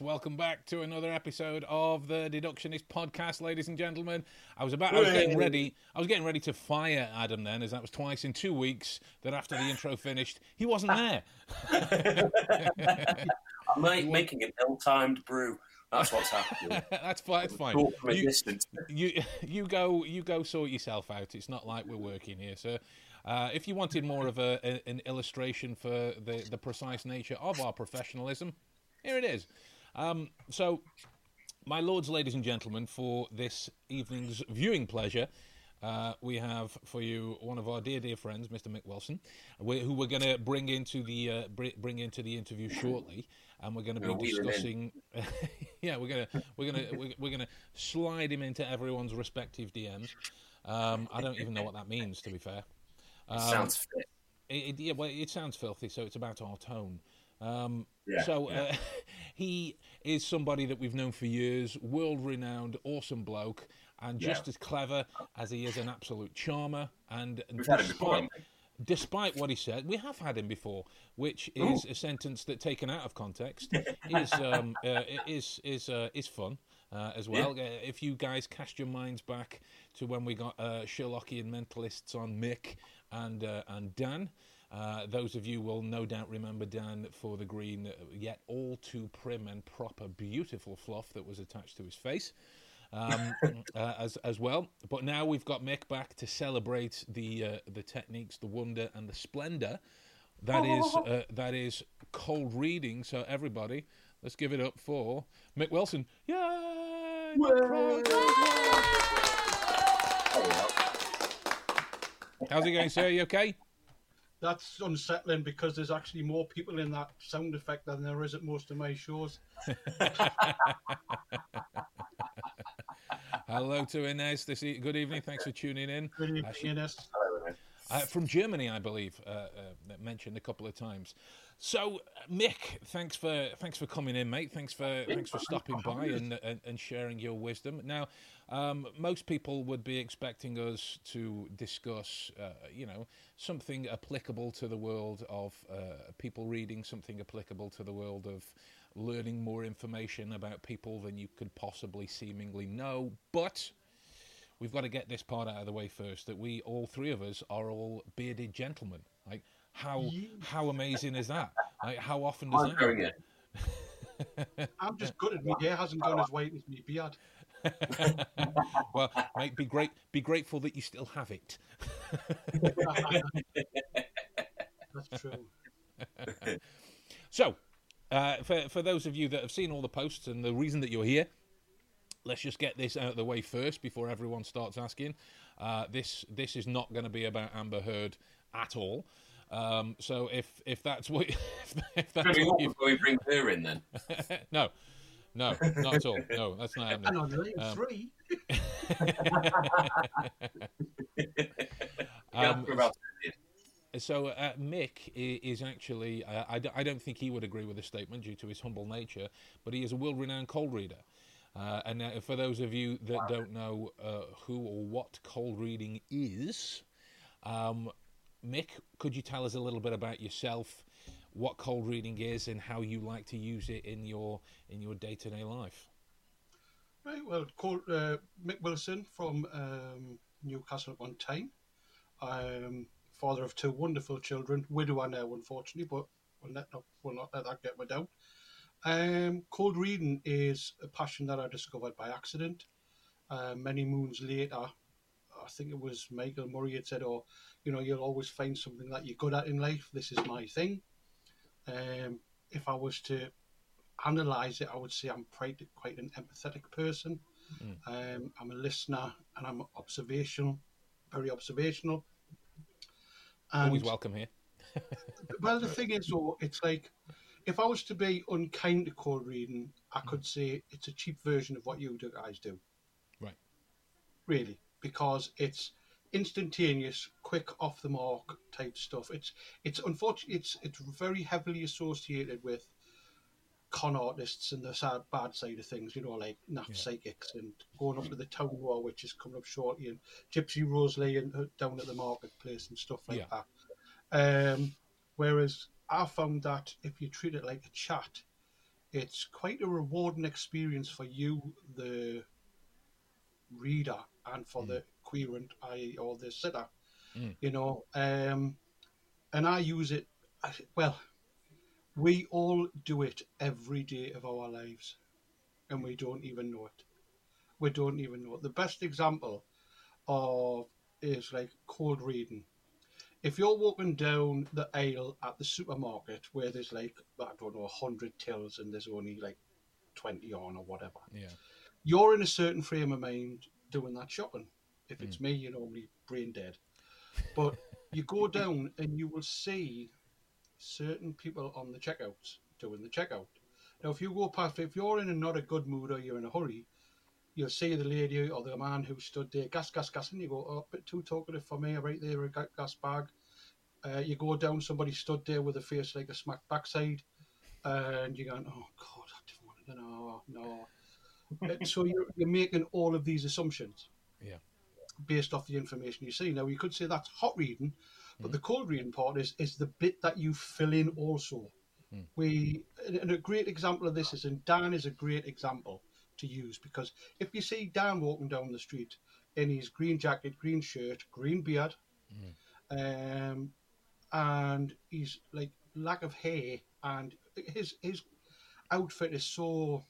Yes, welcome back to another episode of the Deductionist podcast, ladies and gentlemen. I was about, I was getting ready, I was getting ready to fire Adam then, as that was twice in two weeks. That after the intro finished, he wasn't there. I'm making an ill-timed brew. That's what's happening. that's fine. That's fine. Talk from a You, you, you go, you go sort yourself out. It's not like we're working here, sir. Uh, if you wanted more of a, a, an illustration for the, the precise nature of our professionalism, here it is. Um, so, my lords, ladies, and gentlemen, for this evening's viewing pleasure, uh, we have for you one of our dear, dear friends, Mr. Mick Wilson, who we're going to bring into the uh, bring into the interview shortly, and we're going to be Gonna wheel him in. discussing. yeah, we're gonna we're gonna we're, we're gonna slide him into everyone's respective DMs. Um, I don't even know what that means, to be fair. Um, Sounds fit. it, it, yeah, well, it sounds filthy, so it's about our tone. Um, Yeah, so yeah. Uh, he is somebody that we've known for years, world-renowned, awesome bloke, and just Yeah. as clever as he is an absolute charmer. And We've had him before, despite, despite what he said, we have had him before, which is a sentence that, taken out of context, is um, uh, is is uh, is fun. Uh, as well, uh, if you guys cast your minds back to when we got uh, Sherlockian mentalists on Mick and uh, and Dan, uh, those of you will no doubt remember Dan for the green, uh, yet all too prim and proper, beautiful fluff that was attached to his face um, uh, as as well. But now we've got Mick back to celebrate the uh, the techniques, the wonder, and the splendor that is uh, that is cold reading. So everybody, let's give it up for Mick Wilson. Yay! Crowd. How's it going, sir? Are You okay? That's unsettling because there's actually more people in that sound effect than there is at most of my shows. Hello to Inez. This e- good evening. Thanks for tuning in. Good evening, she- Ines. uh, from Germany, I believe, uh, uh, mentioned a couple of times. So, uh, Mick, thanks for thanks for coming in, mate. Thanks for thanks for stopping by and and, and sharing your wisdom. Now, um, most people would be expecting us to discuss, uh, you know, something applicable to the world of uh, people reading, something applicable to the world of learning more information about people than you could possibly seemingly know, but we've got to get this part out of the way first that we all three of us are all bearded gentlemen like how how amazing is that like how often does I'm that going in. I'm just good gutted my hair hasn't gone as white as my beard. well mate be great be grateful that you still have it That's true. so uh, for, for those of you that have seen all the posts and the reason that you're here let's just get this out of the way first before everyone starts asking uh, this this is not going to be about amber heard at all um, so if if that's what if, if that's what you before we bring her in then. no, no, not at all. No, that's not And happening. on line Um, three, Um, we're about to so uh, Mick is actually, uh, I, d- I don't think he would agree with the statement due to his humble nature, but he is a world-renowned cold reader. Uh, and uh, for those of you that don't know uh, who or what cold reading is, um, Mick, could you tell us a little bit about yourself, what cold reading is, and how you like to use it in your in your day-to-day life? right? Well, uh, Mick Wilson from um, Newcastle upon Tyne. Um, father of two wonderful children, widower now, unfortunately, but we'll not, we'll not let that get me down. Um, cold reading is a passion that I discovered by accident. Uh, many moons later, I think it was Michael Murray had said, "Oh, you know, you'll always find something that you're good at in life. This is my thing." Um, if I was to analyze it, I would say I'm quite quite an empathetic person. Um, I'm a listener and I'm observational, very observational. And Always welcome here. well, the thing is, though, it's like if I was to be unkind to cold reading, I could say it's a cheap version of what you guys do. Right. Really, because it's instantaneous, quick, off the mark type stuff. It's it's unfortunately it's it's very heavily associated with con artists and the sad, bad side of things. You know, like naft psychics and going up to the Town Moor, which is coming up shortly, and Gypsy Rose Lee and uh, down at the marketplace and stuff like Yeah. that. Um, whereas I found that if you treat it like a chat, it's quite a rewarding experience for you, the reader, and for the querent, i.e., or the sitter. Mm. You know, um, and I use it. Well, we all do it every day of our lives, and we don't even know it. We don't even know it. The best example of is like cold reading. If you're walking down the aisle at the supermarket where there's like I don't know hundred tills and there's only like twenty on or whatever, Yeah. you're in a certain frame of mind doing that shopping. If it's me, you're normally brain dead. But you go down and you will see certain people on the checkouts doing the checkout. Now, if you go past, if you're in a not a good mood or you're in a hurry, you'll see the lady or the man who stood there, gas, gas, gas, and you go, oh, a bit too talkative for me, right there, a gas bag. Uh, you go down, somebody stood there with a face like a smack backside, and you're going, oh, God, I didn't want to, no, no. Uh, so you're, you're making all of these assumptions Yeah. Based off the information you see. Now, you could say that's hot reading, but mm. the cold reading part is, is the bit that you fill in also. Mm. We and a great example of this is, and Dan is a great example to use because if you see Dan walking down the street in his green jacket, green shirt, green beard, mm. um, and he's like lack of hair, and his his outfit is so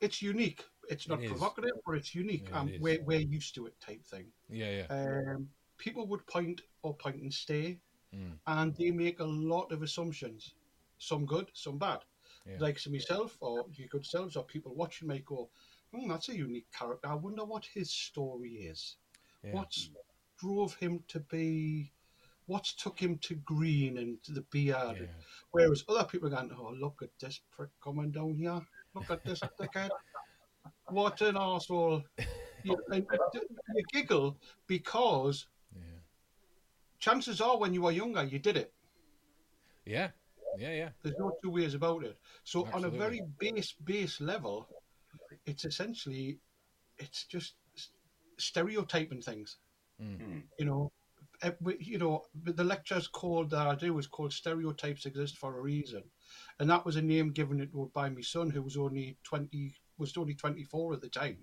it's unique. It's not It provocative, or it's unique, Yeah, it and we're we're used to it type thing Yeah. Yeah. um, people would point or point and stay, Mm. and they make a lot of assumptions, some good, some bad. Yeah. Like to myself or your good selves or people watching may go, hmm, that's a unique character. I wonder what his story is. Yeah. What's drove him to be, what took him to green and to the beard. Yeah. Whereas other people are going, oh, look at this prick coming down here. Look at this dickhead. What an asshole. You, you giggle because Yeah. chances are when you were younger, you did it. Yeah. Yeah. Yeah. There's no two ways about it. So on a very base base level, it's essentially it's just stereotyping things. Mm. You know, Eh, you know, the lecture's called that I do is called "Stereotypes Exist for a Reason," and that was a name given it by my son, who was only twenty was only twenty four at the time,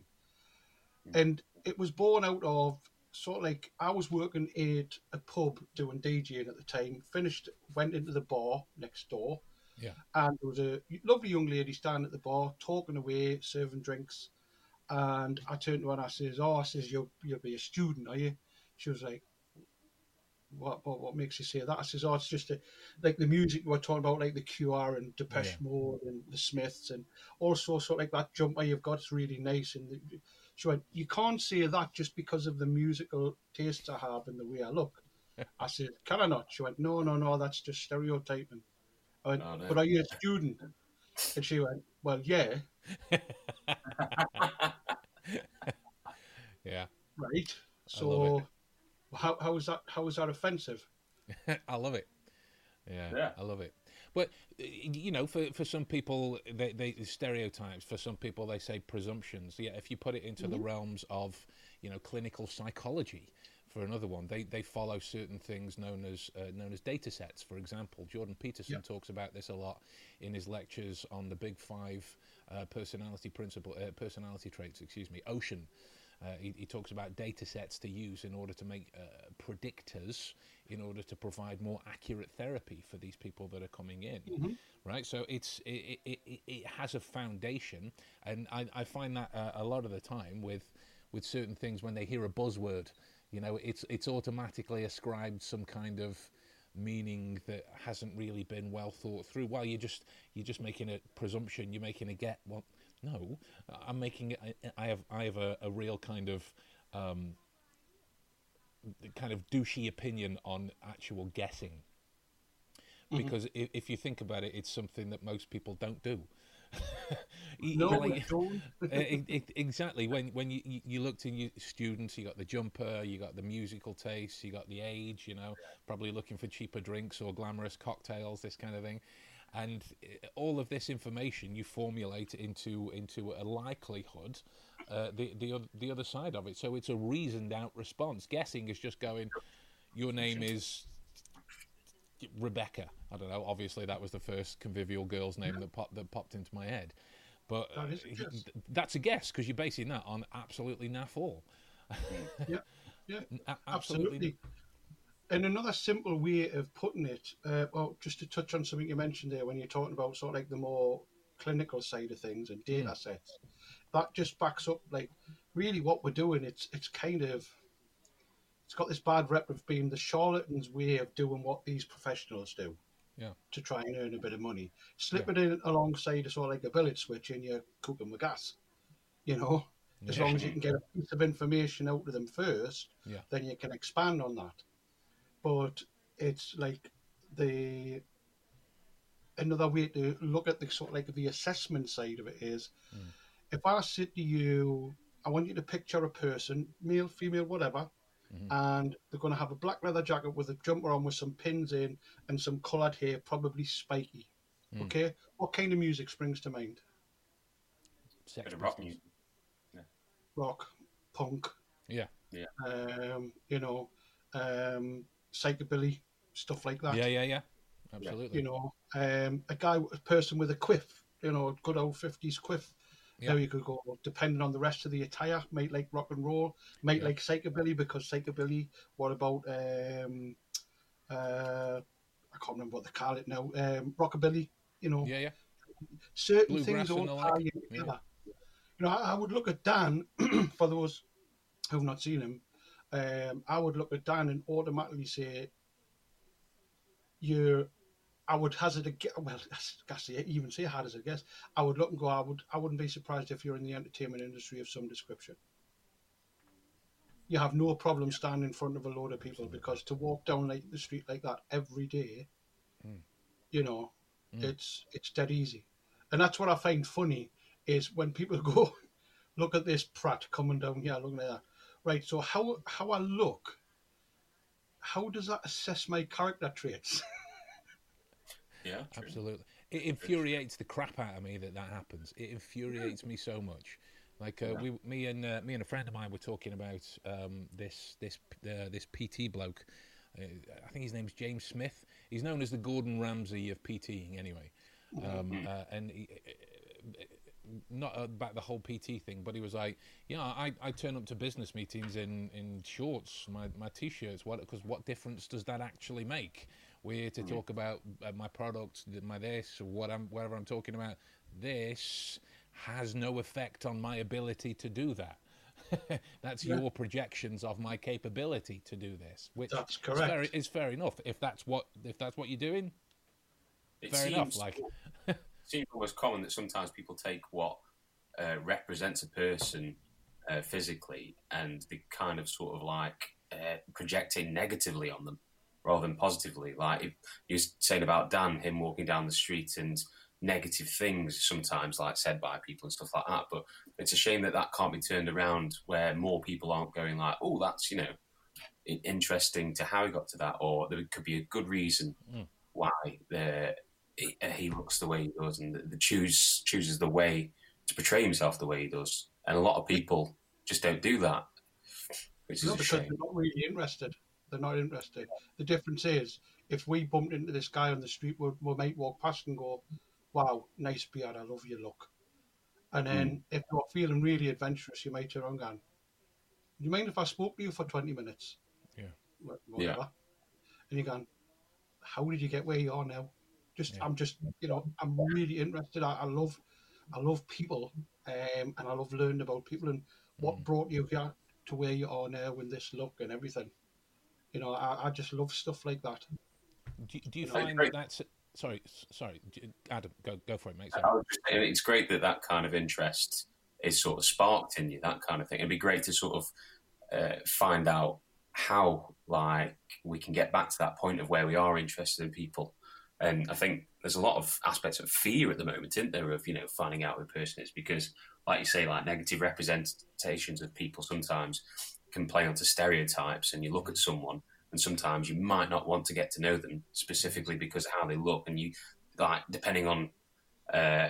hmm. and it was born out of sort of like I was working at a pub doing DJing at the time. Finished, went into the bar next door, Yeah. and there was a lovely young lady standing at the bar talking away, serving drinks. And I turned to her and I says, "Oh, I says you'll you'll be a student, are you?" She was like, "What what, what makes you say that?" I says, "Oh, it's just a, like the music we we're talking about, like the Cure and Depeche Yeah. Mode and the Smiths, and also sort of like that jumper you've got is really nice." And the, she went, "You can't say that just because of the musical tastes I have and the way I look." I said, "Can I not?" She went, "No, no, no, that's just stereotyping." I went, Oh, no. "But are you a student?" And she went, "Well, yeah, Yeah. right." So, how how is that how is that offensive? I love it. Yeah, Yeah. I love it. But uh, you know, for for some people, they, they stereotypes. For some people, they say presumptions. Yeah, if you put it into the realms of you know clinical psychology, for another one, they they follow certain things known as uh, known as data sets. For example, Jordan Peterson Yeah. talks about this a lot in his lectures on the Big Five uh, personality principle, uh, personality traits. Excuse me, Ocean. Uh, he, he talks about data sets to use in order to make uh, predictors in order to provide more accurate therapy for these people that are coming in. Right? So it's it, it, it, it has a foundation and I, I find that uh, a lot of the time with with certain things when they hear a buzzword you know it's it's automatically ascribed some kind of meaning that hasn't really been well thought through. Well you're just you're just making a presumption you're making a get well no i'm making it I- i have i have a, a real kind of um kind of douchey opinion on actual guessing because if, if you think about it it's something that most people don't do No, like- don't. e- e- exactly. When when you, you, you looked in your students, you got the jumper, you got the musical taste, you got the age. You know, probably looking for cheaper drinks or glamorous cocktails, this kind of thing. And uh, all of this information you formulate into into a likelihood, uh, the the the other side of it. So it's a reasoned out response. Guessing is just going, your name is Rebecca. I don't know. Obviously, that was the first convivial girl's name that popped that popped into my head. But That is a guess. that's a guess because you're basing that on absolutely naff all. Yeah, yeah, A- absolutely. And another simple way of putting it, uh, well, just to touch on something you mentioned there when you're talking about sort of like the more clinical side of things and data sets, that just backs up like really what we're doing. It's it's kind of it's got this bad rep of being the charlatans' way of doing what these professionals do. Yeah. To try and earn a bit of money, slip it in alongside a sort of like a billet switch, and you're cooking with gas. You know, as long as you can get a piece of information out of them first, Yeah. then you can expand on that. But it's like the another way to look at the sort of like the assessment side of it is if I said to you, I want you to picture a person, male, female, whatever, and they're going to have a black leather jacket with a jumper on with some pins in and some coloured hair, probably spiky. Okay, what kind of music springs to mind? Sex Bit of rock Pistols. music. Rock, punk, Yeah, Yeah. um, you know, um, psychobilly, stuff like that. Yeah, yeah, yeah. Absolutely. You know, um, a guy, a person with a quiff, you know, good old fifties quiff. Yeah. Now you could go, depending on the rest of the attire, might like rock and roll, might Yeah. like psychobilly because psychobilly. What about um, uh, I can't remember what they call it now. Um, rockabilly. You know, yeah, yeah. certain Bluegrass things all and tie like. in Yeah. together. You know, I, I would look at Dan for those who've not seen him. Um, I would look at Dan and automatically say, "You're." I would hazard a guess. Well, say even say hazard a guess. I would look and go. I would. I wouldn't be surprised if you're in the entertainment industry of some description. You have no problem standing in front of a load of people because to walk down like the street like that every day, you know, it's it's dead easy, and that's what I find funny is when people go, look at this prat coming down here, looking at that. Right. So how how I look, how does that assess my character traits? Yeah, true. Absolutely. It infuriates the crap out of me that that happens. It infuriates me so much. Like uh, we, me and uh, me and a friend of mine were talking about um, this this uh, this PT bloke. Uh, I think his name's James Smith. He's known as the Gordon Ramsay of PTing, anyway. Um, uh, and he, not about the whole PT thing, but he was like, "Yeah, I, I turn up to business meetings in, in shorts, my, my t-shirts. What because what difference does that actually make? We're here to talk about uh, my product, my this, what I'm whatever I'm talking about. This has no effect on my ability to do that. that's your projections of my capability to do this, which That's is correct. fair, is fair enough. If that's what if that's what you're doing, It fair enough. Like, seems almost common that sometimes people take what uh, represents a person uh, physically and they kind of sort of like uh, projecting negatively on them rather than positively. Like if you're saying about Dan, him walking down the street and negative things sometimes like said by people and stuff like that. But it's a shame that that can't be turned around where more people aren't going like, oh, that's you know interesting to how he got to that, or there could be a good reason why the he, uh, he looks the way he does and the, the choose chooses the way to portray himself the way he does. And a lot of people just don't do that, which is No, a because shame. they're not really interested. They're not interested. The difference is, if we bumped into this guy on the street, we, we might walk past and go, "Wow, nice beard. I love your look." And then, if you're feeling really adventurous, you might turn around and, go, "Do you mind if I spoke to you for twenty minutes?" Yeah. Wh- Whatever. And you're going, "How did you get where you are now?" Just, Yeah. I'm just, you know, I'm really interested. I, I love, I love people, um, and I love learning about people and what brought you here to where you are now with this look and everything. You know, I, I just love stuff like that. do, do you know, find great. that that's sorry, sorry, Adam, go go for it, mate. I Sorry. was just saying, it's great that that kind of interest is sort of sparked in you, that kind of thing. It'd be great to sort of uh, find out how, like, we can get back to that point of where we are interested in people. And I think there's a lot of aspects of fear at the moment, isn't there, of, you know, finding out who a person is because, like you say, like negative representations of people sometimes can play onto stereotypes and you look at someone and sometimes you might not want to get to know them specifically because of how they look and you like depending on uh,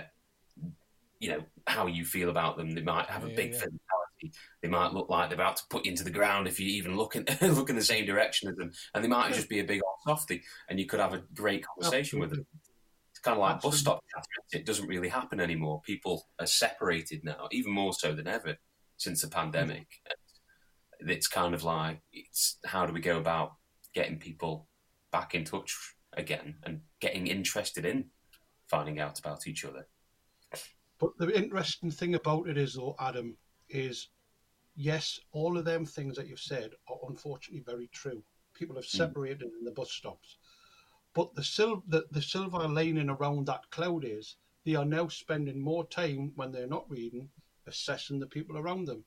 you know how you feel about them. They might have a big yeah. They might look like they're about to put you into the ground if you even look in look in the same direction as them, and they might just be a big old softy, and you could have a great conversation with them. It's kind of like bus stop It doesn't really happen anymore. People are separated now, even more so than ever since the pandemic. It's kind of like it's how do we go about getting people back in touch again and getting interested in finding out about each other. But the interesting thing about it is, though, Adam, is yes, all of them things that you've said are unfortunately very true. People have hmm. separated mm. in the bus stops. But the, sil- the, the silver lining around that cloud is they are now spending more time when they're not reading assessing the people around them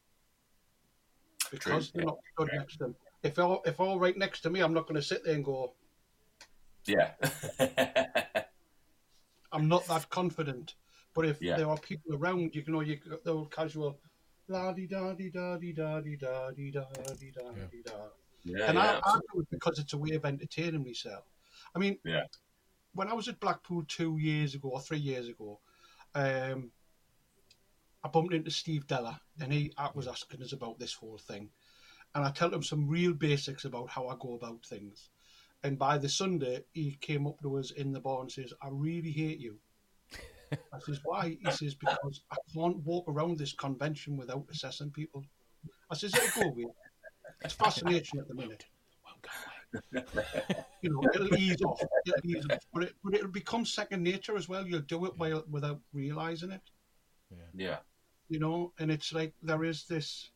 because true. they're not stood next to them. If all if all right next to me, I'm not going to sit there and go, yeah. I'm not that confident. But if yeah. there are people around, you can know, you the old casual la di da di da di da di da di da di da di da. Yeah, and yeah, I, I do it because it's a way of entertaining myself. I mean, yeah. when I was at Blackpool two years ago or three years ago, um, I bumped into Steve Della and he was asking us about this whole thing. And I told him some real basics about how I go about things. And by the Sunday, he came up to us in the bar and says, I really hate you. I says, why? He says, because I can't walk around this convention without assessing people. I says, it'll go away. It's fascination at the minute. you know, it'll ease off. It'll ease off. But, it, but it'll become second nature as well. You'll do it while, without realizing it. Yeah. yeah. You know, and it's like there is this.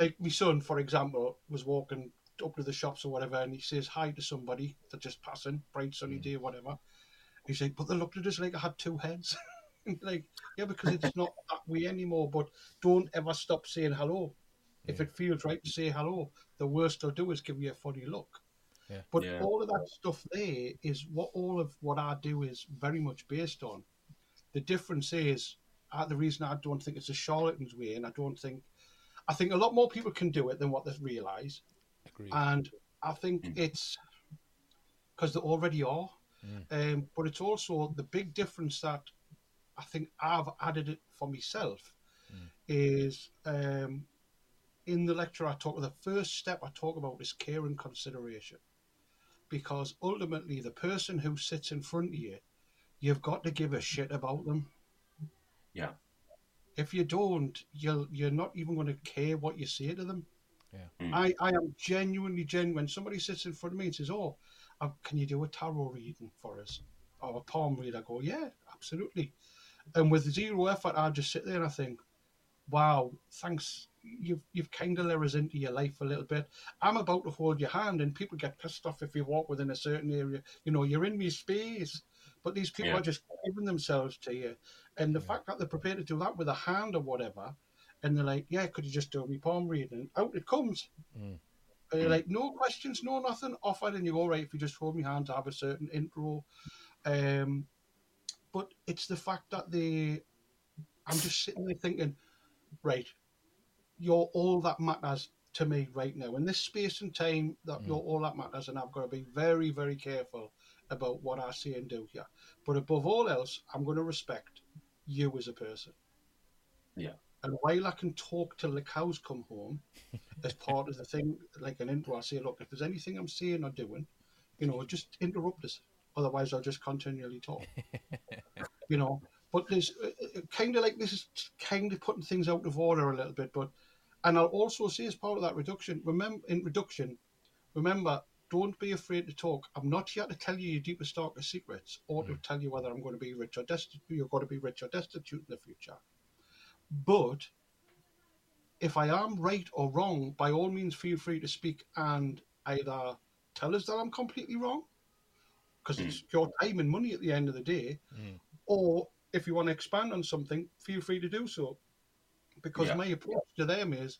Like my son, for example, was walking up to the shops or whatever, and he says hi to somebody that's just passing, bright sunny mm. day, whatever. He's like, but they looked at us like I had two heads. like, yeah, because it's not that way anymore. But don't ever stop saying hello. Yeah. If it feels right to say hello, the worst they'll do is give you a funny look. Yeah. But yeah. all of that stuff there is what all of what I do is very much based on. The difference is uh, the reason I don't think it's a charlatan's way, and I don't think I think a lot more people can do it than what they realise. And I think mm. it's because they already are. Mm. Um, but it's also the big difference that I think I've added it for myself mm. is um, in the lecture I talk the first step I talk about is care and consideration. Because ultimately the person who sits in front of you, you've got to give a shit about them. Yeah. If you don't, you'll you're not even going to care what you say to them. Yeah. Mm. I, I am genuinely genuine. When somebody sits in front of me and says, "Oh, uh, can you do a tarot reading for us or a palm read?" I go, "Yeah, absolutely." And with zero effort, I just sit there and I think, "Wow, thanks. You've you've kind of let us into your life a little bit. I'm about to hold your hand, and people get pissed off if you walk within a certain area. You know, you're in my space." But these people yeah. are just giving themselves to you. And the yeah. fact that they're prepared to do that with a hand or whatever, and they're like, "Yeah, could you just do me palm reading?" Out it comes. Mm. And you're like, "No questions, no nothing." Offered, and you go, "Right, if you just hold my hand, to have a certain intro." Um, but it's the fact that they, I'm just sitting there thinking, right, you're all that matters to me right now in this space and time. That mm. you're all that matters, and I've got to be very, very careful about what I say and do here. But above all else, I'm going to respect you as a person. Yeah. And while I can talk till the cows come home, as part of the thing, like an intro, I say, look, if there's anything I'm saying or doing, you know, just interrupt us. Otherwise, I'll just continually talk. you know, but there's uh, uh kind of like this is kind of putting things out of order a little bit. But, and I'll also say as part of that reduction, remember in reduction, remember, don't be afraid to talk. I'm not here to tell you your deepest, darkest secrets or to mm. tell you whether I'm going to be rich or destitute. You're going to be rich or destitute in the future. But if I am right or wrong, by all means, feel free to speak and either tell us that I'm completely wrong, because mm. it's your time and money at the end of the day, mm. or if you want to expand on something, feel free to do so. Because yeah. my approach to them is,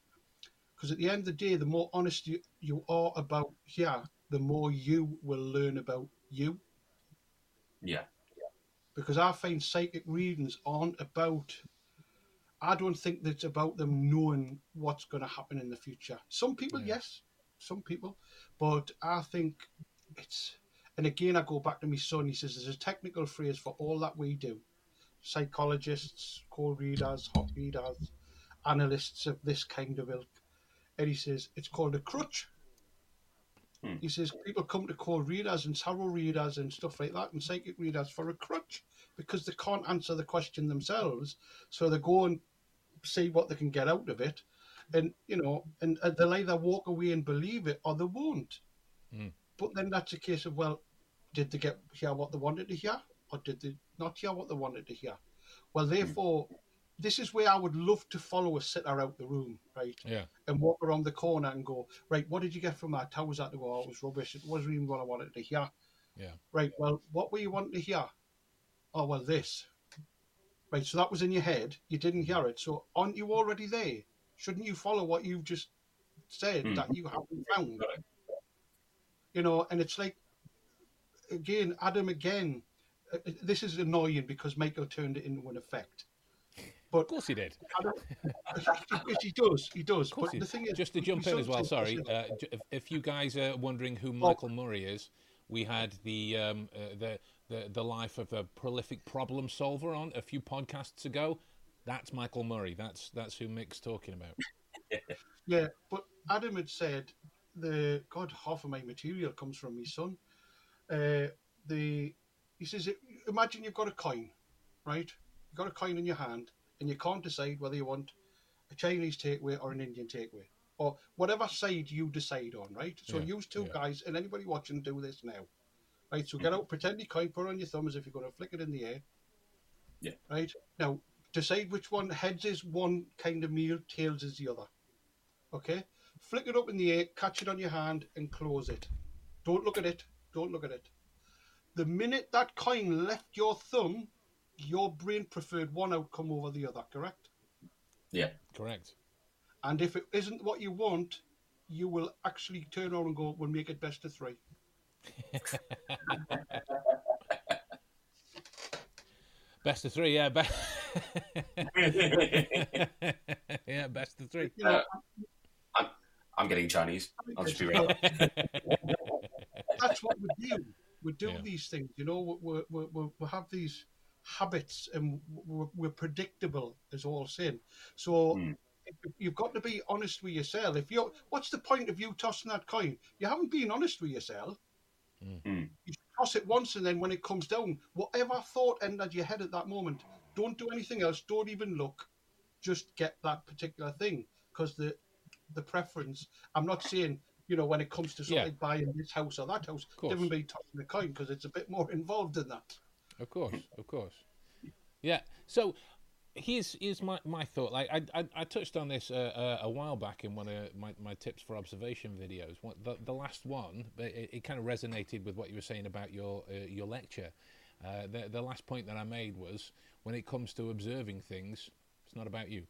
because at the end of the day, the more honest you, you are about yeah, the more you will learn about you. Yeah. Because I find psychic readings aren't about I don't think that it's about them knowing what's going to happen in the future. Some people, yeah. yes, some people, but I think it's. And again, I go back to my son. He says there's a technical phrase for all that we do. Psychologists, cold readers, hot readers. analysts of this kind of ilk, and he says it's called a crutch. Hmm. He says people come to cold readers and tarot readers and stuff like that and psychic readers for a crutch because they can't answer the question themselves, so they go and see what they can get out of it, and you know, and, and they'll either walk away and believe it or they won't. Hmm. But then that's a case of well, did they get hear what they wanted to hear, or did they not hear what they wanted to hear? Well, therefore, this is where I would love to follow a sitter out the room, right? Yeah. And walk around the corner and go, right, what did you get from that? How was that? Oh, it was rubbish. It wasn't even what I wanted to hear. Yeah. Right, well, what were you wanting to hear? Oh, well, this. Right, so that was in your head. You didn't hear it. So aren't you already there? Shouldn't you follow what you've just said Hmm. that you haven't found? You know, and it's like, again, Adam again, uh, this is annoying because Michael turned it into an effect. But Of course he did. He does. He does. But he the thing is, Just to jump in as well, sorry. Uh, if, if you guys are wondering who Michael Murray is, we had the, um, uh, the, the, the life of a prolific problem solver on a few podcasts ago. That's Michael Murray. That's, that's who Mick's talking about. Yeah, but Adam had said the God half of my material comes from my son. Uh, the he says, imagine you've got a coin, right? You've got a coin in your hand, and you can't decide whether you want a Chinese takeaway or an Indian takeaway, or whatever side you decide on, right? So Yeah, use two yeah. guys, and anybody watching, do this now, right? So get mm-hmm. out, pretend you coin, put it on your thumb as if you're going to flick it in the air. Yeah. Right now, decide which one heads is one kind of meal, tails is the other. Okay, flick it up in the air, catch it on your hand, and close it. Don't look at it. Don't look at it. The minute that coin left your thumb, your brain preferred one outcome over the other. Correct? Yeah. Correct. And if it isn't what you want, you will actually turn around and go, "We'll make it best of three. Best of three, yeah. Be- yeah, best of three. You know, I'm getting Chinese. I'll just be real. that's what we do. We do Yeah. these things, you know. We, we, we, we have these habits, and we're, we're predictable as all sin. So Hmm. you've got to be honest with yourself. If you, what's the point of you tossing that coin? You haven't been honest with yourself. Hmm. You toss it once, and then when it comes down, whatever thought entered your head at that moment, don't do anything else. Don't even look. Just get that particular thing because the the preference. I'm not saying you know when it comes to something Yeah. buying this house or that house, be tossing a coin because it's a bit more involved than that. Of course, of course. Yeah. So here's here's my, my thought. Like I, I I touched on this uh, uh, a while back in one of my, my tips for observation videos. One, the the last one, it, it kind of resonated with what you were saying about your uh, your lecture. Uh, the the last point that I made was when it comes to observing things, it's not about you.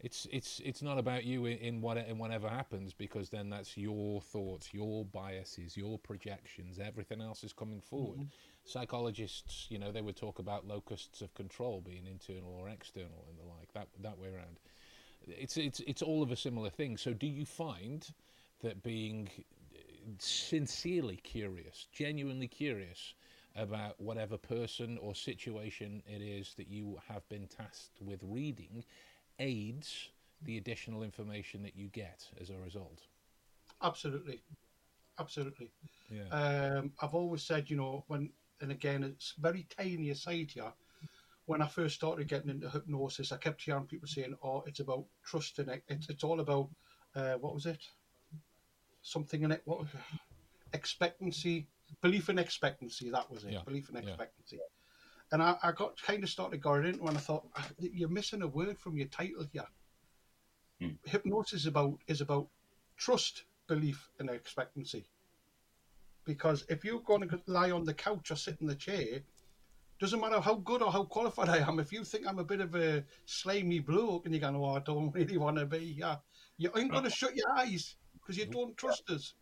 It's it's it's not about you in, in what in whatever happens because then that's your thoughts, your biases, your projections. Everything else is coming forward. Mm-hmm. Psychologists, you know, they would talk about locus of control being internal or external and the like. That that way around. It's it's it's all of a similar thing. So, do you find that being uh, sincerely curious, genuinely curious about whatever person or situation it is that you have been tasked with reading aids the additional information that you get as a result. Absolutely, absolutely. Yeah. Um, I've always said, you know, when and again, it's very tiny aside here. When I first started getting into hypnosis, I kept hearing people saying, "Oh, it's about trust in it. It's, it's all about uh, what was it? Something in it. What expectancy, belief in expectancy. That was it. Yeah, Belief in yeah. Expectancy." And I, I got kind of started going into, and I thought, "Ah, "You're missing a word from your title here." Hmm. Hypnosis is about is about trust, belief, and expectancy. Because if you're going to lie on the couch or sit in the chair, doesn't matter how good or how qualified I am. If you think I'm a bit of a slimy bloke and you're going, "Oh, I don't really want to be," yeah, you ain't going to shut your eyes because you don't trust us.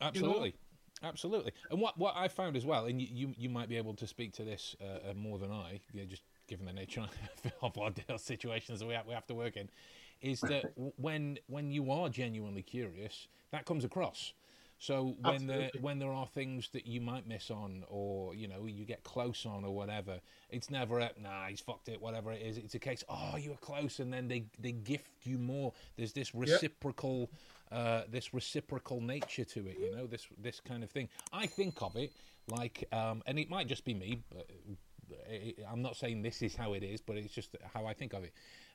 Absolutely. Absolutely. And what, what I found as well, and you, you, you might be able to speak to this uh, uh, more than I, yeah, just given the nature of our deal situations that we have, we have to work in, is that when when you are genuinely curious, that comes across. So when there when there are things that you might miss on, or you know you get close on, or whatever, it's never a nah he's fucked it, whatever it is. It's a case oh you were close, and then they they gift you more. There's this reciprocal, uh, this reciprocal nature to it. You know this this kind of thing. I think of it like, um, and it might just be me. But I- I'm not saying this is how it is, but it's just how I think of it.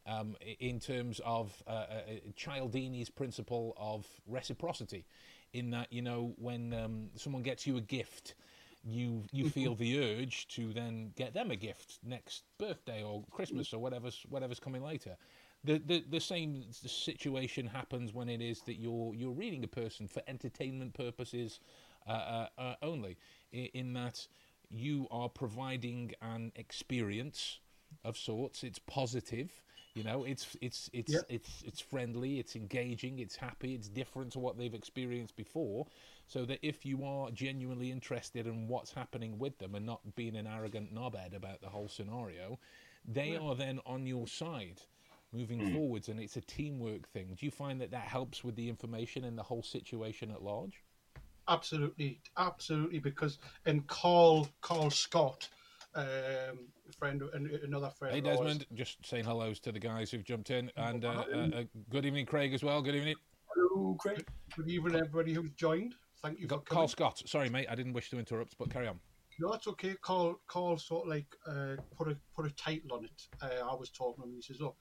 Um, in terms of uh, uh, Cialdini's principle of reciprocity, in that you know when um, someone gets you a gift, you you feel the urge to then get them a gift next birthday or Christmas or whatever's whatever's coming later. The, the the same situation happens when it is that you're you're reading a person for entertainment purposes uh, uh, uh, only, in, in that you are providing an experience of sorts. It's positive, you know. It's it's it's Yeah. it's it's friendly. It's engaging. It's happy. It's different to what they've experienced before. So that if you are genuinely interested in what's happening with them and not being an arrogant knobhead about the whole scenario, they are then on your side moving forwards, and it's a teamwork thing. Do you find that that helps with the information and the whole situation at large? Absolutely, absolutely. Because and Carl Carl Scott, um, friend and another friend. Hey of ours- Desmond, just saying hellos to the guys who've jumped in, and uh, uh, uh, good evening, Craig, as well. Good evening, Hello, Craig. Good evening, everybody who's joined. Thank you for Got Carl. Scott. Sorry, mate, I didn't wish to interrupt, but carry on. No, that's okay. Carl, Carl sort of like uh, put a put a title on it. Uh, I was talking to him. and He says, "Look,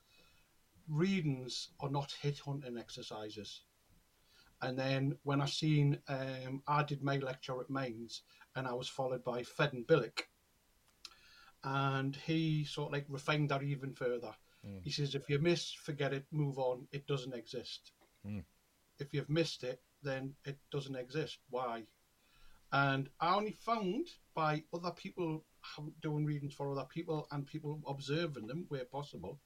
readings are not hit hunting exercises." And then when I seen, um, I did my lecture at Mainz, and I was followed by Fed and Billick, and he sort of like refined that even further. Mm. He says, "If you miss, forget it, move on. It doesn't exist. Mm. If you've missed it, then it doesn't exist. Why?" And I only found by other people doing readings for other people and people observing them where possible,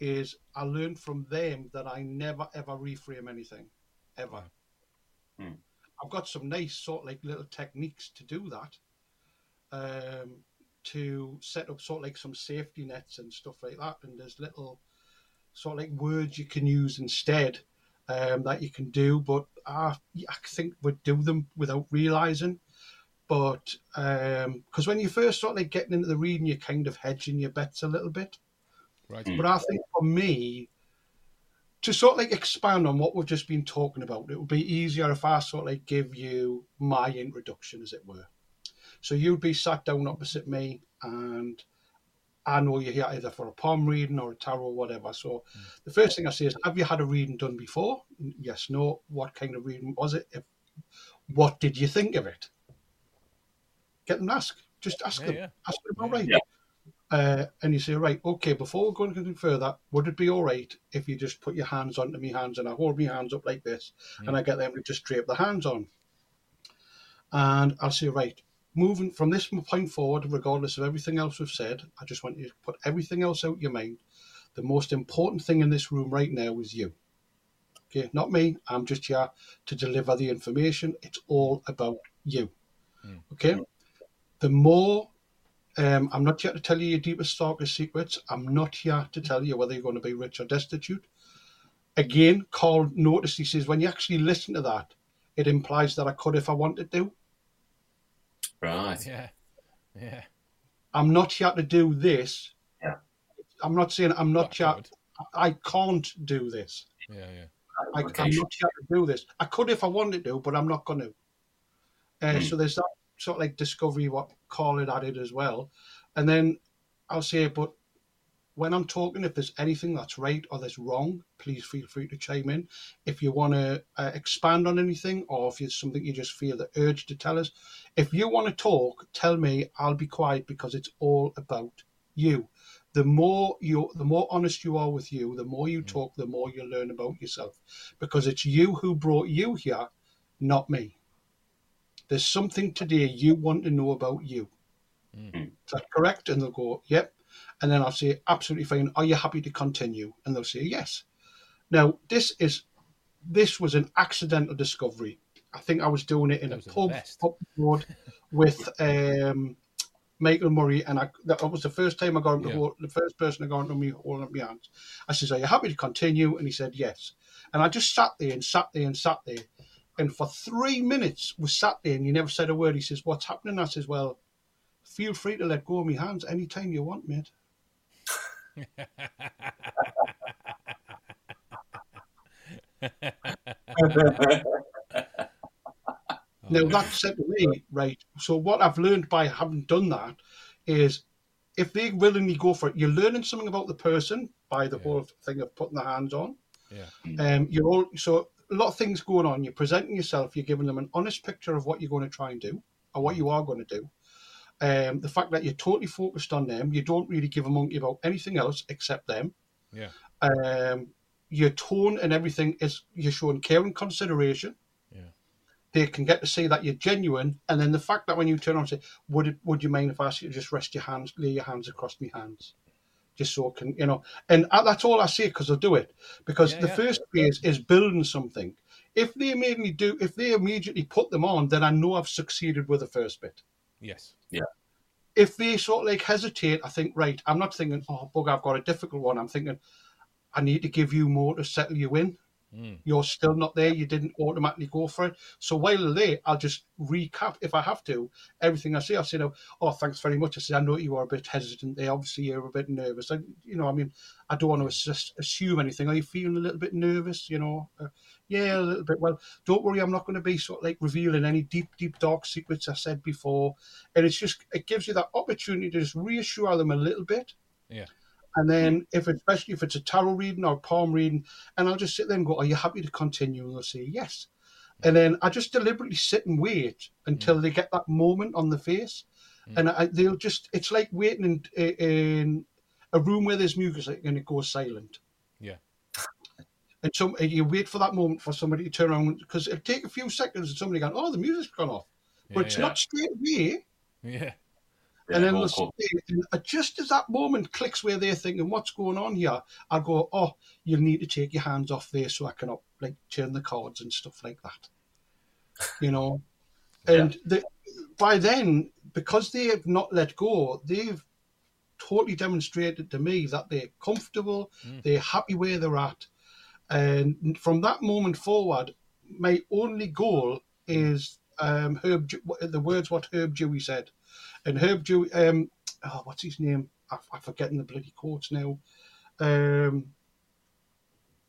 is I learned from them that I never ever reframe anything, ever. Hmm. I've got some nice sort of like little techniques to do that, um, to set up sort of like some safety nets and stuff like that. And there's little sort of like words you can use instead um, that you can do, but I, I think we do them without realizing. But because when you first start like getting into the reading, you're kind of hedging your bets a little bit. Right. Mm. But I think for me, to sort of like expand on what we've just been talking about, it would be easier if I sort of like give you my introduction, as it were. So you'd be sat down opposite me, and I know you're here either for a palm reading or a tarot or whatever. So the first thing I say is, have you had a reading done before? Yes, no. What kind of reading was it? If, what did you think of it? Get them to ask. Just ask Yeah, them. yeah. Ask them about Yeah. Uh, and you say, right, okay, before we're going any further, would it be all right if you just put your hands onto me hands and I hold my hands up like this and I get them to just drape the hands on? And I'll say, right, moving from this point forward, regardless of everything else we've said, I just want you to put everything else out your mind. The most important thing in this room right now is you. Okay, not me. I'm just here to deliver the information. It's all about you. Mm. Okay? The more um, I'm not here to tell you your deepest, darkest secrets. I'm not here to tell you whether you're going to be rich or destitute. Again, Carl noticed, he says, when you actually listen to that, it implies that I could if I wanted to. Right. Yeah. Yeah. I'm not here to do this. Yeah. I'm not saying I'm not But here. good. I can't do this. Yeah, yeah. I, I'm not here to do this. I could if I wanted to, but I'm not going to. Uh, Hmm. So there's that sort of like discovery, what Carl had added as well. And then I'll say, but when I'm talking, if there's anything that's right or that's wrong, please feel free to chime in. If you want to uh, expand on anything or if it's something you just feel the urge to tell us, if you want to talk, tell me. I'll be quiet because it's all about you. The more you, the more honest you are with you, the more you talk, the more you learn about yourself, because it's you who brought you here, not me. There's something today you want to know about you. Mm. Is that correct? And they'll go, yep. And then I'll say, absolutely fine. Are you happy to continue? And they'll say, yes. Now, this is this was an accidental discovery. I think I was doing it in a Those the pub best. road with um, Michael Murray, and I, that was the first time I got him to Yeah. hold, the first person I got him to me holding up my hands. I says, "Are you happy to continue?" And he said, "Yes." And I just sat there and sat there and sat there, And for three minutes, we sat there and he never said a word. He says, What's happening? I says, Well, feel free to let go of my hands anytime you want, mate. Now that said to me, right? So what I've learned by having done that is, if they willingly go for it, you're learning something about the person by the Yeah. whole thing of putting their hands on. Yeah. Um, you're all so a lot of things going on. You're presenting yourself. You're giving them an honest picture of what you're going to try and do, or what you are going to do. Um, the fact that you're totally focused on them. You don't really give a monkey about anything else except them. Yeah. Um, your tone and everything is you're showing care and consideration. Yeah. They can get to see that you're genuine, and then the fact that when you turn on say, "Would it, would you mind if I ask you to just rest your hands, lay your hands across my hands, just so I can, you know?" And that's all I say because I'll do it. Because Yeah, the yeah. first phase is building something. If they immediately do, if they immediately put them on, then I know I've succeeded with the first bit Yes. Yeah. If they sort of like hesitate, I think, right, I'm not thinking, oh, bug, I've got a difficult one. I'm thinking, I need to give you more to settle you in. Mm. You're still not there. You didn't automatically go for it. So while they're there, I'll just recap, if I have to, everything I say. I'll say, no, oh, thanks very much. I said, I know you are a bit hesitant there. Obviously, you're a bit nervous. I, you know, I mean, I don't want to assist, assume anything. Are you feeling a little bit nervous? You know, uh, yeah, a little bit. Well, don't worry, I'm not going to be sort of like revealing any deep, deep, dark secrets I said before. And it's just, it gives you that opportunity to just reassure them a little bit. Yeah. And then, mm. if especially if it's a tarot reading or a palm reading, and I'll just sit there and go, "Are you happy to continue?" And they'll say yes. And mm. then I just deliberately sit and wait until mm. they get that moment on the face, Mm. and I, they'll just—it's like waiting in, in a room where there's music and it goes silent. Yeah. And some uh, you wait for that moment for somebody to turn around because it'll take a few seconds and somebody going, "Oh, the music's gone off," but Yeah, it's yeah. not straight away. Yeah. Yeah, and then they'll cool. just as that moment clicks where they're thinking, "What's going on here?" I go, "Oh, you need to take your hands off there so I can up, like turn the cards and stuff like that." You know, and the, by then, because they have not let go, they've totally demonstrated to me that they're comfortable, Mm. they're happy where they're at, and from that moment forward, my only goal is um, Herb. The words what Herb Dewey said, and Herb Dewey. Um, oh, what's his name? I, I'm forgetting the bloody quotes now. Um,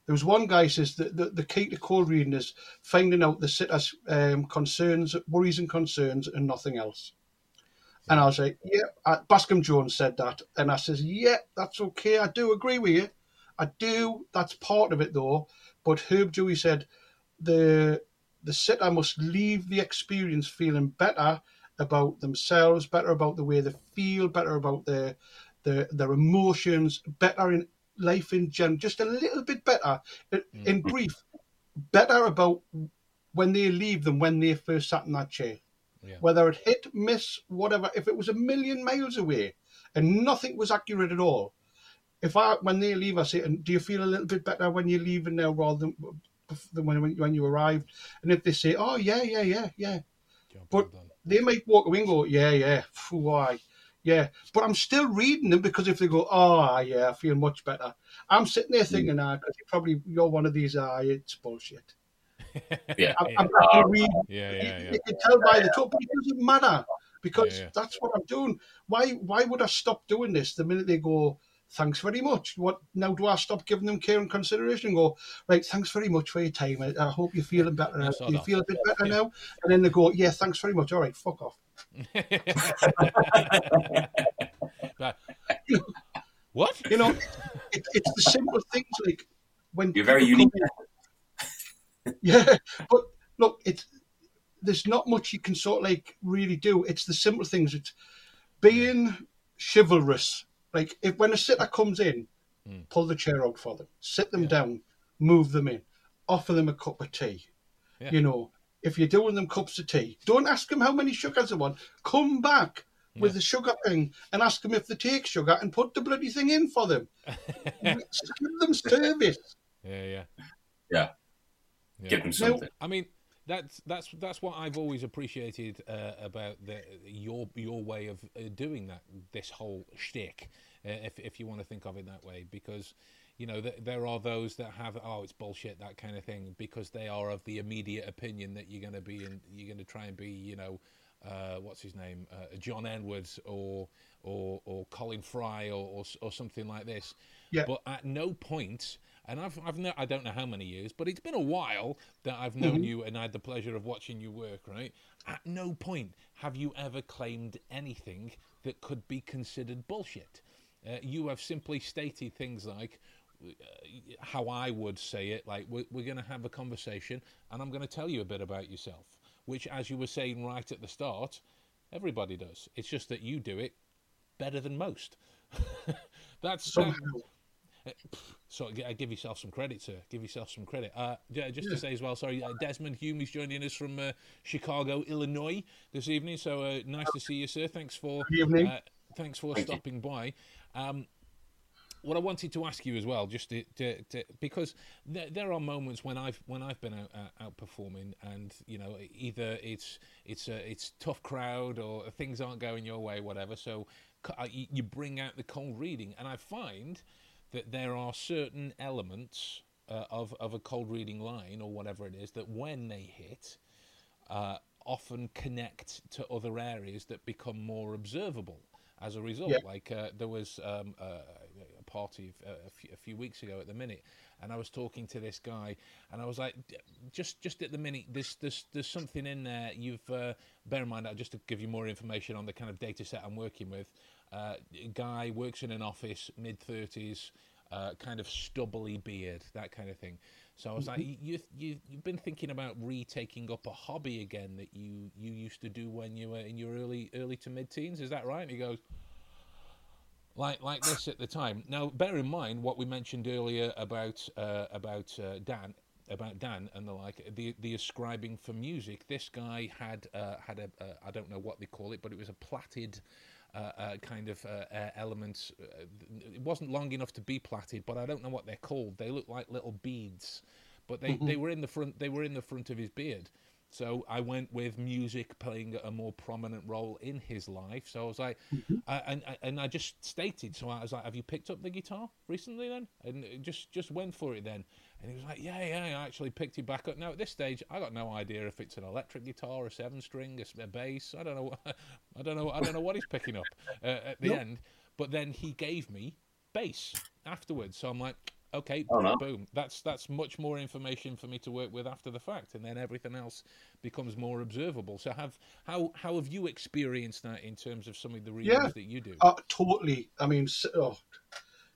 there was one guy says that the, the key to cold reading is finding out the sitter's um, concerns, worries, and concerns, and nothing else. And I was like, yeah, uh, Bascom Jones said that. And I says, yeah, that's okay. I do agree with you. I do. That's part of it, though. But Herb Dewey said the the sitter must leave the experience feeling better about themselves, better about the way they feel, better about their their, their emotions, better in life in general, just a little bit better. In- In brief, better about when they leave than when they first sat in that chair Yeah. whether it hit, miss, whatever, if it was a million miles away and nothing was accurate at all, if I, when they leave, I say, and do you feel a little bit better when you're leaving now rather than, than when, when you arrived? And if they say, oh, yeah, yeah, yeah, yeah, But-. They might walk away and go, yeah, yeah, phew, why? Yeah, but I'm still reading them because if they go, oh, yeah, I feel much better. I'm sitting there thinking, ah, because you probably, you're one of these, ah, it's bullshit. Yeah. I'm, I'm happy reading Yeah, you, yeah, yeah. you can tell by the talk, but it doesn't matter because Yeah, yeah. that's what I'm doing. Why why would I stop doing this the minute they go, thanks very much? What now do I stop giving them care and consideration and go, right, thanks very much for your time. I, I hope you're feeling better. Now. Uh, do you feel a bit better now? And then they go, yeah, thanks very much. All right, fuck off. But- what? You know, it, it's the simple things like when You're very unique. come in- Yeah, but look, it's there's not much you can sort of like really do. It's the simple things. It's being chivalrous. Like if when a sitter comes in, Mm. pull the chair out for them, sit them Yeah. down, move them in, offer them a cup of tea. Yeah. You know, if you're doing them cups of tea, don't ask them how many sugars they want. Come back with the sugar thing and ask them if they take sugar and put the bloody thing in for them. Give them service. Yeah, yeah. Yeah. Yeah. Give them something. I mean, that's that's that's what I've always appreciated uh, about the, your your way of uh, doing that. This whole shtick, uh, if if you want to think of it that way, because you know, th- there are those that have, oh, it's bullshit, that kind of thing, because they are of the immediate opinion that you're going to be, in, you're going to try and be, you know, uh, what's his name, uh, John Edwards or or or Colin Fry or, or or something like this. Yeah. But at no point, and I've I've no, I don't know how many years, but it's been a while that I've known you and I had the pleasure of watching you work. Right. At no point have you ever claimed anything that could be considered bullshit. Uh, you have simply stated things like. Uh, how I would say it, like we're, we're going to have a conversation, and I'm going to tell you a bit about yourself which, as you were saying right at the start, everybody does. It's just that you do it better than most. That's Somehow. that, so I give yourself some credit, sir. Give yourself some credit. Uh, yeah, just to say as well, sorry, uh, Desmond Hume is joining us from uh, Chicago, Illinois this evening. So uh, nice to see you, sir. Thanks for uh, thanks for Thank you. stopping by. Um, what I wanted to ask you as well, just to, to, to because there, there are moments when I've when I've been out, uh, out performing, and you know either it's it's a it's tough crowd or things aren't going your way, whatever. So uh, you you bring out the cold reading, and I find that there are certain elements uh, of of a cold reading line or whatever it is that when they hit, uh, often connect to other areas that become more observable as a result. Yeah. Like uh, there was um, a, a party uh, a, few, a few weeks ago at the minute, and I was talking to this guy, and I was like, just just at the minute, there's there's there's something in there. You've uh, bear in mind, uh, just to give you more information on the kind of data set I'm working with. Uh, guy works in an office, mid thirties. Uh, kind of stubbly beard, that kind of thing. So I was like, you, you, you've been thinking about retaking up a hobby again that you, you used to do when you were in your early early to mid teens. Is that right? And he goes, like like this at the time. Now, bear in mind what we mentioned earlier about uh, about uh, Dan about Dan and the like. The the ascribing for music. This guy had uh, had a uh, I don't know what they call it, but it was a plaited. Uh, uh, kind of uh, uh, elements. It wasn't long enough to be plaited, but I don't know what they're called. They look like little beads, but they, they were in the front. They were in the front of his beard. So I went with music playing a more prominent role in his life. So I was like, I, and and I just stated. So I was like, "Have you picked up the guitar recently?" Then and just just went for it then. And he was like, "Yeah, yeah, I actually picked you back up." Now at this stage, I got no idea if it's an electric guitar, a seven string, a, a bass. I don't know. what- I don't know. I don't know what he's picking up uh, at the Nope. end. But then he gave me bass afterwards. So I'm like, okay, Oh, no. boom. That's that's much more information for me to work with after the fact, and then everything else becomes more observable. So have how how have you experienced that in terms of some of the readings Yeah. that you do? Uh, totally. I mean, oh,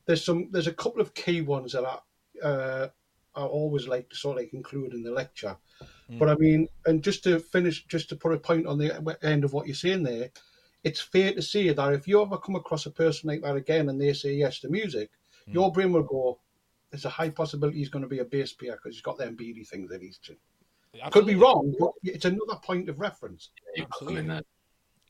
there's some. There's a couple of key ones that I, uh, I always like to sort of like include in the lecture. But I mean, and just to finish, just to put a point on the end of what you're saying there, it's fair to say that if you ever come across a person like that again and they say yes to music, your brain will go. There's a high possibility he's going to be a bass player because he's got them beady things that he's. Could be wrong, but it's another point of reference. You put them.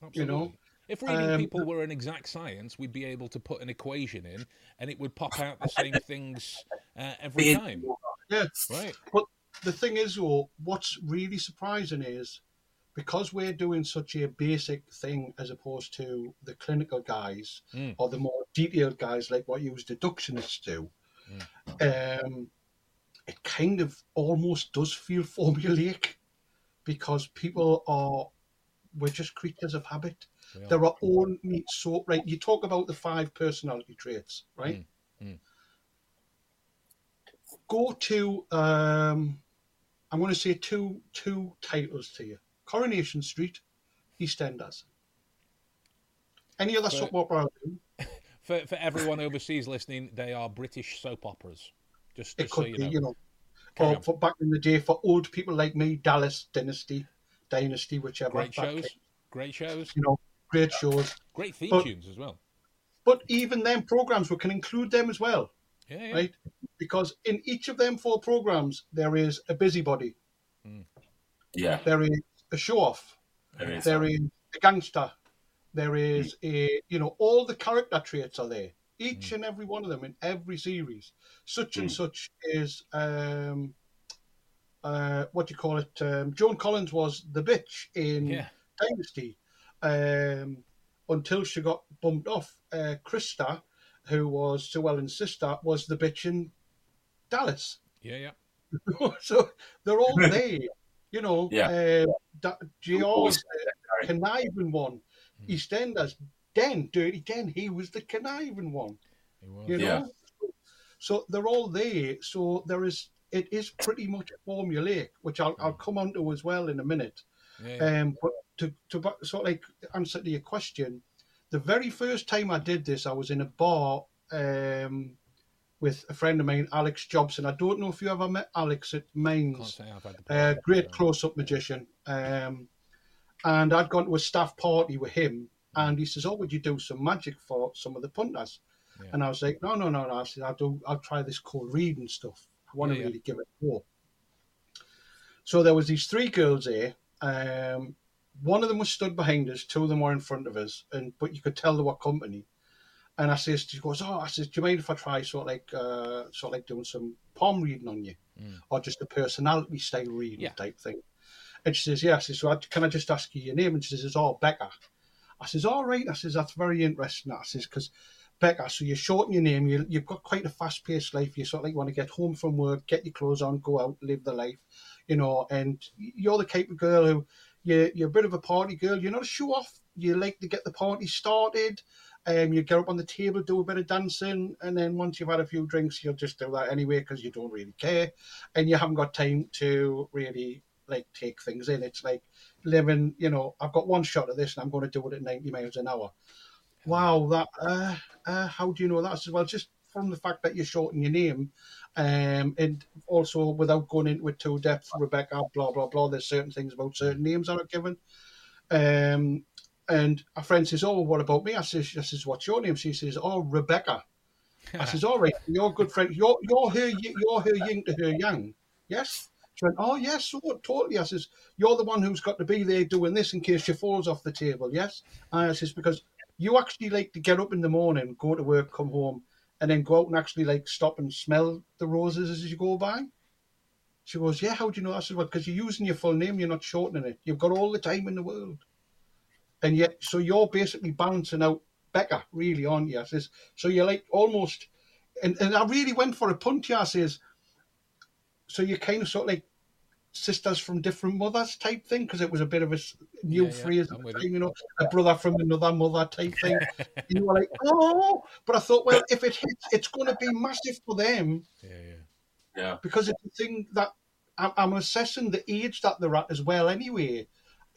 Absolutely. you know, if reading um, people were an exact science, we'd be able to put an equation in, and it would pop out the same things uh, every time, Yeah. right? But the thing is, though, what's really surprising is because we're doing such a basic thing as opposed to the clinical guys Mm. or the more detailed guys like what you as deductionists do, um, it kind of almost does feel formulaic because people are, we're just creatures of habit. There are only so, right, you talk about the five personality traits, right? Mm, mm. Go to, um, I'm going to say two two titles to you Coronation Street, EastEnders. Any other But- soap opera? For for everyone overseas listening, they are British soap operas. Just, It just so could you be, know. you know, or on. for back in the day for old people like me, Dallas Dynasty, Dynasty, whichever. Great shows, great shows, You know, great shows. great theme But- tunes as well. But even then, programs, we can include them as well, Yeah, yeah. right? Because in each of them four programs, there is a busybody, Yeah. there is a show off, There is. there is a gangster, there is a, you know, all the character traits are there. Each and every one of them in every series. Such and Mm. such is, um, uh, what do you call it? Um, Joan Collins was the bitch in Yeah. Dynasty um, until she got bumped off. Uh, Krista, who was Sue Ellen's sister, was the bitch in Dallas. Yeah, yeah. so they're all there, you know. Yeah. Uh, da- JR, Always the conniving one. EastEnders, Den, Dirty Den, he was the conniving one, It was. you know. Yeah. So they're all there. So there is, it is pretty much formulaic, which I'll, I'll come on to as well in a minute. Yeah, yeah. Um, but to, to sort of like answer to your question, the very first time I did this, I was in a bar um, with a friend of mine, Alex Jobson. I don't know if you ever met Alex at Mainz. say I've had the Uh, great close-up magician. Um, and I'd gone to a staff party with him, and he says, "Oh, would you do some magic for some of the punters?" Yeah. And I was like, "No, no, no, no." I said, "I'll do. I'll try this cold reading stuff. I want to yeah. really give it a go." So there was these three girls here. Um, one of them was stood behind us, two of them were in front of us, and but you could tell they were company. And I says, she goes, oh, I says, do you mind if I try sort of like, uh, sort of like doing some palm reading on you, Mm. or just a personality style reading Yeah. type thing? And she says, yeah. I says, so I, can I just ask you your name? And she says, oh, Becca. I says, all right. I says, that's very interesting. I says, because Becca, so you're short in your name. You, you've got quite a fast paced life. You sort of like want to get home from work, get your clothes on, go out, live the life, you know. And you're the type of girl who you're, you're a bit of a party girl. You're not a show off. You like to get the party started. Um, you get up on the table, do a bit of dancing, and then once you've had a few drinks, you'll just do that anyway because you don't really care, and you haven't got time to really like take things in. It's like living, you know, I've got one shot at this, and I'm going to do it at 90 miles an hour. Wow, that. Uh, uh, how do you know that? I said, well, just from the fact that you're short your name, um, and also without going into it too depth, Rebecca, blah blah blah. There's certain things about certain names that are given. Um, and a friend says, "Oh, what about me?" I says, "I says, what's your name?" She says, "Oh, Rebecca." I says, "All right, you're good friend. You're you're her you're her yin to her yang, yes." She went, "Oh yes, so totally." I says, "You're the one who's got to be there doing this in case she falls off the table, yes?" I says, "Because you actually like to get up in the morning, go to work, come home, and then go out and actually like stop and smell the roses as you go by." She goes, "Yeah, how do you know?" I said, "Well, because you're using your full name, you're not shortening it. You've got all the time in the world." and yet so you're basically balancing out Becca, really, aren't you? I says, so you're like almost, and, and I really went for a punt here. I says, so you're kind of sort of like sisters from different mothers type thing because it was a bit of a new Yeah, yeah, phrase I'm at with the you. time, you know, a brother from another mother type thing. and you were like, oh, but I thought, well, if it hits, it's going to be massive for them Yeah, yeah. Yeah. because it's a thing that I'm, I'm assessing the age that they're at as well anyway.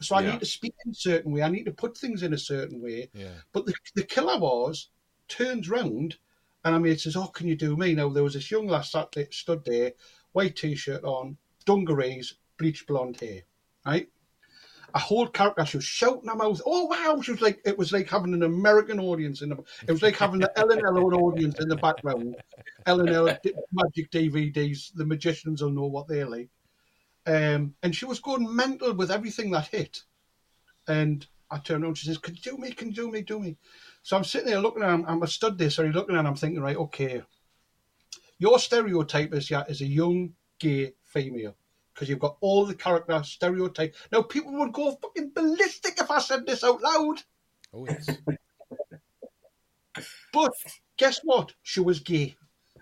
So I Yeah. need to speak in a certain way. I need to put things in a certain way. Yeah. But the, the killer was turns round and I mean, it says, Oh, can you do me? Now, there was this young lass sat there, stood there, white t shirt on, dungarees, bleached blonde hair, right? A whole character, she was shouting her mouth. Oh wow! She was like, it was like having an American audience in the. It was like having the L&L audience in the background. L&L magic DVDs. The magicians will know what they're like. Um, and she was going mental with everything that hit. And I turned around, she says, Can you do me? Can you do me? Do me? So I'm sitting there looking at him, I'm a stud there, sorry, looking at him, I'm thinking, right, okay. Your stereotype is yeah, is a young gay female. Because you've got all the character stereotype. Now people would go fucking ballistic if I said this out loud. Oh yes. But guess what? She was gay.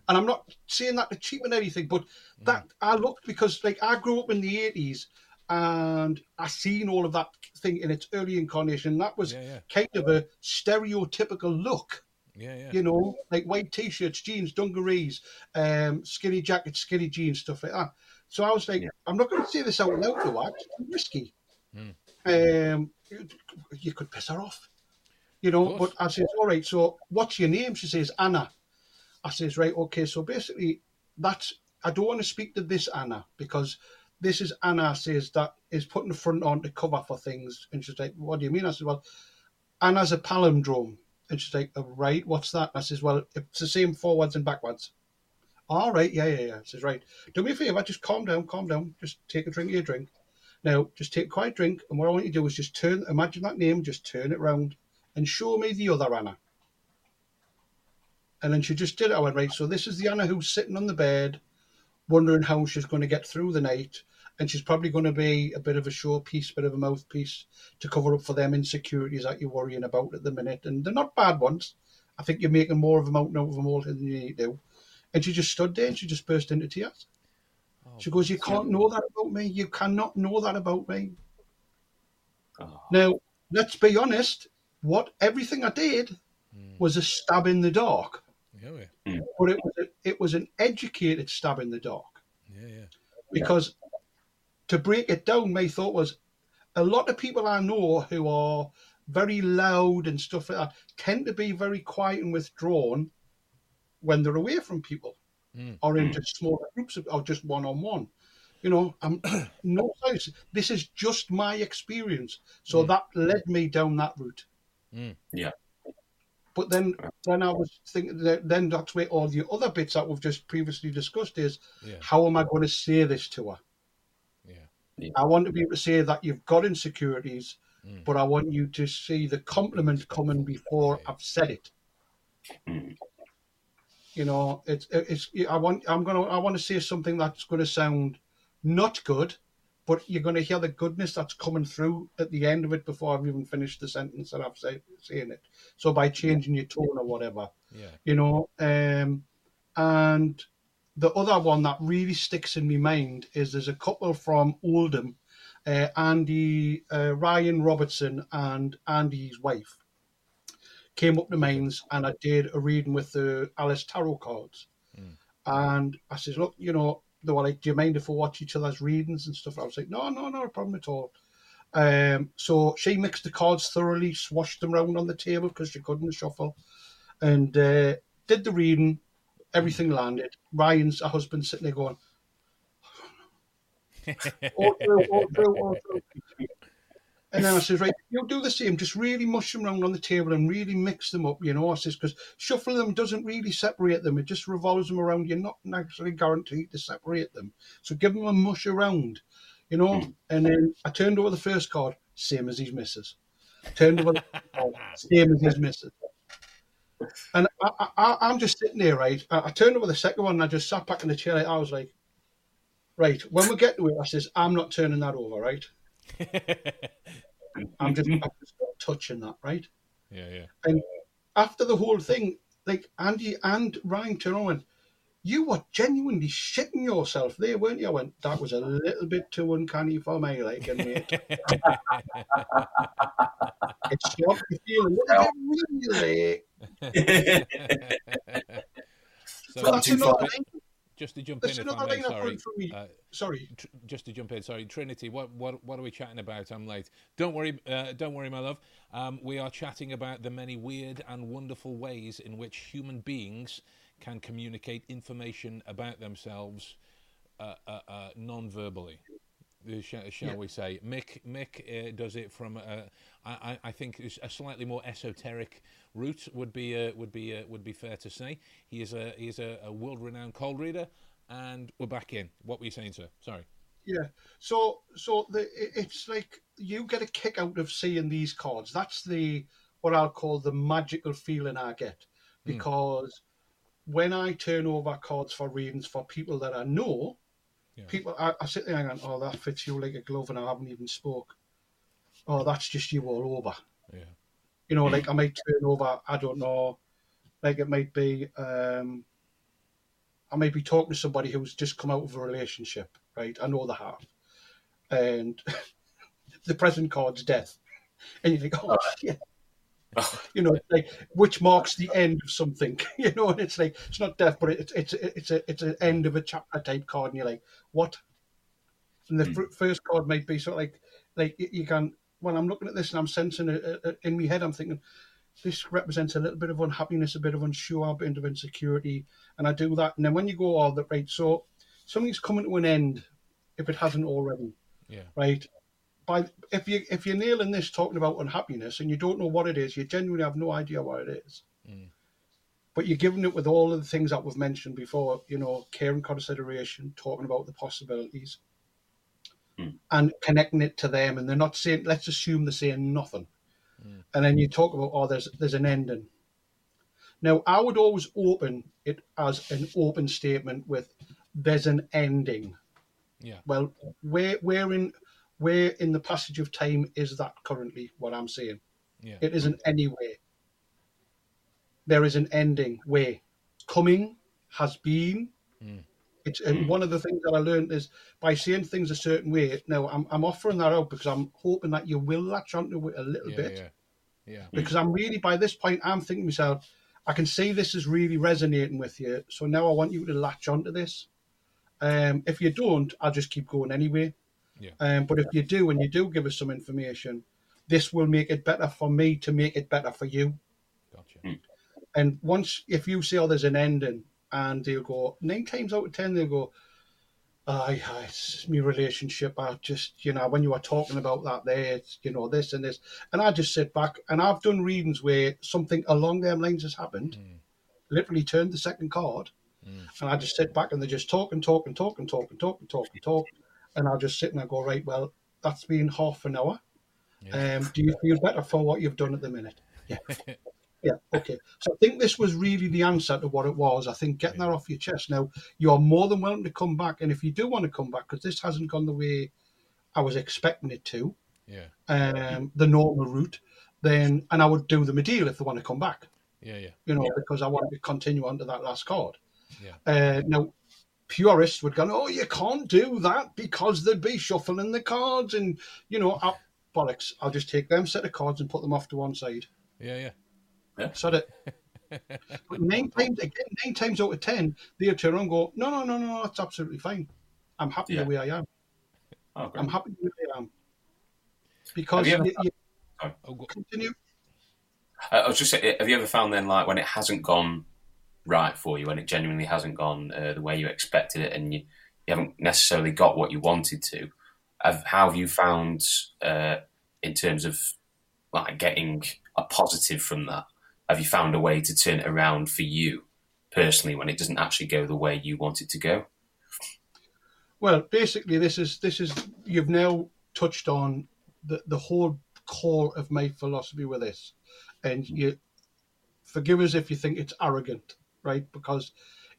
And I'm not saying that to cheapen anything, but that I looked because like I grew up in the eighties and I seen all of that thing in its early incarnation. That was Yeah, yeah. kind of a stereotypical look, Yeah, yeah. you know, like white t-shirts, jeans, dungarees, um, skinny jackets, skinny jeans, stuff like that. So I was like, Yeah. I'm not going to say this out loud, though. It's risky. Mm. Um, you, you could piss her off, you know. Of But. I says, all right. So what's your name? She says Anna. I says, right, okay. So basically, that's I don't want to speak to this Anna because this is Anna says that is putting the front on to cover for things. And she's like, what do you mean? I said, well, Anna's a palindrome. And she's like, oh, right, what's that? I says, well, it's the same forwards and backwards. All right, yeah, yeah, yeah. Says, right. Do me a favour, just calm down, calm down. Just take a drink of your drink. Now, just take a quiet drink, and what I want you to do is just turn, imagine that name, just turn it round and show me the other Anna. And then she just did it. I went, right, so this is the Anna who's sitting on the bed, wondering how she's going to get through the night. And she's probably going to be a bit of a showpiece, bit of a mouthpiece to cover up for them insecurities that you're worrying about at the minute. And they're not bad ones. I think you're making more of a mountain out of them all than you need to. And she just stood there and she just burst into tears. Oh, She goes, You can't know that about me. You cannot know that about me. Oh, Now, let's be honest, what everything I did Mm. was a stab in the dark. Yeah, yeah, But it was a, it was an educated stab in the dark. yeah, yeah. Because to break it down, my thought was a lot of people I know who are very loud and stuff like that tend to be very quiet and withdrawn when they're away from people Mm. or in just smaller groups of, or just one on one. You know, I'm no science. This is just my experience. So Mm. that led me down that route. Mm. Yeah. But then, then I was thinking. that- Then that's where all the other bits that we've just previously discussed is Yeah, how am I going to say this to her? yeah. I want to be able to say that you've got insecurities, Mm. but I want you to see the compliment coming before I've said it. You know, it's it's. I want. I'm gonna. I want to say something that's going to sound not good, but you're going to hear the goodness that's coming through at the end of it before I've even finished the sentence that I've say, saying it. So by changing your tone or whatever, Yeah. you know. Um, and the other one that really sticks in my mind is there's a couple from Oldham, uh, Andy uh, Ryan Robertson and Andy's wife came up to Mains and I did a reading with the Alice Tarot cards. Mm. And I says, look, you know, they were like, do you mind if we watch each other's readings and stuff? I was like, no, no, no problem at all. Um, so she mixed the cards thoroughly, swashed them around on the table because she couldn't shuffle, and uh, did the reading. Everything landed. Ryan's her husband sitting there going, all through, all through, all through. And then I says, right, you'll do the same. Just really mush them around on the table and really mix them up, you know. I says, because shuffling them doesn't really separate them. It just revolves them around. You're not actually guaranteed to separate them. So give them a mush around, you know. Mm. And then I turned over the first card, same as his missus. Turned over the second card, same as his missus. And I, I, I'm just sitting there, right? I, I turned over the second one and I just sat back in the chair. I was like, right, when we get to it, I says, I'm not turning that over, right? I'm just, I'm just not touching that, right? yeah, yeah. And after the whole thing, like Andy and Ryan turned on and went, you were genuinely shitting yourself there, weren't you? I went, that was a little bit too uncanny for me, like, and mate, it started to feel a little bit really. so But that's just, another to, line. Just to jump That's in, if another may, sorry. Uh, Sorry. tr- just to jump in, sorry, Trinity. What what what are we chatting about? I'm late. Don't worry, uh, don't worry, my love. Um, we are chatting about the many weird and wonderful ways in which human beings can communicate information about themselves uh, uh, uh, non-verbally. Shall, shall Yeah. we say? Mick Mick uh, does it from uh, I, think a slightly more esoteric route would be uh, would be uh, would be fair to say. He is a he is a, a world-renowned cold reader, and we're back in. What were you saying, sir? Sorry. Yeah. So so the it's like you get a kick out of seeing these cards. That's the what I'll call the magical feeling I get Hmm. because when I turn over cards for readings for people that I know, Yeah. people I, I sit there and go, oh that fits you like a glove, and I haven't even spoke. Oh, that's just you all over. Yeah. You know, like I might turn over. I don't know. Like it might be. um I might be talking to somebody who's just come out of a relationship, right? I know they have, and the present card's death, and you think, oh you know, like which marks the end of something, you know, and it's like it's not death, but it's it's it's a it's an end of a chapter type card, and you're like, what? And the hmm. fir- first card might be sort of like like you- can when I'm looking at this and I'm sensing it in my head, I'm thinking this represents a little bit of unhappiness, a bit of unsure, a bit of insecurity, and I do that. And then when you go, all that, right, so something's coming to an end if it hasn't already, Yeah. right? By if you if you're nailing this talking about unhappiness and you don't know what it is, you genuinely have no idea what it is. Mm. But you're giving it with all of the things that we've mentioned before, you know, care and consideration, talking about the possibilities, Mm. and connecting it to them. And they're not saying, let's assume they're saying nothing. Mm. And then you talk about, oh, there's there's an ending. Now, I would always open it as an open statement with, there's an ending. Yeah. Well, where where in where in the passage of time is that currently? What I'm saying, Yeah. it isn't anywhere. there is an ending where coming has been. Mm. It's and Mm. one of the things that I learned is by saying things a certain way. Now I'm I'm offering that out because I'm hoping that you will latch onto it a little Yeah, bit yeah, yeah. because I'm really by this point I'm thinking to myself, I can see this is really resonating with you. So now I want you to latch onto this. Um, if you don't, I'll just keep going anyway. Yeah. Um, but if you do and you do give us some information, this will make it better for me to make it better for you. Gotcha. Mm. And once if you say oh there's an ending and they'll go nine times out of ten they'll go, Aye, aye, it's my relationship. I just, you know, when you were talking about that there, it's, you know, this and this. And I just sit back and I've done readings where something along them lines has happened, Mm. literally turned the second card, Mm. and I just sit back and they just talk and talk and talk and talk and talk and talk and talk. And I'll just sit and I go, right, well, that's been half an hour. Yeah. Um, do you feel better for what you've done at the minute? Yeah. Yeah, okay. So I think this was really the answer to what it was. I think getting Yeah. that off your chest. Now, you're more than welcome to come back. And if you do want to come back, because this hasn't gone the way I was expecting it to, yeah, um, the normal route, then, and I would do them a deal if they want to come back, yeah, yeah. you know, because I want to continue on to that last card. Yeah. Uh, now, purists would go, oh, you can't do that because they'd be shuffling the cards. And, you know, I, bollocks, I'll just take them set of cards and put them off to one side. Yeah, yeah. So that But nine times again, nine times out of ten, they'll turn around and go, No, no, no, no, that's absolutely fine. I'm happy Yeah. the way I am. Oh. I'm happy the way I am. Because you you, ever- you Oh, continue. I was just saying, have you ever found then, like, when it hasn't gone right for you, when it genuinely hasn't gone uh, the way you expected it, and you, you haven't necessarily got what you wanted to? Have, how have you found, uh, in terms of like getting a positive from that? Have you found a way to turn it around for you personally when it doesn't actually go the way you want it to go? Well, basically, this is this is you've now touched on the the whole core of my philosophy with this, and you forgive us if you think it's arrogant, right? Because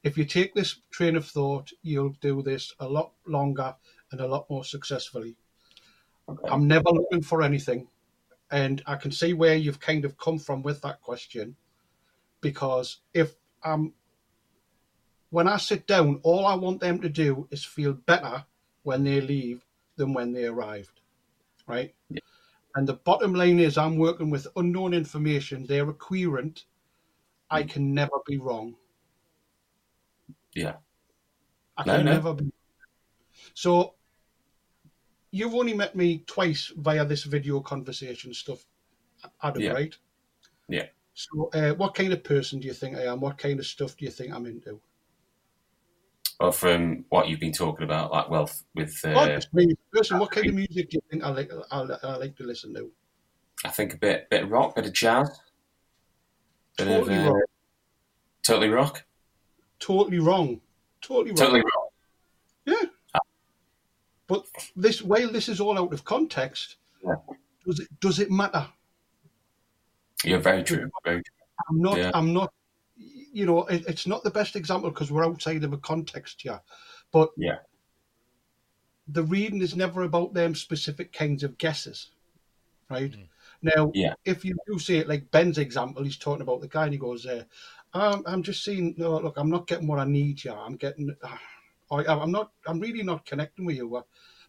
if you take this train of thought, you'll do this a lot longer and a lot more successfully. Okay. I'm never looking for anything. And I can see where you've kind of come from with that question. Because if I'm, when I sit down, all I want them to do is feel better when they leave than when they arrived. Right? Yeah. And the bottom line is, I'm working with unknown information. They're a querent. I can never be wrong. Yeah. I No, can no. never be. So, you've only met me twice via this video conversation stuff, Adam, Yeah. right? Yeah. So, uh, what kind of person do you think I am? What kind of stuff do you think I'm into? Well, from what you've been talking about, like wealth with, uh, me, person. What kind of music do you think I like? I, I like to listen to. I think a bit, bit of rock, bit of jazz, bit Totally of uh, rock. totally rock, Totally wrong. Totally wrong. totally rock. But this, while this is all out of context, Yeah. does it does it matter? You're very true. Very true. I'm not. Yeah. I'm not. You know, it, it's not the best example because we're outside of a context here. But Yeah. the reading is never about them specific kinds of guesses, right? Mm. Now, Yeah. if you do see it like Ben's example, he's talking about the guy and he goes, uh, um, "I'm just seeing. No, look, I'm not getting what I need here. I'm getting. Uh, I, I'm not. I'm really not connecting with you. Uh,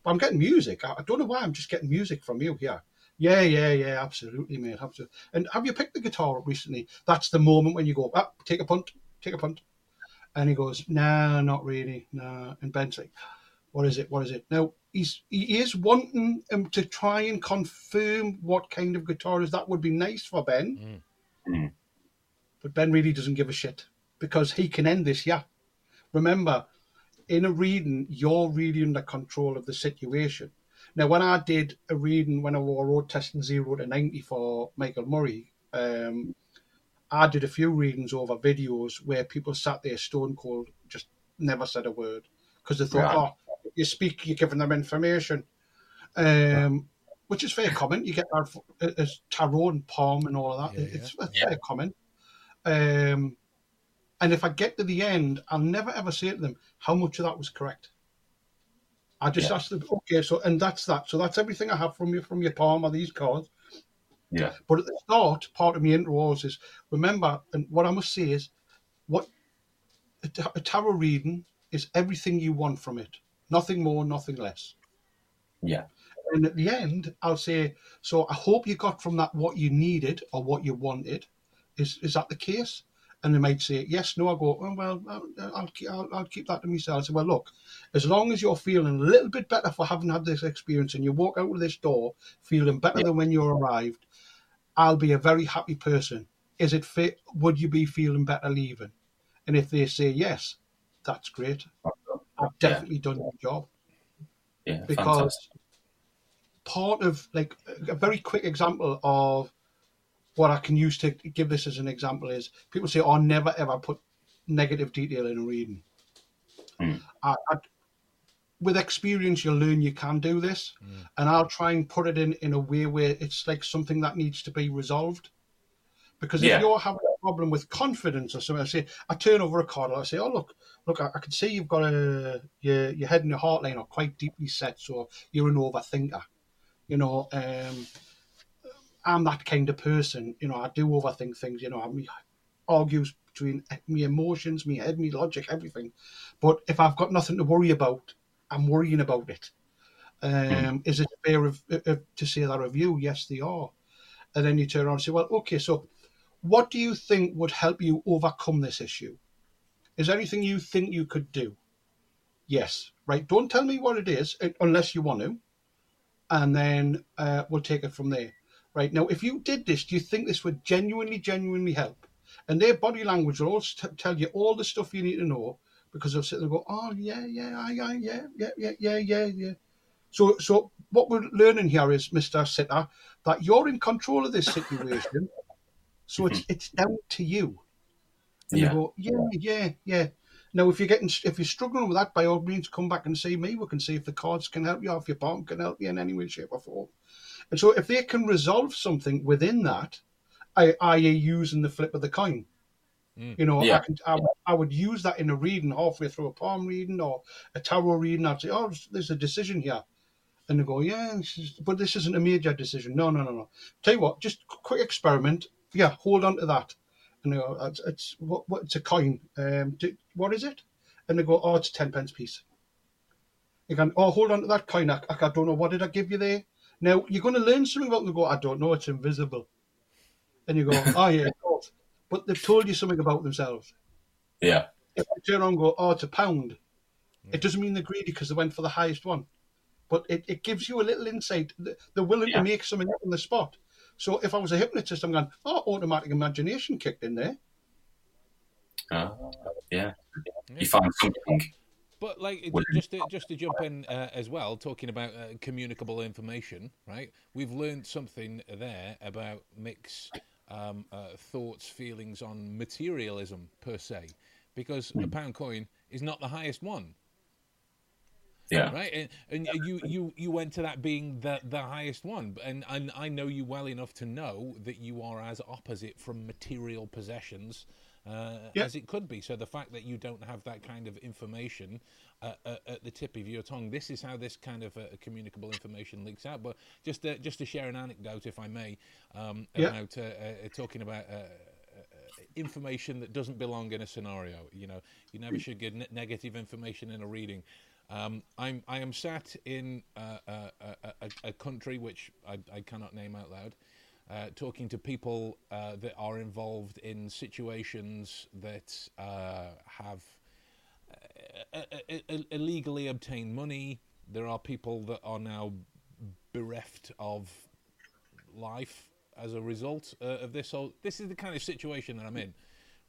but I'm getting music. I, I don't know why. I'm just getting music from you here." Yeah, yeah, yeah, absolutely, mate. Absolutely. And have you picked the guitar up recently? That's the moment when you go, ah, take a punt, take a punt. And he goes, nah, not really, nah. And Ben's like, what is it? What is it? Now he's he is wanting him to try and confirm what kind of guitar is. That would be nice for Ben, Mm. Mm. but Ben really doesn't give a shit because he can end this. Yeah, remember, in a reading, you're really under control of the situation. Now, when I did a reading when I were road testing zero to ninety for Michael Murray, um, I did a few readings over videos where people sat there stone cold, just never said a word because they thought, Right. "Oh, you speak, you're giving them information," um, which is fair comment. You get that as tarot and palm and all of that. Yeah, it's yeah. a fair comment. Um, and if I get to the end, I'll never ever say to them how much of that was correct. I just Yeah. ask them, okay, so and that's that. So that's everything I have from you from your palm are these cards. Yeah. But at the start, part of me intro was is remember, and what I must say is, what a tarot reading is everything you want from it, nothing more, nothing less. Yeah. And at the end, I'll say, so I hope you got from that what you needed or what you wanted. Is is that the case? And they might say yes, no. I go, oh, well, I'll, I'll, I'll keep that to myself. I say, well, look, as long as you're feeling a little bit better for having had this experience and you walk out of this door feeling better Yeah. than when you arrived, I'll be a very happy person. Is it fit? Would you be feeling better leaving? And if they say yes, that's great. I've definitely done the job Yeah. because fantastic. part of like a very quick example of what I can use to give this as an example is people say, "Oh, never ever put negative detail in a reading." Hmm. I, I, with experience, you'll learn you can do this, and I'll try and put it in in a way where it's like something that needs to be resolved. Because if Yeah. you're having a problem with confidence or something, I say, I turn over a card, I say, "Oh look, look, I, I can see you've got a your your head and your heart line are quite deeply set, so you're an overthinker." you know, um, I'm that kind of person. You know, I do overthink things. You know, I me argues between me emotions, me head, me logic, everything. But if I've got nothing to worry about, I'm worrying about it. Um, Is it fair of, of, to say that of you? Yes, they are. And then you turn around and say, well, okay, so what do you think would help you overcome this issue? Is there anything you think you could do? Yes. Right. Don't tell me what it is uh, unless you want to and then uh, we'll take it from there. Right now, if you did this, do you think this would genuinely, genuinely help? And their body language will also t- tell you all the stuff you need to know because they'll sit there and go, "Oh yeah, yeah, I, I, yeah, yeah, yeah, yeah, yeah, yeah." So, so what we're learning here is, Mister Sitter, that you're in control of this situation. So it's it's down to you. And Yeah. you go, yeah, yeah, yeah. Now, if you're getting, if you're struggling with that, by all means, come back and see me. We can see if the cards can help you, or if your partner can help you in any way, shape, or form. And so, if they can resolve something within that, I, i.e., using the flip of the coin, Mm. you know, Yeah. I can, I, I would use that in a reading halfway through a palm reading or a tarot reading. I'd say, oh, there's a decision here. And they go, yeah, this is, but this isn't a major decision. No, no, no, no. Tell you what, just qu- quick experiment. Yeah, hold on to that. And they go, it's, it's what, what? It's a coin. Um, do, what is it? And they go, oh, it's a ten pence piece. You can, oh, hold on to that coin. I, I don't know what did I give you there. Now you're going to learn something about. And they go, I don't know. It's invisible. And you go, oh yeah. But they've told you something about themselves. Yeah. If you turn around and go, oh, it's a pound, it doesn't mean they're greedy because they went for the highest one. But it, it gives you a little insight. that They're willing Yeah. to make something up on the spot. So if I was a hypnotist, I'm going, oh, automatic imagination kicked in there. Uh, yeah. Yeah. You find something. But like just to, just to jump in uh, as well, talking about uh, communicable information, right? We've learned something there about Mick's um, uh, thoughts, feelings on materialism per se, because a pound coin is not the highest one, Yeah. right? And, and you you you went to that being the the highest one, and, and I know you well enough to know that you are as opposite from material possessions. Uh, Yeah. As it could be. So the fact that you don't have that kind of information uh, uh, at the tip of your tongue, this is how this kind of uh, communicable information leaks out. But just to, just to share an anecdote, if I may, um, Yeah. about uh, uh, talking about uh, information that doesn't belong in a scenario. You know, you never should give ne- negative information in a reading. Um, I'm I am sat in uh, uh, a, a, a country which I, I cannot name out loud, uh, talking to people uh, that are involved in situations that uh, have uh, uh, uh, uh, illegally obtained money. There are people that are now bereft of life as a result uh, of this. So this is the kind of situation that I'm in,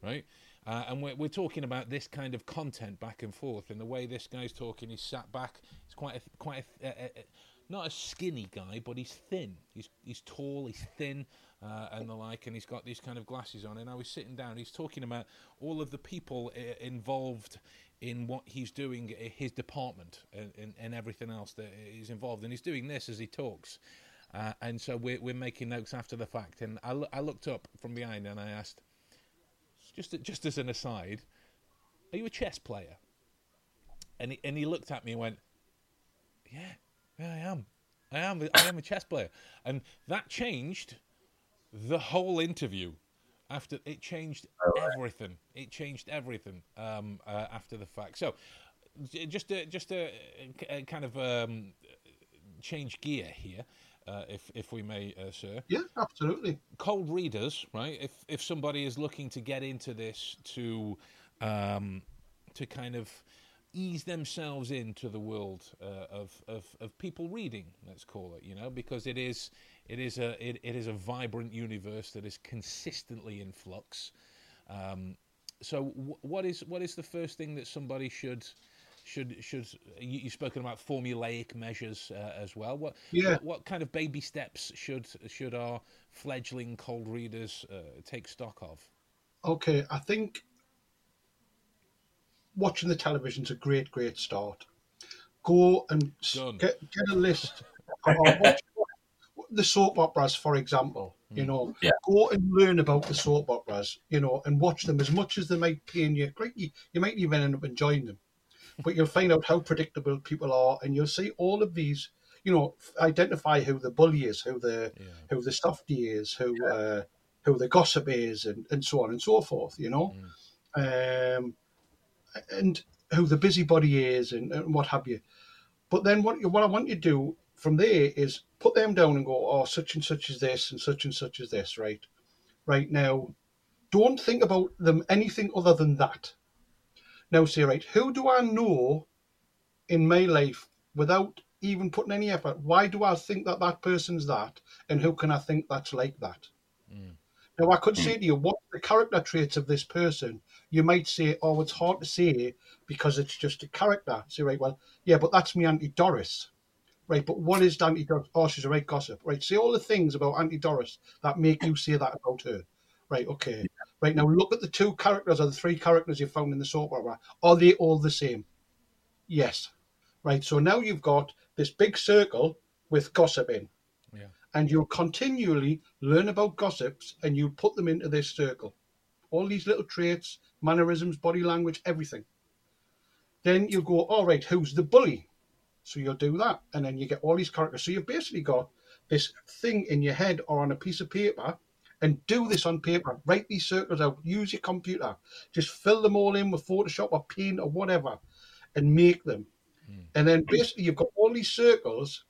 right? Uh, and we're, we're talking about this kind of content back and forth, and the way this guy's talking, he's sat back. He's quite a, quite a, a, a, not a skinny guy, but he's thin. He's he's tall, he's thin, uh, and the like, and he's got these kind of glasses on. And I was sitting down. He's talking about all of the people uh, involved in what he's doing, uh, his department, and, and, and everything else that is involved. And he's doing this as he talks. Uh, and so we're, we're making notes after the fact. And I, loo- I looked up from behind and I asked, just just as an aside, are you a chess player? And he, and he looked at me and went, yeah, yeah, I am. I am. I am a chess player. And that changed the whole interview after it changed Oh, everything. It changed everything um, uh, after the fact. So just to, just to uh, kind of um, change gear here, uh, if if we may, uh, sir. Yeah, absolutely. Cold readers, right? If if somebody is looking to get into this to um, to kind of ease themselves into the world uh, of, of of people reading, let's call it, you know, because it is it is a it, it is a vibrant universe that is consistently in flux. Um, so, w- what is what is the first thing that somebody should should should you, you've spoken about formulaic measures uh, as well? What, Yeah. what what kind of baby steps should should our fledgling cold readers uh, take stock of? Okay, I think watching the television's a great, great start. Go and Done. get get a list. or watch the soap operas, for example. You know, Yeah. go and learn about the soap operas. You know, and watch them as much as they might pain you. Great, you, you might even end up enjoying them, but you'll find out how predictable people are, and you'll see all of these. You know, identify who the bully is, who the Yeah. who the softy is, who uh, who the gossip is, and, and so on and so forth. You know, um, and who the busybody is, and, and what have you. But then what you, what I want you to do from there is put them down and go, oh, such and such is this, and such and such is this, right? Right now, don't think about them anything other than that. Now, say, right, who do I know in my life without even putting any effort? Why do I think that that person's that, and who can I think that's like that? Mm. Now, I could say mm. to you, what are the character traits of this person? You might say, oh, it's hard to say because it's just a character. Say, right, well, yeah, but that's me Auntie Doris. Right, but what is Auntie Doris? Oh, she's a right gossip. Right, say all the things about Auntie Doris that make you say that about her. Right, okay. Right, now look at the two characters or the three characters you found in the soap opera. Are they all the same? Yes. Right, so now you've got this big circle with gossip in Yeah. and you'll continually learn about gossips and you put them into this circle. All these little traits, mannerisms, body language, everything. Then you go, all right, who's the bully? So you'll do that. And then you get all these characters. So you've basically got this thing in your head or on a piece of paper and do this on paper. Write these circles out. Use your computer. Just fill them all in with Photoshop or paint or whatever and make them. And then basically you've got all these circles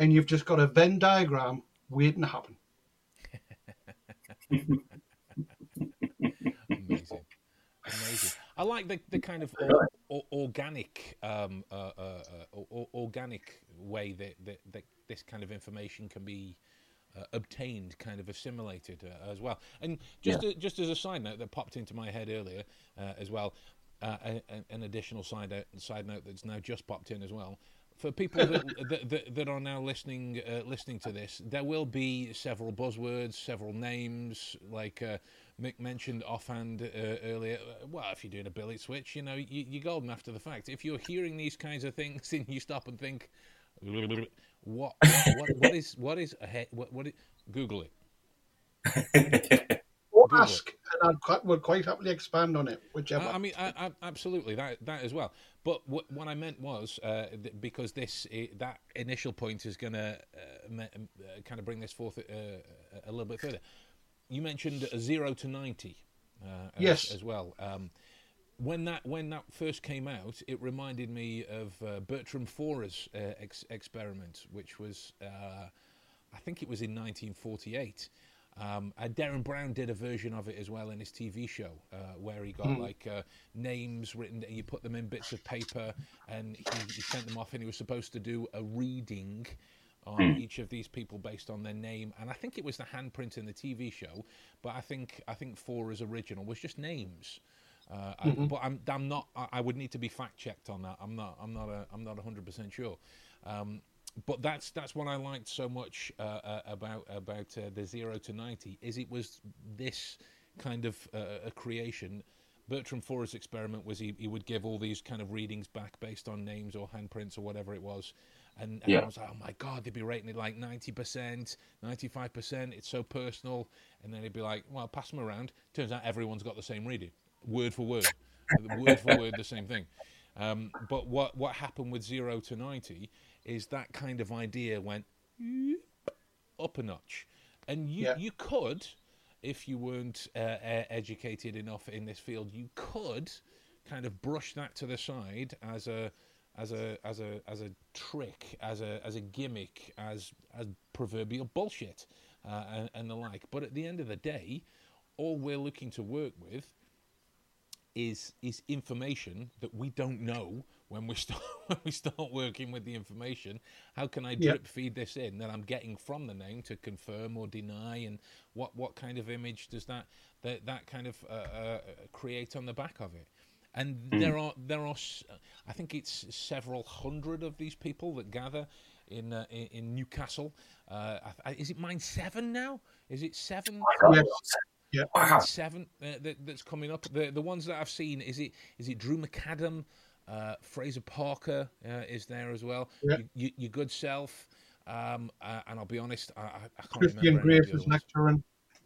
and you've just got a Venn diagram waiting to happen. Amazing, amazing. I like the, the kind of or, or, organic, um, uh, uh, uh, or, or- organic way that, that, that this kind of information can be uh, obtained, kind of assimilated uh, as well. And just a, just as a side note that popped into my head earlier uh, as well, uh, a- a- an additional side note, side note that's now just popped in as well. For people that, that, that, that are now listening uh, listening to this, there will be several buzzwords, several names. Like uh, Mick mentioned offhand uh, earlier. uh, Well, if you're doing a billet switch, you know you, you're golden after the fact. If you're hearing these kinds of things and you stop and think, what what, what, what is what is a he- what, what is, Google it. Or Google ask, and I quite, would quite happily expand on it, whichever. I, I mean, I, I, absolutely that that as well. But what, what I meant was uh, th- because this i that initial point is going to uh, me- uh, kind of bring this forth uh, a little bit further. You mentioned a zero to ninety, uh, as, Yes. as well. Um, when that when that first came out, it reminded me of uh, Bertram Forer's uh, ex- experiment, which was uh, I think it was in 1948. Um, and Derren Brown did a version of it as well in his TV show, uh, where he got like uh, names written, and you put them in bits of paper, and he, he sent them off, and he was supposed to do a reading on each of these people based on their name. And I think it was the handprint in the TV show, but I think I think Forer's original was just names. Uh, I, but I'm, I'm not. I, I would need to be fact checked on that. I'm not. I'm not. A, I'm not 100 percent sure. Um, but that's that's what I liked so much uh, uh, about about uh, the zero to ninety is it was this kind of uh, a creation. Bertram Forer's experiment was he, he would give all these kind of readings back based on names or handprints or whatever it was, and, and Yeah. I was like, oh my god, they'd be rating it like ninety percent, ninety five percent. It's so personal, and then he'd be like, well, pass them around. Turns out everyone's got the same reading, word for word, word for word, the same thing. Um, but what what happened with zero to ninety is that kind of idea went up a notch, and you Yeah. you could, if you weren't uh, educated enough in this field, you could kind of brush that to the side as a as a as a as a trick, as a as a gimmick, as as proverbial bullshit, uh, and, and the like. But at the end of the day, all we're looking to work with is is information that we don't know when we start when we start working with the information. How can I Yeah. drip feed this in that I'm getting from the name to confirm or deny, and what what kind of image does that that that kind of uh, uh, create on the back of it? And there are there are s- I think it's several hundred of these people that gather in uh, in, in Newcastle. Uh, I- I- is it mine seven now? Is it seven? Yes. Yeah. Wow. seven uh, that, that's coming up. The the ones that I've seen is it is it Drew McAdam, uh, Fraser Parker uh, is there as well. Yeah. You, you, your good self, um, uh, and I'll be honest, I, I, I can't Christian remember. any of Grace is lecturing.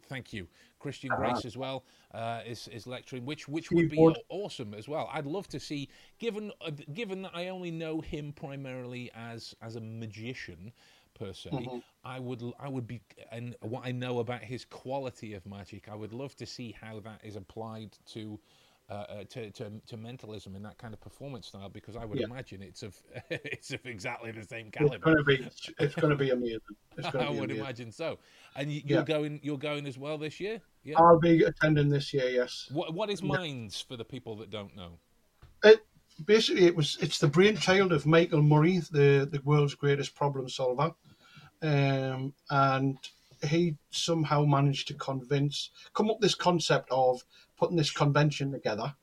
Thank you, Christian Ah. Grace as well uh, is is lecturing, which which would be awesome as well. I'd love to see, given uh, given that I only know him primarily as as a magician per se. Mhm. I would I would be and what I know about his quality of magic, I would love to see how that is applied to. Uh, uh, to, to to mentalism in that kind of performance style because I would Yeah. imagine it's of it's of exactly the same It's caliber. going to be. It's going to be amazing. It's I be would amazing. imagine so. And you, Yeah. you're going you're going as well this year. Yeah. I'll be attending this year. Yes. What what is Yeah. Minds for the people that don't know? It, basically it was it's the brainchild of Michael Murray, the the world's greatest problem solver, um, and he somehow managed to convince come up with this concept of putting this convention together.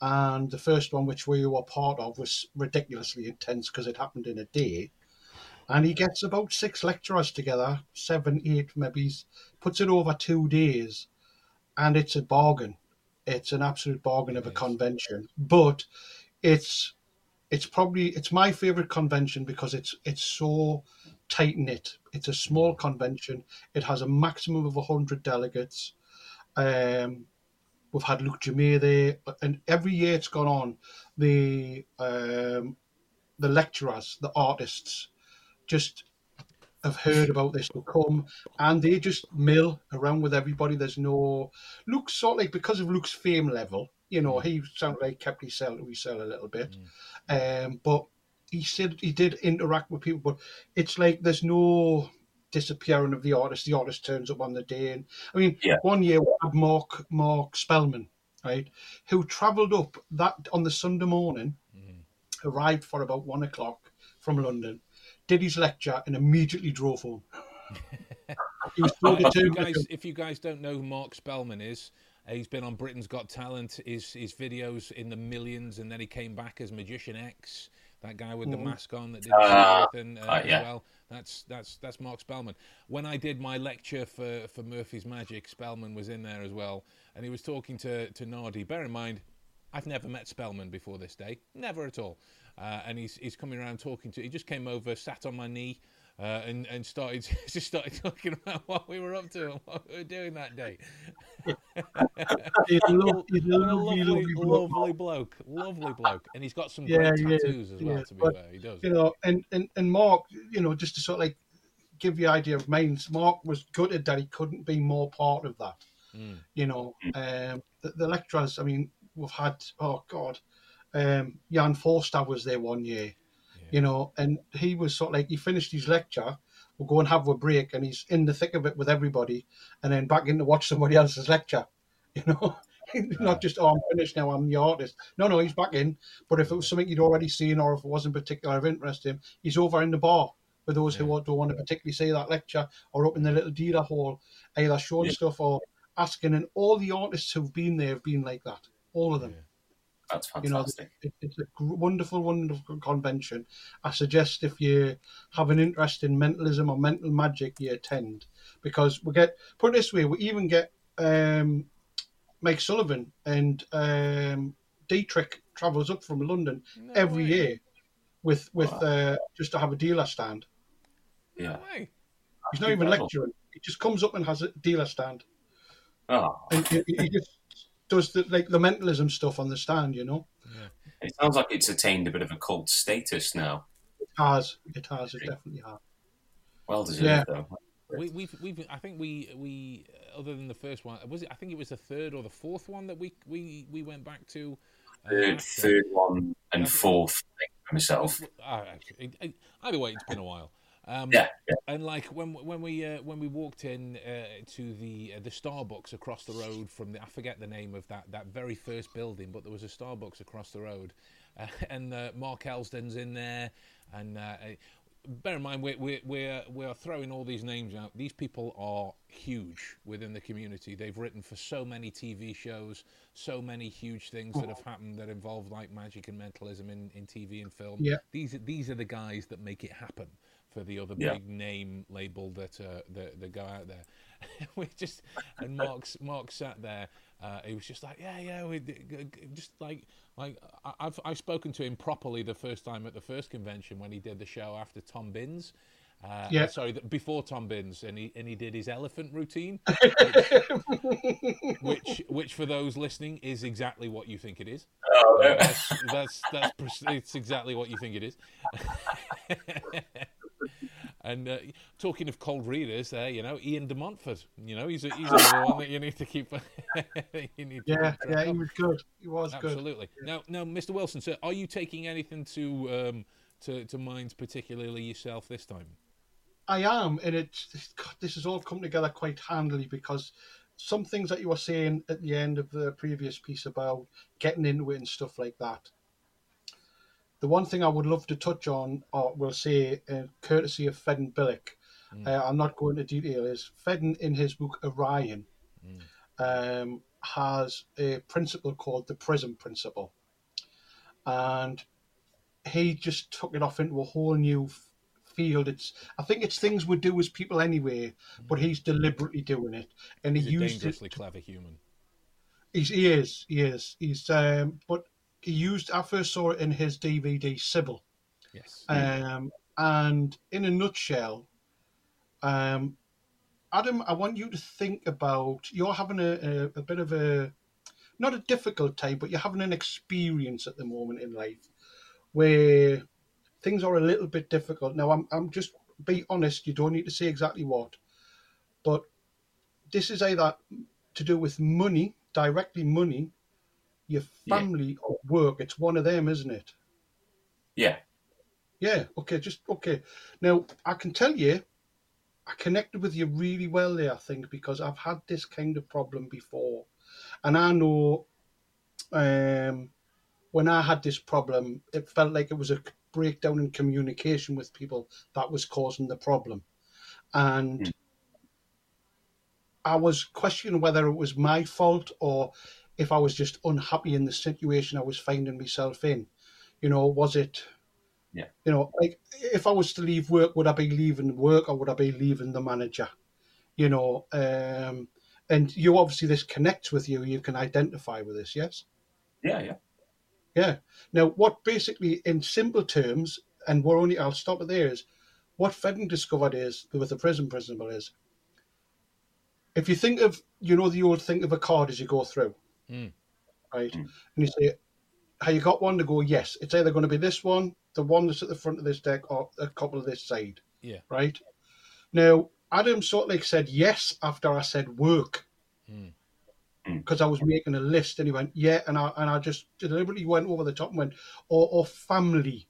And the first one, which we were part of, was ridiculously intense because it happened in a day. And he gets about six lecturers together, seven, eight maybe, puts it over two days, and it's a bargain. It's an absolute bargain of a convention, but it's it's probably it's my favorite convention because it's it's so tight knit. It's a small convention. It has a maximum of hundred delegates. Um, we've had Luke Jermay there, and every year it's gone on, the um, the lecturers, the artists, just have heard about this to come, and they just mill around with everybody. There's no Luke's sort of like because of Luke's fame level, you know, he sounded like kept his sell we sell a little bit, um, but he said he did interact with people, but it's like there's no disappearing of the artist. The artist turns up on the day, and I mean, Yeah. one year we had Mark Marc Spelmann, right, who travelled up that on the Sunday morning, arrived for about one o'clock from London, did his lecture, and immediately drove home. if you guys if you guys don't know who Marc Spelmann is, uh, he's been on Britain's Got Talent. His his videos in the millions, and then he came back as Magician X, that guy with the Mhm. mask on that did Ah, everything uh, ah, yeah. as well. That's that's that's Marc Spelmann. When I did my lecture for for Murphy's Magic, Spelmann was in there as well, and he was talking to to Nardi. Bear in mind, I've never met Spelmann before this day, never at all. Uh, and he's he's coming around talking to. He just came over, sat on my knee, uh, and and started just started talking about what we were up to and what we were doing that day. He's a, lo- he's a lovely, lovely, bloke. lovely bloke, lovely bloke, and he's got some Yeah, great tattoos as well. yeah, To be but, fair, he does. you know, and, and, and Mark, you know, just to sort of like give you idea of mine, Mark was gutted that he couldn't be more part of that. Mm. You know, um, the, the lecturers, I mean, we've had, oh God, um, Jan Forster was there one year, you know, and he was sort of like, he finished his lecture, we'll go and have a break, and he's in the thick of it with everybody, and then back in to watch somebody else's lecture, you know. Not just, oh, I'm finished now, I'm the artist. No, no, he's back in. But if it was something you'd already seen or if it wasn't particular of interest to him, he's over in the bar for those who Yeah. want- don't want to particularly see that lecture or up in the little dealer hall, either showing Yeah. stuff or asking. And all the artists who've been there have been like that. All of them. Yeah. That's You know, fantastic. it, it's a wonderful, wonderful convention. I suggest if you have an interest in mentalism or mental magic, you attend because we get put it this way, we even get um, Mike Sullivan and um, Dietrich travels up from London No every way. year with with Wow. uh, just to have a dealer stand. No Yeah. way. He's not even Incredible. lecturing; he just comes up and has a dealer stand, Oh, and he, he just does the like the mentalism stuff on the stand. You know, it sounds like it's attained a bit of a cult status now. it has, it has, it definitely has. Well deserved, Yeah. though. we, we've we've I think we we other than the first one was it I think it was the third or the fourth one that we we we went back to. uh, third, third one and fourth I think, for myself. Either way, it's been a while. Um, Yeah, yeah. And like when when we uh, when we walked in uh, to the uh, the Starbucks across the road from the I forget the name of that that very first building, but there was a Starbucks across the road, uh, and uh, Mark Elsdon's in there, and uh, bear in mind we're we're we're we're throwing all these names out. These people are huge within the community. They've written for so many TV shows, so many huge things that have happened that involve like magic and mentalism in, in TV and film. Yeah. These these are the guys that make it happen for the other Yeah. big name label that uh, that that go out there. we just and Mark's Mark sat there. Uh, he was just like, yeah, yeah, we d- g- g- just like like I've I've spoken to him properly the first time at the first convention when he did the show after Tom Binns. Uh, Yeah. sorry, before Tom Binns, and he and he did his elephant routine, which which for those listening is exactly what you think it is. Oh, Uh, that's that's that's it's exactly what you think it is. And uh, talking of cold readers, there, you know, Ian D. Montfort, you know, he's a, he's another one that you need to keep. you need to yeah, keep yeah, he was good. He was good. Absolutely. Now, now, Mr. Wilson, sir, are you taking anything to um, to to mind, particularly yourself this time? I am, and it's God, this has all come together quite handily because some things that you were saying at the end of the previous piece about getting into it and stuff like that. The one thing I would love to touch on, or will say, uh, courtesy of Phedon Bilek, uh, I'm not going into detail, is Phedon in his book Orion um, has a principle called the prism principle. And he just took it off into a whole new f- field. It's I think it's things we do as people anyway, but he's deliberately doing it, and he He's a used it. dangerously clever human. He's, he is, he is, he's. Um, but he used. I first saw it in his DVD Sybil, Yes. um, and in a nutshell, um, Adam, I want you to think about you're having a, a, a bit of a not a difficult time, but you're having an experience at the moment in life where things are a little bit difficult. Now, I'm I'm just be honest. You don't need to say exactly what, but this is either to do with money, directly money, your Yeah. family or work. It's one of them, isn't it? yeah, Yeah, okay, just okay. Now I can tell you, I connected with you really well there, I think, because I've had this kind of problem before, and I know, um, when I had this problem, it felt like it was a breakdown in communication with people that was causing the problem, and. Mm. I was questioning whether it was my fault or if I was just unhappy in the situation I was finding myself in. You know, was it yeah. you know, like if I was to leave work, would I be leaving work or would I be leaving the manager? You know, um, and you obviously this connects with you. You can identify with this, yes, yeah, yeah. yeah. Now, what basically, in simple terms, and we're only I'll stop it there is what Phedon discovered is with the prism principle is if you think of you know the old think of a card as you go through, Mm. right, Mm. and you say, "Have you got one to go?" Yes, it's either going to be this one, the one that's at the front of this deck, or a couple of this side. Yeah. Right. Now, Adam sort of like said yes after I said work Mm. Mm. because I was making a list, and he went yeah, and I and I just deliberately went over the top and went or or family,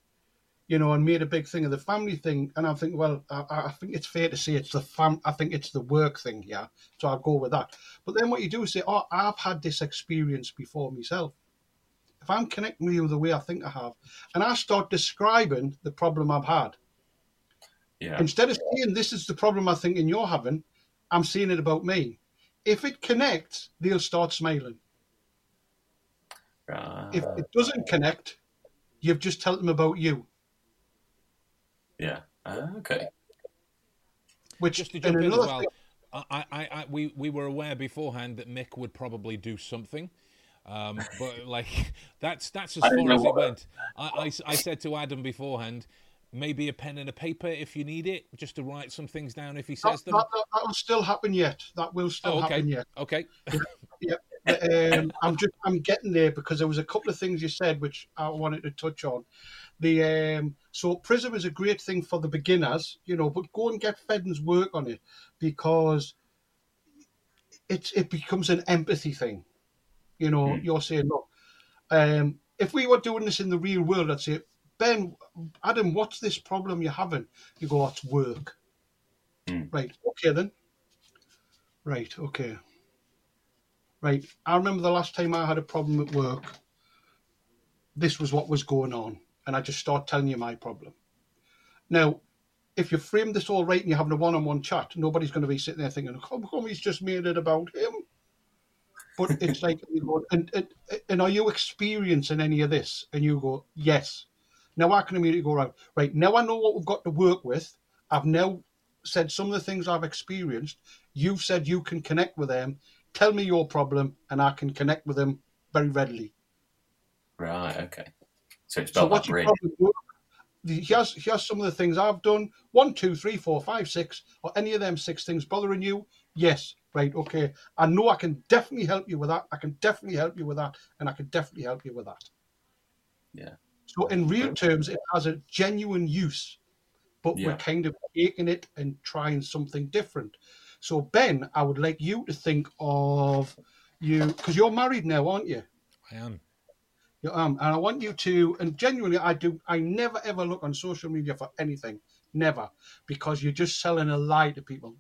you know, and made a big thing of the family thing. And I think, well, I, I think it's fair to say it's the fam. I think it's the work thing, yeah. So I'll go with that. But then what you do is say, oh, I've had this experience before myself. If I'm connecting with you the way I think I have, and I start describing the problem I've had, Yeah, instead of saying this is the problem I think you're having, I'm saying it about me. If it connects, they'll start smiling. right. If it doesn't connect, you've just told them about you. Yeah. Ah, okay. Which Just to jump in as well, thing- I, I, I, we, we were aware beforehand that Mick would probably do something. Um, but like that's that's as far as it went. I, I, I said to Adam beforehand, maybe a pen and a paper if you need it, just to write some things down if he that, says them. that, that, will still happen yet. That will still Oh, okay. happen yet. Okay. um, I'm just I'm getting there because there was a couple of things you said which I wanted to touch on. The um, so Prism is a great thing for the beginners, you know, but go and get Phedon's work on it because it it becomes an empathy thing. You know, Mm. you're saying, look, um, if we were doing this in the real world, I'd say, Ben, Adam, what's this problem you're having? You go, oh, it's work. Mm. Right. Okay then. Right. Okay. Right. I remember the last time I had a problem at work. This was what was going on, and I just start telling you my problem. Now, if you frame this all right and you're having a one-on-one chat, nobody's going to be sitting there thinking, "How come he's just made it about him?" But it's like, you go, and, and and are you experiencing any of this? And you go, yes. Now I can immediately go right. Right now I know what we've got to work with. I've now said some of the things I've experienced. You've said you can connect with them. Tell me your problem, and I can connect with them very readily. Right. Okay. So it's So about what's that your bridge. problem? Here's here's some of the things I've done. One, two, three, four, five, six, or any of them six things bothering you? Yes. Right. Okay. I know I can definitely help you with that. I can definitely help you with that, and I can definitely help you with that. Yeah. So in real terms, it has a genuine use, but we're kind of taking it and trying something different. So Ben, I would like you to think of you because you're married now, aren't you? I am. Um, and I want you to, and genuinely, I do. I never ever look on social media for anything, never, because you're just selling a lie to people.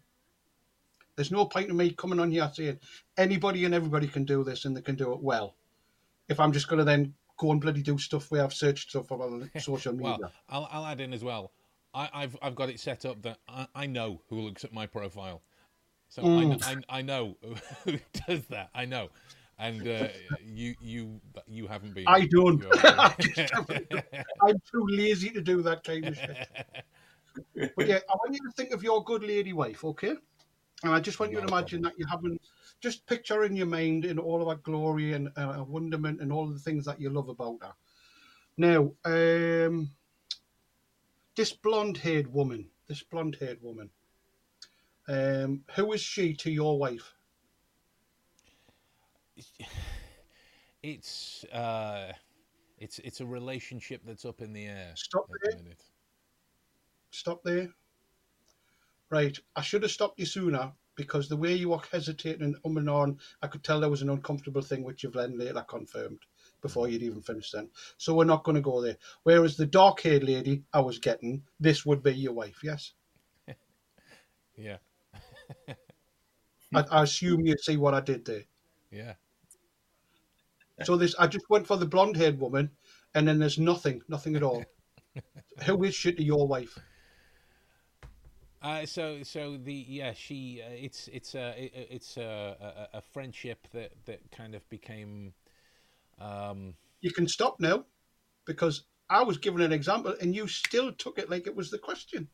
There's no point in me coming on here saying anybody and everybody can do this and they can do it well. If I'm just going to then go and bloody do stuff where I've searched stuff on social media. Well, I'll, I'll add in as well. I, I've I've got it set up that I, I know who looks at my profile, so Mm. kn- I I know who does that. I know, and uh, you you you haven't been. I don't. I I'm too lazy to do that kind of shit. But yeah, I want you to think of your good lady wife, okay? And I just want you to imagine that you haven't just picture in your mind in all of that glory and uh, wonderment and all of the things that you love about her. Now, um, this blonde-haired woman, this blonde-haired woman, um, who is she to your wife? It's uh, it's it's a relationship that's up in the air Stop at the there. Stop there. Right, I should have stopped you sooner because the way you were hesitating and umming on, I could tell there was an uncomfortable thing which you've then later confirmed before you'd even finished then. So we're not going to go there. Whereas the dark haired lady I was getting, this would be your wife, yes? Yeah, I, I assume you see what I did there. yeah. So this, I just went for the blonde haired woman, and then there's nothing, nothing at all. Who is she to your wife? Uh, so so the yeah she uh, it's it's a it, it's a, a, a friendship that that kind of became um You can stop now because I was giving an example and you still took it like it was the question.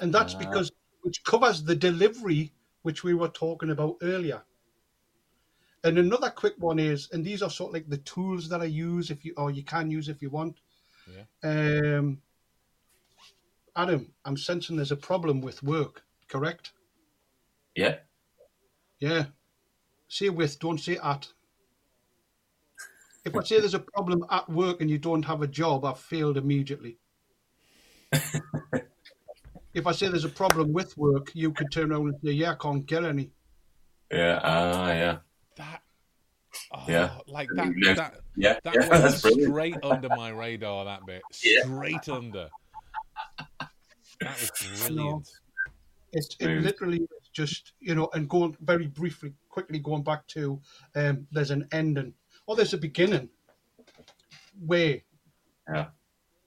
And that's Ah. because which covers the delivery which we were talking about earlier. And another quick one is, and these are sort of like the tools that I use if you or you can use if you want. Um Adam, I'm sensing there's a problem with work, correct? Yeah. Yeah. Say with, don't say at. If I say there's a problem at work and you don't have a job, I've failed immediately. if I say there's a problem with work, you could turn around and say, yeah, I can't get any. Yeah. Ah. yeah. That oh, Yeah. like that didn't that Yeah. that yeah. went That's brilliant. straight under my radar that bit Yeah. straight under that was brilliant It's it literally just you know, and going very briefly, quickly going back to um, there's an ending or there's a beginning. Where? Yeah.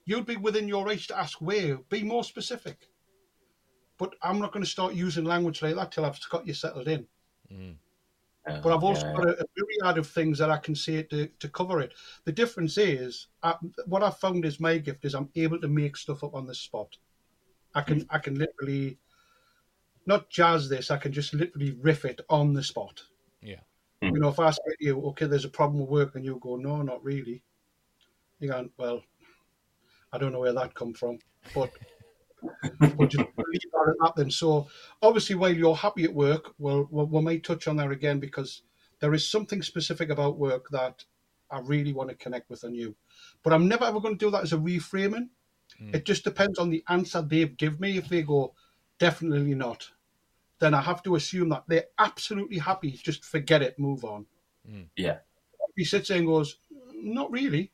You'd be within your rights to ask where. Be more specific. But I'm not going to start using language like that till I've got you settled in. Mm. Yeah, But I've also yeah. got a, a myriad of things that I can say to, to cover it. The difference is, I, what I've found is my gift is I'm able to make stuff up on the spot. I can mm. I can literally not jazz this. I can just literally riff it on the spot. Yeah. You mm. know, if I say to you, okay, there's a problem with work, and you go, no, not really. You go, well, I don't know where that come from, but we'll just leave that at that then. So obviously, while you're happy at work, we'll, we'll we might touch on that again because there is something specific about work that I really want to connect with on you. But I'm never ever going to do that as a reframing. Mm. It just depends on the answer they give me. If they go, definitely not, then I have to assume that they're absolutely happy. Just forget it, move on. Mm. Yeah. If he sits there and goes, not really.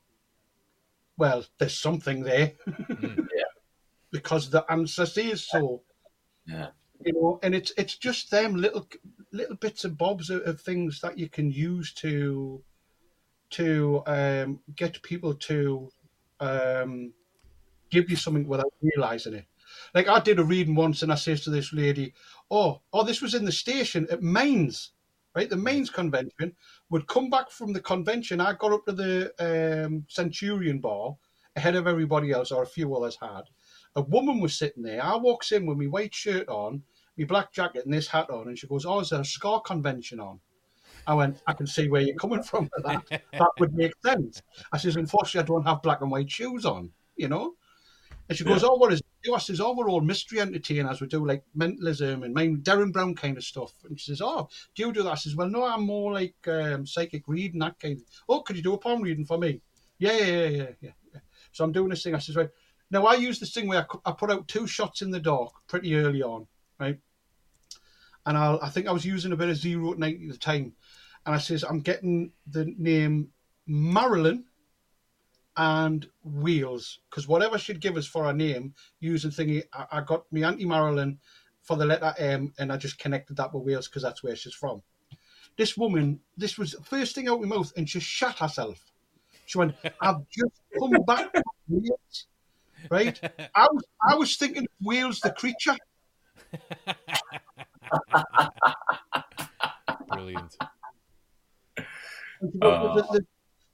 Well, there's something there. Mm. Yeah. Because the answer says so. Yeah. You know, and it's it's just them little little bits and bobs of, of things that you can use to to um, get people to um, give you something without realizing it. Like I did a reading once, and I says to this lady, "Oh, oh, this was in the station at Minds, right? The Minds convention. Would come back from the convention. I got up to the um, Centurion bar ahead of everybody else, or a few others had. A woman was sitting there. I walks in with my white shirt on, my black jacket, and this hat on, and she goes, "Oh, is there a ska convention on?" I went, I can see where you're coming from with that. that would make sense. I says, unfortunately, I don't have black and white shoes on, you know? And she goes, oh, what is it? I says, oh, we're all mystery entertainers. We do like mentalism and main Derren Brown kind of stuff. And she says, oh, do you do that? I says, well, no, I'm more like um, psychic reading, that kind of Oh, could you do a palm reading for me? Yeah, yeah, yeah, yeah, yeah. yeah. So I'm doing this thing. I says, right. Now, I use this thing where I, I put out two shots in the dark pretty early on, right? And I'll, I think I was using a bit of zero at night at the time. And I says, I'm getting the name Marilyn and Wheels because whatever she'd give us for our name using thingy, I, I got me Auntie Marilyn for the letter M, and I just connected that with Wheels because that's where she's from. This woman, this was the first thing out of my mouth, and she shut herself. She went, "I've just come back from Wales, right? I was, I was thinking of Wales the creature." Brilliant. Goes,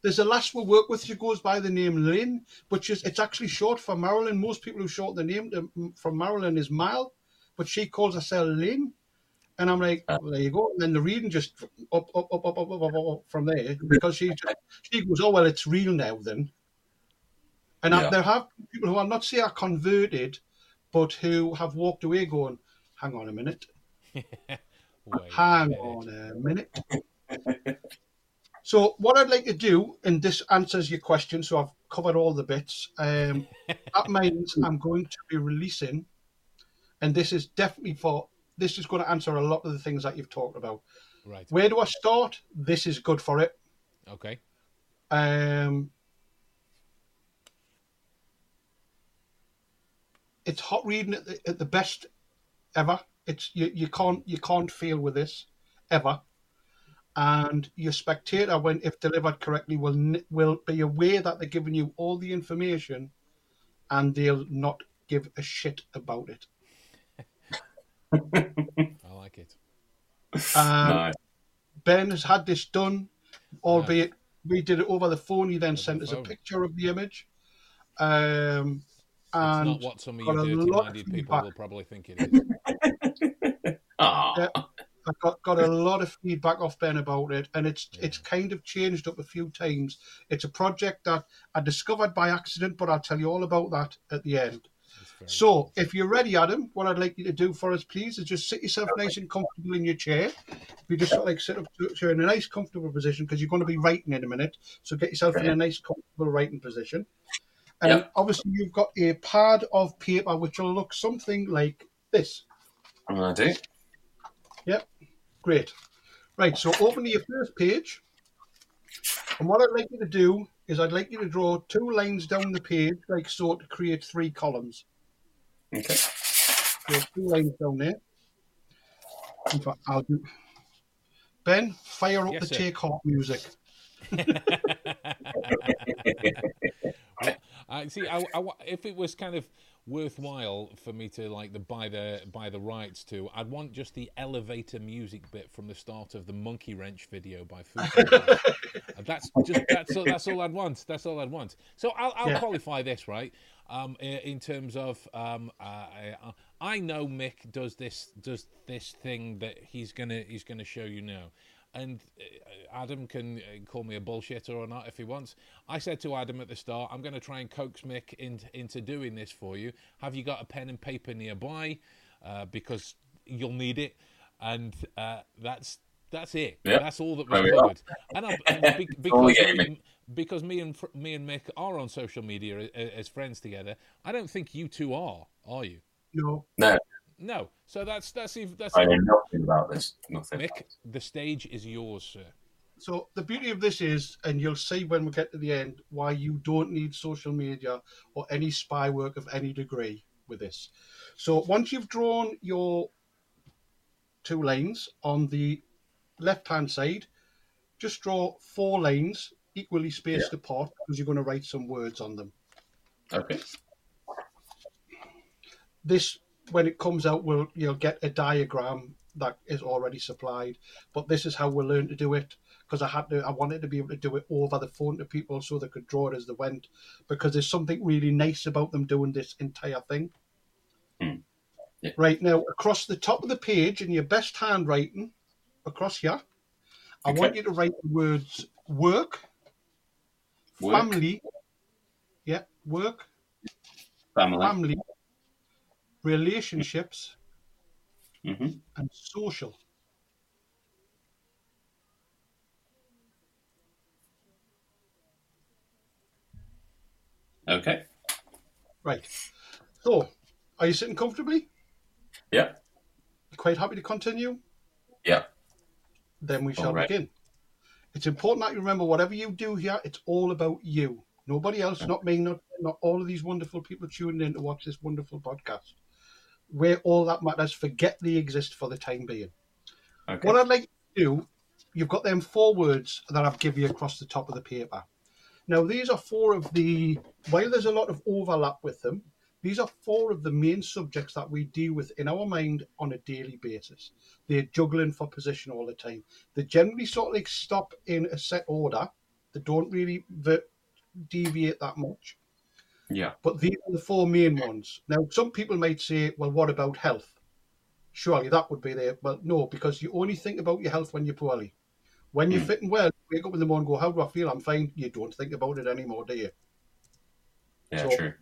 "There's, a, lass we work with. She goes by the name Lynn, but she's, it's actually short for Marilyn. Most people who short the name to, from Marilyn is Mal, but she calls herself Lynn. And I'm like, well, there you go. And then the reading just up, up, up, up, up, up, up, up from there because she just, she goes, oh well, it's real now then. And Yeah. there have people who I'm not saying are converted, but who have walked away going, hang on a minute, Hang minute. on a minute. so, what I'd like to do, and this answers your question, so I've covered all the bits. Um, that means I'm going to be releasing, and this is definitely for this is going to answer a lot of the things that you've talked about. Right. Where do I start? This is good for it. Okay. Um, it's hot reading at the, at the best ever. It's you, you can't you can't fail with this ever. And your spectator, when if delivered correctly, will will be aware that they're giving you all the information, and they'll not give a shit about it. I like it. Um, Nice. Ben has had this done, albeit we did it over the phone. He then Over sent the us a picture of the image. Um, It's and not what some of got you a dirty lot of minded people will probably think it is. Aw. Yeah. I got, got a lot of feedback off Ben about it, and it's it's kind of changed up a few times. It's a project that I discovered by accident, but I'll tell you all about that at the end. It's very So, if you're ready, Adam, what I'd like you to do for us, please, is just sit yourself nice and comfortable in your chair. If you just sort of like sit up to, to in a nice, comfortable position, because you're going to be writing in a minute. So, get yourself in a nice, comfortable writing position. And Yep. obviously, you've got a pad of paper which will look something like this. I do. Yep, great. Right, so open to your first page. And what I'd like you to do is I'd like you to draw two lines down the page, like so, to create three columns. Okay. So two lines down there. In fact, I'll do. Ben, fire up Yes, the sir. take heart music. I see. I, I if it was kind of worthwhile for me to like the buy the buy the rights to, I'd want just the elevator music bit from the start of the Monkey Wrench video by Foo that's just that's all, that's all I'd want. That's all I'd want. So I'll, I'll Yeah. qualify this right um, in terms of um, uh, I, I know Mick does this does this thing that he's gonna he's gonna show you now. And uh, Adam can uh, call me a bullshitter or not if he wants. I said to Adam at the start, I'm going to try and coax Mick into, into doing this for you. Have you got a pen and paper nearby? Uh, because you'll need it. And uh, that's That's it. Yeah. That's all that was we are. covered. And, I, and be, because all we get, me, because me and me and Mick are on social media a- as friends together, I don't think you two are. Are you? No, No, No. So that's that's even that's I know nothing about this. Nothing. Mick. The stage is yours, sir. So the beauty of this is, and you'll see when we get to the end, why you don't need social media or any spy work of any degree with this. So once you've drawn your two lanes on the left-hand side, just draw four lanes equally spaced apart because you're going to write some words on them. Okay. This, when it comes out, we'll you'll get a diagram that is already supplied. But this is how we learn to do it because I had to. I wanted to be able to do it over the phone to people so they could draw it as they went. Because there's something really nice about them doing this entire thing. Hmm. Yeah. Right now, across the top of the page in your best handwriting, across here, I Okay. want you to write the words work, Work, family, yeah, work, family. family, relationships, hmm and social. Okay. Right. So, are you sitting comfortably? Yeah. Quite happy to continue? Yeah. Then we shall All right. begin. It's important that you remember whatever you do here, it's all about you. Nobody else, not me, not, not all of these wonderful people tuning in to watch this wonderful podcast. Where all that matters, forget they exist for the time being. Okay. What I'd like you to do, you've got them four words that I've given you across the top of the paper. Now, these are four of the, while there's a lot of overlap with them, these are four of the main subjects that we deal with in our mind on a daily basis. They're juggling for position all the time. They generally sort of like stop in a set order. They don't really deviate that much. Yeah. But these are the four main ones. Now, some people might say, well, what about health? Surely that would be there. Well, no, because you only think about your health when you're poorly. When you're Mm. fitting well, you wake up in the morning and go, how do I feel? I'm fine. You don't think about it anymore, do you? Yeah. So- True.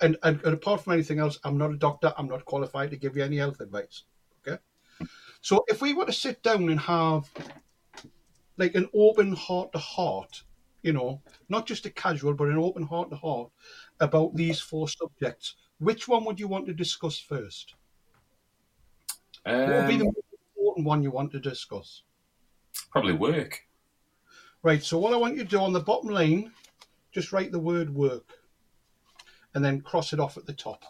And, and, and apart from anything else, I'm not a doctor. I'm not qualified to give you any health advice. Okay. So if we were to sit down and have like an open heart to heart, you know, not just a casual, but an open heart to heart about these four subjects, which one would you want to discuss first? What would be the Um, most important one you want to discuss? probably work. Right. So what I want you to do on the bottom line, just write the word work, and then cross it off at the top.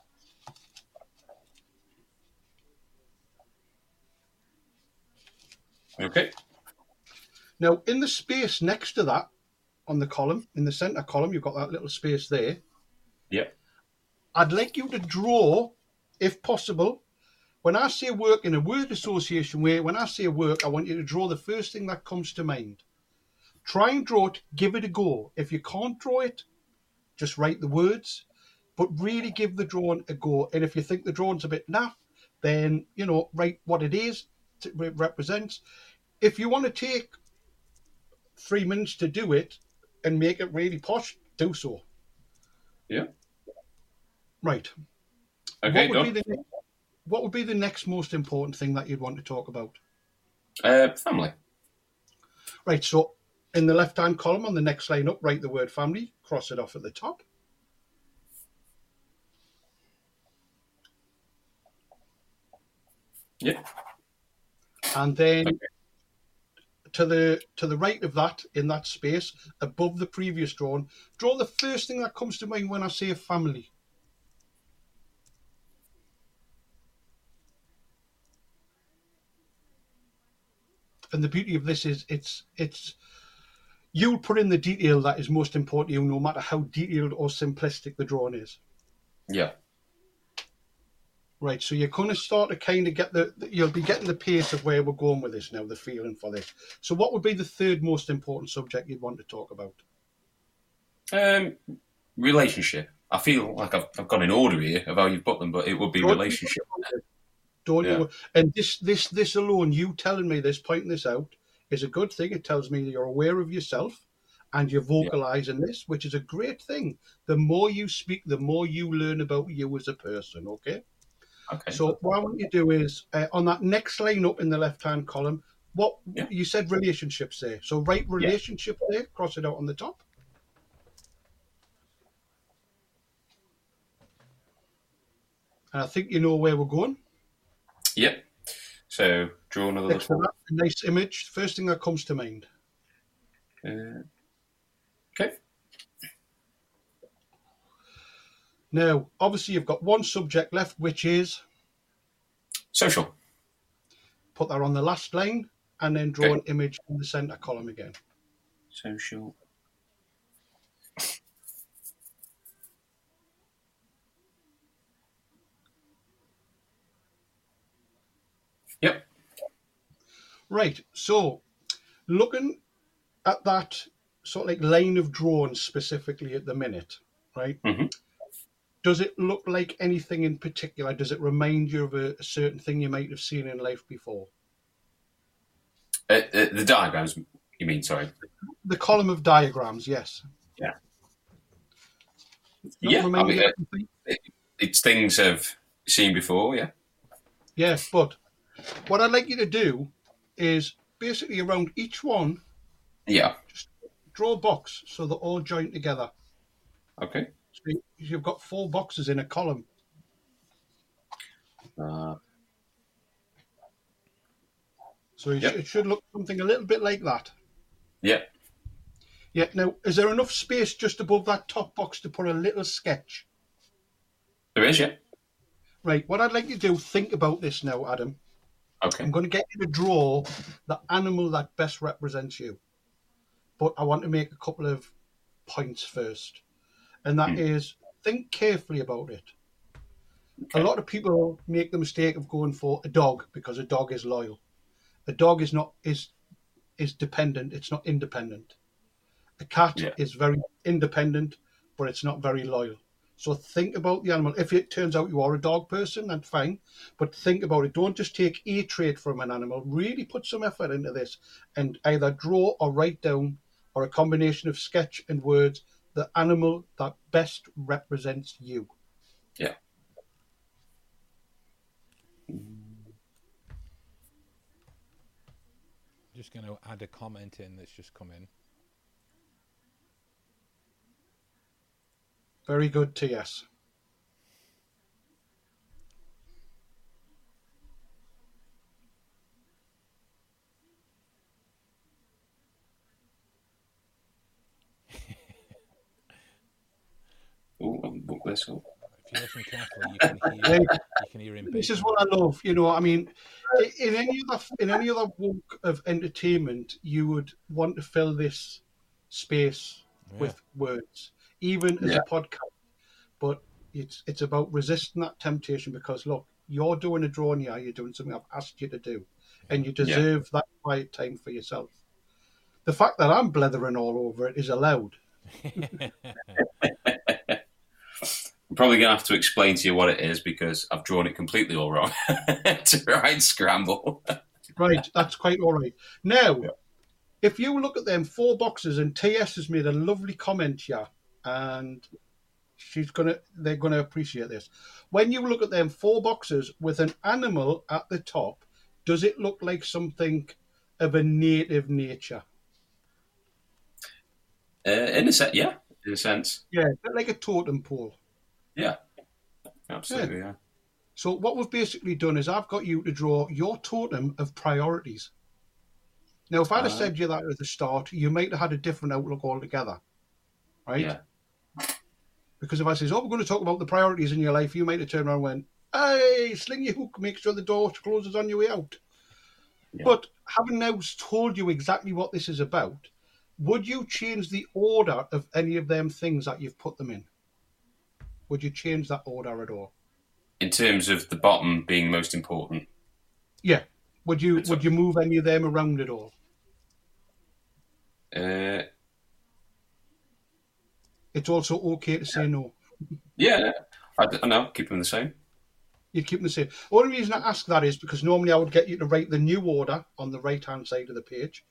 Okay. Now, in the space next to that, on the column, in the centre column, you've got that little space there. Yep. I'd like you to draw, if possible, when I say work in a word association way, when I say work, I want you to draw the first thing that comes to mind. Try and draw it, give it a go. If you can't draw it, just write the words, but really give the drawing a go. And if you think the drawing's a bit naff, then, you know, write what it is, it represents. If you want to take three minutes to do it and make it really posh, do so. Yeah. Right. Okay. what, would be the, what would be the next most important thing that you'd want to talk about? Uh, family. Right. So in the left hand column on the next line up, write the word family, cross it off at the top. Yeah. And then Okay. to the to the right of that, in that space above the previous drawn draw the first thing that comes to mind when I say family. And the beauty of this is it's it's you'll put in the detail that is most important to you, no matter how detailed or simplistic the drawing is. Yeah. Right, so you're going to start to kind of get the, you'll be getting the pace of where we're going with this now, the feeling for this. So, what would be the third most important subject you'd want to talk about? Um, relationship. I feel like I've, I've gone in order here of how you've put them, but it would be relationship. Don't Yeah. you? And this, this, this alone, you telling me this, pointing this out, is a good thing. It tells me that you're aware of yourself and you're vocalizing this, which is a great thing. The more you speak, the more you learn about you as a person. Okay. Okay. So what I want you to do is uh, on that next line up in the left-hand column, what Yeah. you said relationships there. So write relationship there, cross it out on the top. And I think you know where we're going. Yep. So draw another Next to little. that, a nice image. First thing that comes to mind. Uh, okay. Now, obviously, you've got one subject left, which is Social. put that on the last line and then draw Okay. an image in the center column again. Social. Yep. Right. So, looking at that sort of like line of drawings specifically at the minute, right? Mhm. Does it look like anything in particular? Does it remind you of a, a certain thing you might have seen in life before? Uh, uh, the diagrams, you mean? Sorry. The column of diagrams, yes. Yeah. Yeah, I mean, uh, of? It's things I've seen before. Yeah. Yeah, but what I'd like you to do is basically around each one, Yeah. Just draw a box so they're all joined together. Okay. So you- you've got four boxes in a column. Uh, So it, Yep. it should look something a little bit like that. yeah. Yeah. Now, is there enough space just above that top box to put a little sketch? There is. Yeah. Right. What I'd like you to do, think about this now, Adam. Okay. I'm going to get you to draw the animal that best represents you. But I want to make a couple of points first. And that Hmm. is think carefully about it. Okay. A lot of people make the mistake of going for a dog because a dog is loyal. A dog is not is is dependent, it's not independent. A cat Yeah. is very independent, but it's not very loyal. So think about the animal. If it turns out you are a dog person, then fine. But think about it. Don't just take a trait from an animal. Really put some effort into this and either draw or write down or a combination of sketch and words the animal that best represents you. Yeah. Just going to add a comment in that's just come in. Very good, TS. Ooh, I'll book this up. If you listen carefully, you can hear, you can hear him. This is what I love. You know, I mean, in any other in any other walk of entertainment, you would want to fill this space Yeah. with words, even as Yeah. a podcast. But it's it's about resisting that temptation because look, you're doing a drawing here, you're doing something I've asked you to do, and you Yeah. deserve that quiet time for yourself. The fact that I'm blethering all over it is allowed. I'm probably going to have to explain to you what it is because I've drawn it completely all wrong to write scramble. Right, that's quite all right. Now, Yeah. if you look at them four boxes, and TS has made a lovely comment here, and she's gonna, they're gonna appreciate this. When you look at them four boxes with an animal at the top, does it look like something of a native nature? Uh, in a sense, yeah, in a sense, Yeah, like a totem pole. yeah, absolutely, yeah. So what we've basically done is I've got you to draw your totem of priorities. Now, if I'd have Ah. said you that at the start, you might have had a different outlook altogether, right? Yeah. Because if I says, "Oh, we're going to talk about the priorities in your life," you might have turned around and went, "Hey, sling your hook, make sure the door closes on your way out." Yeah. But having now told you exactly what this is about, would you change the order of any of them things that you've put them in? Would you change that order at all? In terms of the bottom being most important, Yeah. Would you It's would you move any of them around at all? uh, It's also okay to say no. yeah, I know, keep them the same. You'd keep them the same. Only reason I ask that is because normally I would get you to write the new order on the right hand side of the page.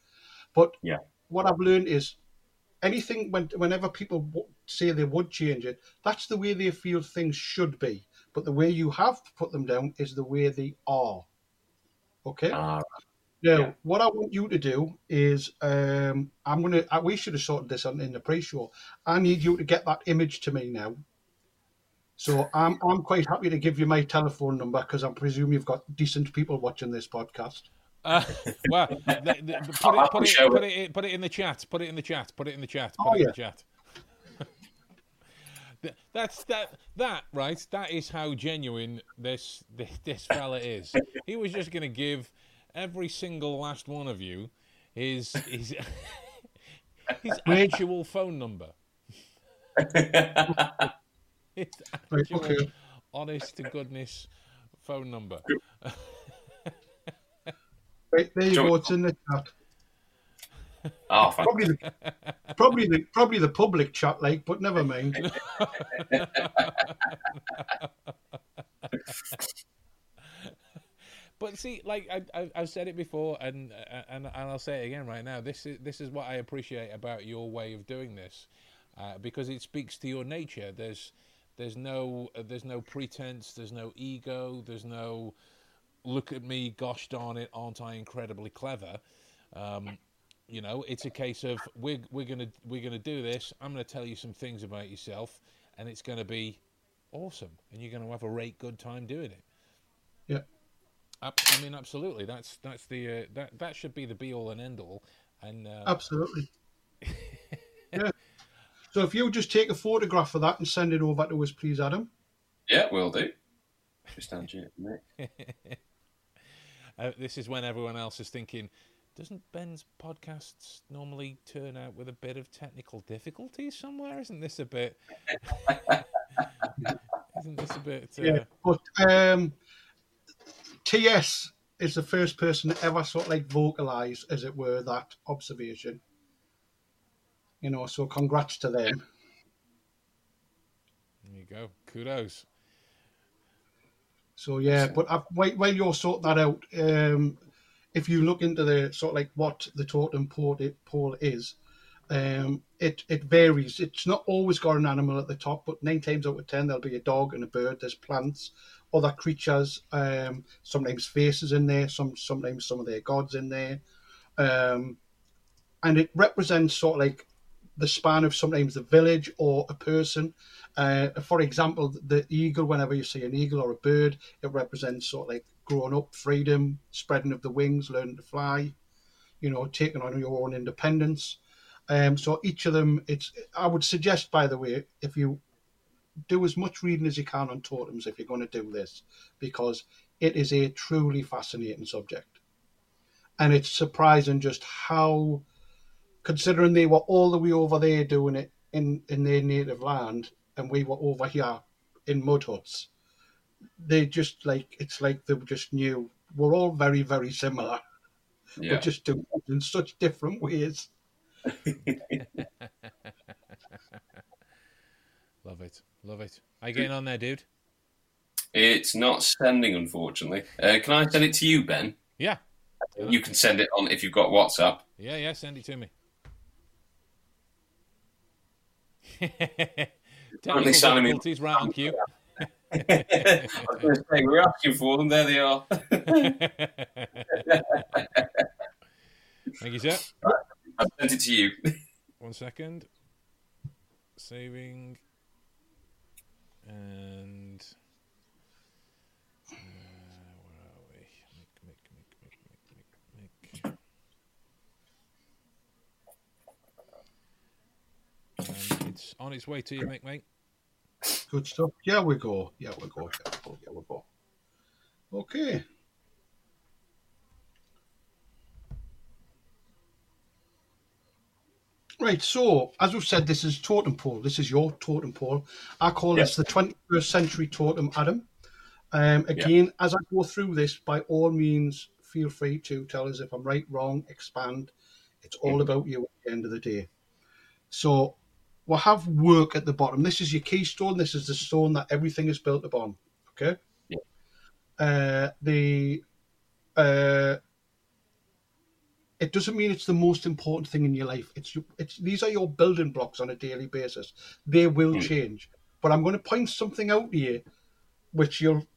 But Yeah. what I've learned is anything when whenever people w- say they would change it, that's the way they feel things should be. But the way you have put them down is the way they are. Okay. Ah, Now, Yeah. what I want you to do is, um, I'm gonna. We should have sorted this on in the pre-show. I need you to get that image to me now. So I'm I'm quite happy to give you my telephone number because I presume you've got decent people watching this podcast. Uh, well, the, the, the- put, it, put, it, put, it, put it in the chat. Put it in the chat. Put it in the chat. Put Oh, it in yeah. the chat. That's that that right. That is how genuine this this, this fella is. He was just going to give every single last one of you his his his actual phone number. His actual, okay. honest to goodness phone number. Right, there you Sure. go. It's in the chat. oh, Probably the probably the probably the public chat, like, but never mind. But see, like I, I've said it before, and, and and I'll say it again right now. This is this is what I appreciate about your way of doing this, uh, because it speaks to your nature. There's there's no there's no pretense. There's no ego. There's no look at me, gosh darn it, aren't I incredibly clever? Um, you know, it's a case of we're we're gonna we're gonna do this. I'm gonna tell you some things about yourself, and it's gonna be awesome, and you're gonna have a great good time doing it. Yeah. Ab- I mean, absolutely. That's that's the uh, that that should be the be all and end all. And uh, Absolutely. yeah. So if you'll just take a photograph of that and send it over to us, please, Adam. yeah, we'll do. Just stand you, Nick. uh, this is when everyone else is thinking, doesn't Ben's podcasts normally turn out with a bit of technical difficulties somewhere? Isn't this a bit? isn't this a bit? Uh, Yeah. But um, TS is the first person to ever sort of like vocalize, as it were, that observation. You know, so congrats to them. There you go. Kudos. So yeah, but i while, while you're sorting that out, um, if you look into the sort of like what the totem pole, pole is, um, it it varies. It's not always got an animal at the top, but nine times out of ten there'll be a dog and a bird. There's plants, other creatures. Um, sometimes faces in there. Some sometimes some of their gods in there, um, and it represents sort of like the span of sometimes the village or a person. Uh, for example, the eagle. Whenever you see an eagle or a bird, it represents sort of like growing up, freedom, spreading of the wings, learning to fly, you know, taking on your own independence. Um, so each of them, it's. I would suggest, by the way, if you do as much reading as you can on totems, if you're going to do this, because it is a truly fascinating subject, and it's surprising just how, considering they were all the way over there doing it in in their native land, and we were over here in mud huts they just like it's like they just knew we're all very very similar Yeah. but just do it in such different ways Love it. Love it. Are you getting on there, dude? It's not sending, unfortunately. Uh, can I send it to you, Ben? Yeah. You can send it on if you've got WhatsApp. Yeah, yeah. Send it to me. Technical me- difficulties right on cue. I was going to say, we're asking for them. There they are. Thank you, sir. I've sent it to you. One second. Saving. And. Uh, where are we? Mick, Mick, Mick, Mick, Mick, Mick, Mick. And it's on its way to you, Mick, mate. good stuff yeah we go yeah we go yeah we go, yeah we go okay Right, so as we've said, this is totem pole. This is your totem pole. I call this the 21st century totem, Adam. Um, again, as I go through this, by all means, feel free to tell us if I'm right, wrong, expand. It's all about you at the end of the day. So we'll have work at the bottom. This is your keystone. This is the stone that everything is built upon. Okay. Yeah. Uh, the uh, it doesn't mean it's the most important thing in your life. It's your, it's these are your building blocks on a daily basis. They will Hmm. change, but I'm going to point something out to you, which you'll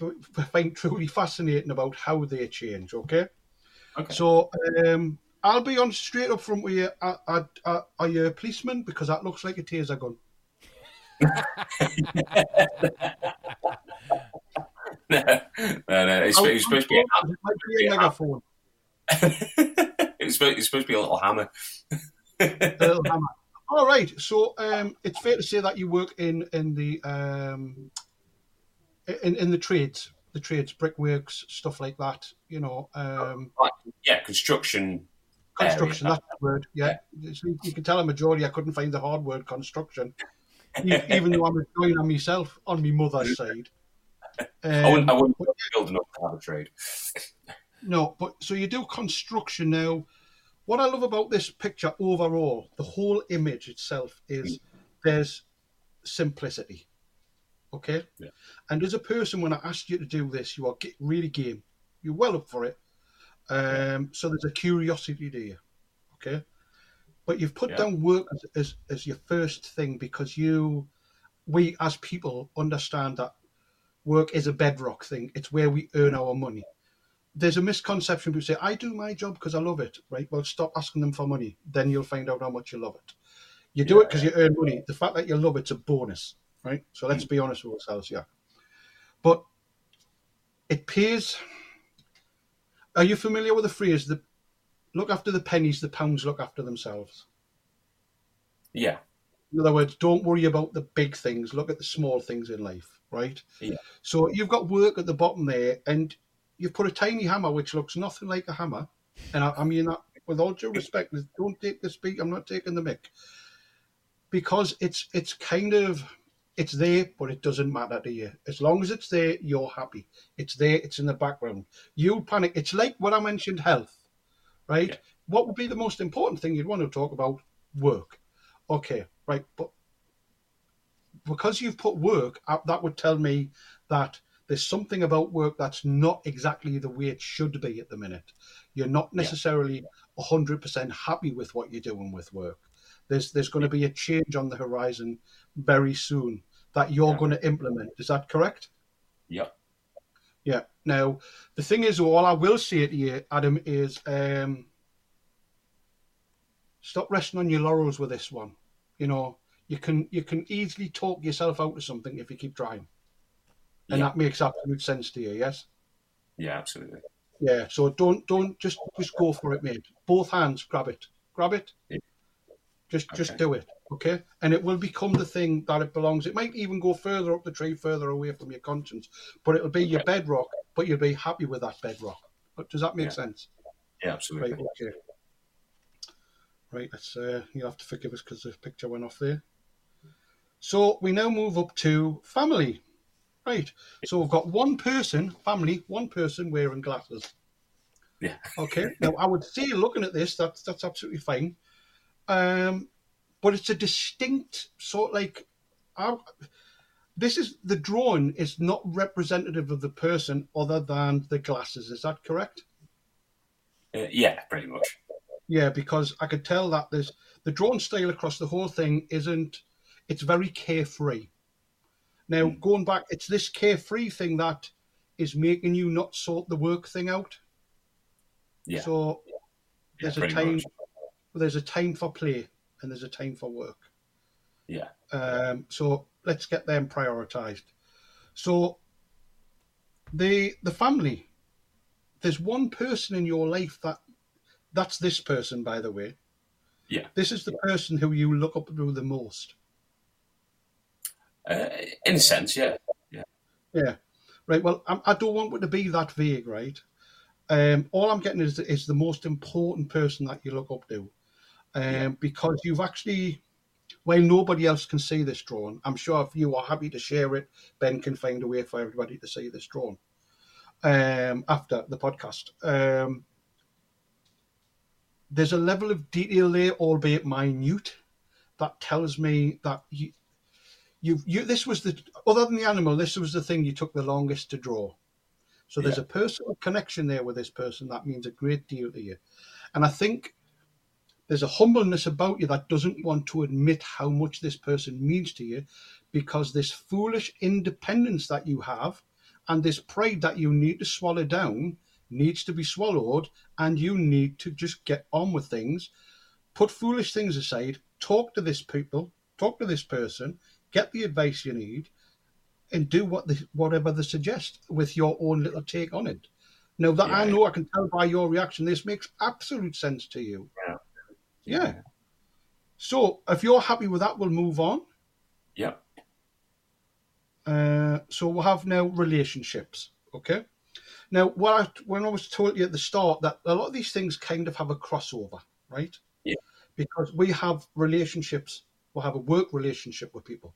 find truly fascinating about how they change. Okay, Okay. So um, I'll be on straight up front with you. Are, are, are, are you a policeman? Because that looks like a taser gun. no, no, no. It's, it's supposed to be. A, It might be a megaphone. it's, supposed, it's supposed to be a little hammer. a little hammer. All right. So um, it's fair to say that you work in in the um, in in the trades, the trades, brickworks, stuff like that. You know, um, yeah, construction. construction. area. That's the word. Yeah. So you can tell a majority. I couldn't find the hard word construction, even though I'm a joiner myself on my mother's side. I wouldn't, I Um, wouldn't build enough to have a trade. No, but so you do construction now. What I love about this picture overall, the whole image itself is there's simplicity. Okay? Yeah. And as a person, when I asked you to do this, you are really game. You're well up for it. Um, so there's a curiosity there. Okay? But you've put Yeah. down work as, as, as your first thing because you, we as people understand that work is a bedrock thing. It's where we earn our money there's a misconception people say i do my job because i love it right? Well stop asking them for money. Then you'll find out how much you love it. You do it because you earn money. The fact that you love it's a bonus right? So let's hmm. be honest with ourselves here but it pays are you familiar with the phrase the look after the pennies the pounds look after themselves Yeah, in other words, don't worry about the big things. Look at the small things in life, right? Yeah. So you've got work at the bottom there, and you've put a tiny hammer which looks nothing like a hammer. And I, I mean that with all due respect. Don't take the speak. I'm not taking the mic because it's it's kind of it's there, but it doesn't matter to you. As long as it's there, you're happy. It's there. It's in the background. You panic. It's like what I mentioned, health, right? Yeah. What would be the most important thing you'd want to talk about? Work. Okay, right, but because you've put work, that would tell me that there's something about work that's not exactly the way it should be at the minute. You're not Yeah. necessarily 100% happy with what you're doing with work. There's there's going to be a change on the horizon very soon that you're Yeah. going to implement. Is that correct? Yeah. Yeah. Now, the thing is, all I will say to you, Adam, is um, stop resting on your laurels with this one. You know, you can you can easily talk yourself out of something if you keep trying, and Yeah. that makes absolute sense to you. Yes. Yeah, absolutely. Yeah. So don't don't just just go for it, mate. Both hands, grab it, grab it. Yeah. Just just do it, okay? And it will become the thing that it belongs. It might even go further up the tree, further away from your conscience, but it'll be your bedrock. But you'll be happy with that bedrock. But does that make Yeah. sense? Yeah, absolutely. Right. Okay. Right. Let's. Uh, you'll have to forgive us because the picture went off there. So we now move up to family. Right. So we've got one person, family, one person wearing glasses. Yeah. Okay. Now I would say, looking at this, that's that's absolutely fine. Um, but it's a distinct sort like, I, this is the drawing is not representative of the person other than the glasses. Is that correct? Uh, yeah, pretty much. Yeah, because I could tell that there's the drawn style across the whole thing isn't. It's very carefree. Now Mm. going back, it's this carefree thing that is making you not sort the work thing out. Yeah. So Yeah, there's a time. much. There's a time for play and there's a time for work. Yeah. Um, so let's get them prioritized. So the the family. There's one person in your life that that's this person, by the way. Yeah. This is the person who you look up to the most. Uh, in a sense, yeah. Yeah. Yeah. Right. Well, I'm, I don't want it to be that vague, right? Um, all I'm getting is is the most important person that you look up to, um, Yeah. because you've actually, while nobody else can see this drawing, I'm sure if you are happy to share it, Ben can find a way for everybody to see this drawing. Um, after the podcast, um, there's a level of detail there, albeit minute, that tells me that you, you, you. This was the other than the animal. This was the thing you took the longest to draw. So there's Yeah. a personal connection there with this person that means a great deal to you, and I think there's a humbleness about you that doesn't want to admit how much this person means to you, because this foolish independence that you have and this pride that you need to swallow down needs to be swallowed, and you need to just get on with things. Put foolish things aside. Talk to this people. Talk to this person. Get the advice you need, and do what the, whatever they suggest with your own little take on it. Now that I know, I can tell by your reaction, this makes absolute sense to you. Yeah. Yeah. So if you're happy with that, we'll move on. Yeah. Uh, so we'll have now relationships. Okay. Now, what I, when I was told you at the start that a lot of these things kind of have a crossover, right? Yeah. Because we have relationships. We'll have a work relationship with people.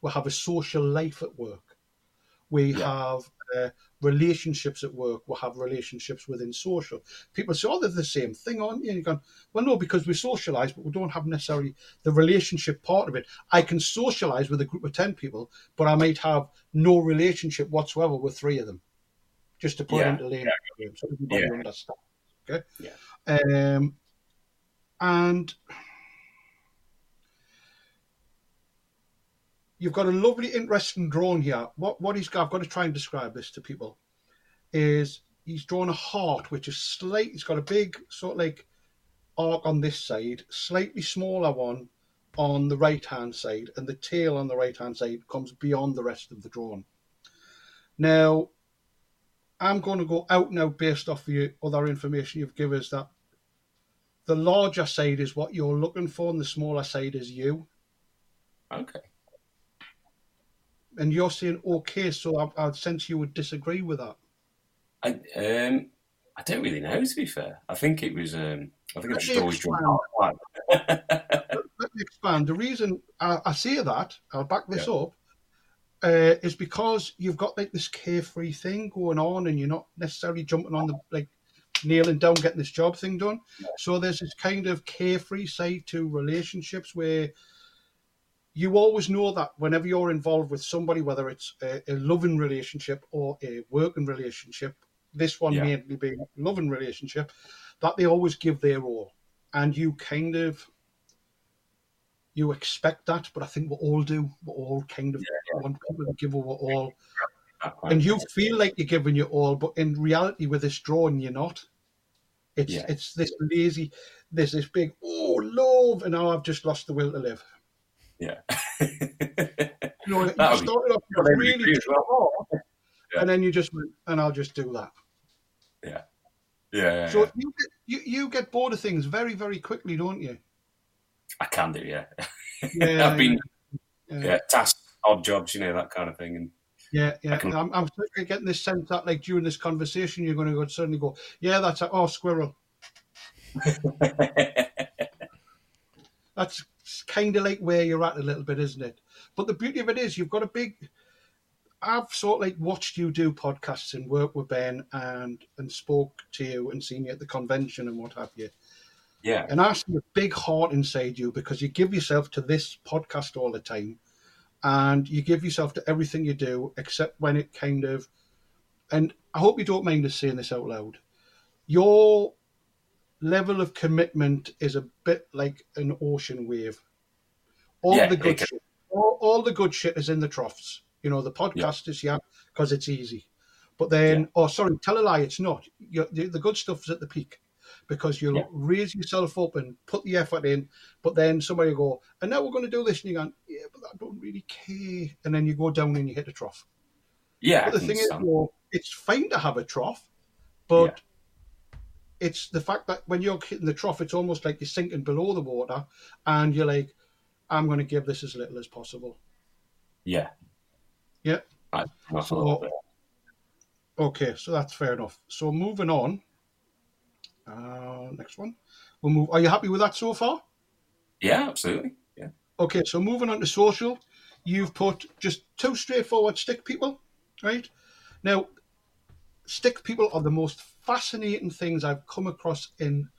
We'll have a social life at work. We Yeah. have uh, relationships at work. We'll have relationships within social. People say, "Oh, they're the same thing, aren't you?" And you're going, "Well, no, because we socialise, but we don't have necessarily the relationship part of it. I can socialise with a group of ten people, but I might have no relationship whatsoever with three of them, just to put Yeah, into lane so everybody Yeah. understands. Okay. Yeah. Um, and you've got a lovely, interesting drawing here. What what he's got? I've got to try and describe this to people. Is he's drawn a heart which is slight. He's got a big sort of like arc on this side, slightly smaller one on the right hand side, and the tail on the right hand side comes beyond the rest of the drawing. Now, I'm going to go out now based off the other information you've given us that the larger side is what you're looking for, and the smaller side is you. Okay. And you're saying okay, so I, I sense you would disagree with that. I um I don't really know to be fair. I think it was um I think I've just always expand. Let me expand. The reason I, I say that, I'll back this up, uh, is because you've got like this carefree thing going on, and you're not necessarily jumping on the like nailing down getting this job thing done. So there's this kind of carefree side to relationships where you always know that whenever you're involved with somebody, whether it's a, a loving relationship or a working relationship, this one Yeah. mainly being a loving relationship, that they always give their all, and you kind of you expect that, but I think we all do. We all kind of want people to give our all, and you feel like you're giving your all, but in reality, with this drawing, you're not. It's Yeah. it's this lazy, there's this big oh love, and now I've just lost the will to live. Yeah. You know, you started off really well. hard, Yeah. and then you just went, and I'll just do that. yeah. Yeah, So yeah. you get you, you get bored of things very very quickly, don't you? I can do, yeah. Yeah, I've been yeah. yeah, tasks, odd jobs, you know, that kind of thing. And Yeah, yeah. can- I'm, I'm getting this sense that, like, during this conversation, you're going to go suddenly go, yeah, that's a oh squirrel. That's kind of like where you're at a little bit, isn't it? But the beauty of it is, you've got a big. I've sort of like watched you do podcasts and work with Ben and and spoke to you and seen you at the convention and what have you. yeah, And I see a big heart inside you because you give yourself to this podcast all the time and you give yourself to everything you do except when it kind of and I hope you don't mind us saying this out loud. Your level of commitment is a bit like an ocean wave. All Yeah, the good shit, all, all the good shit is in the troughs. You know, the podcast is yeah because it's easy. But then, oh, sorry, tell a lie, it's not. you the, the good stuff is at the peak because you'll Yeah. raise yourself up and put the effort in. But then somebody will go, and now we're going to do this, and you're going, yeah, but I don't really care. And then you go down and you hit a trough. yeah. But the thing is, well, it's fine to have a trough, but it's the fact that when you're hitting the trough, it's almost like you're sinking below the water, and you're like, I'm going to give this as little as possible. yeah, Yeah. I, So- Okay, so that's fair enough. So moving on. Uh, next one. We'll move. Are you happy with that so far? yeah, absolutely. Yeah, Okay, so moving on to social, you've put just two straightforward stick people, right? Now, stick people are the most fascinating things I've come across in,